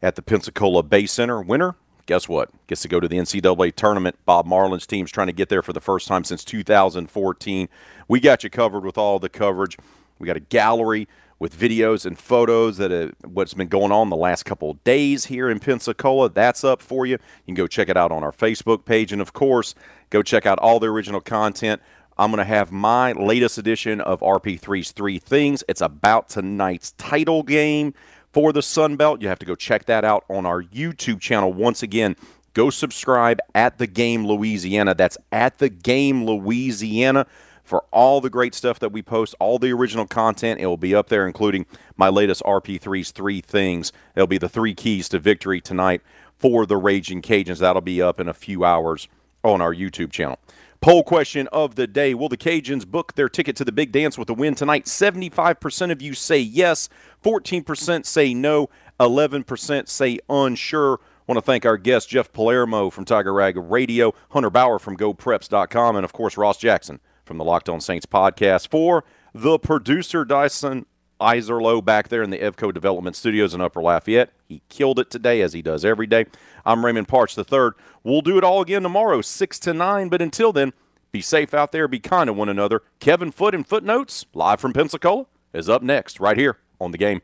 at the Pensacola Bay Center. Winner, guess what? Gets to go to the NCAA tournament. Bob Marlin's team's trying to get there for the first time since 2014. We got you covered with all the coverage. We got a gallery with videos and photos that uh, what's been going on the last couple days here in Pensacola. That's up for you. You can go check it out on our Facebook page, and of course, go check out all the original content. I'm going to have my latest edition of RP3's Three Things. It's about tonight's title game for the Sun Belt. You have to go check that out on our YouTube channel. Once again, go subscribe at the Game Louisiana. That's at the Game Louisiana for all the great stuff that we post, all the original content. It will be up there, including my latest RP3's Three Things. It'll be the three keys to victory tonight for the Raging Cajuns. That'll be up in a few hours on our YouTube channel. Poll question of the day Will the Cajuns book their ticket to the big dance with a win tonight? 75% of you say yes, 14% say no, 11% say unsure. Want to thank our guest, Jeff Palermo from Tiger Rag Radio, Hunter Bauer from GoPreps.com, and of course, Ross Jackson from the Locked On Saints podcast for the producer Dyson Iserlow back there in the Evco Development Studios in Upper Lafayette. He killed it today, as he does every day. I'm Raymond Partsch III. We'll do it all again tomorrow, 6 to 9. But until then, be safe out there, be kind to one another. Kevin Foote and Footnotes, live from Pensacola, is up next, right here on the game.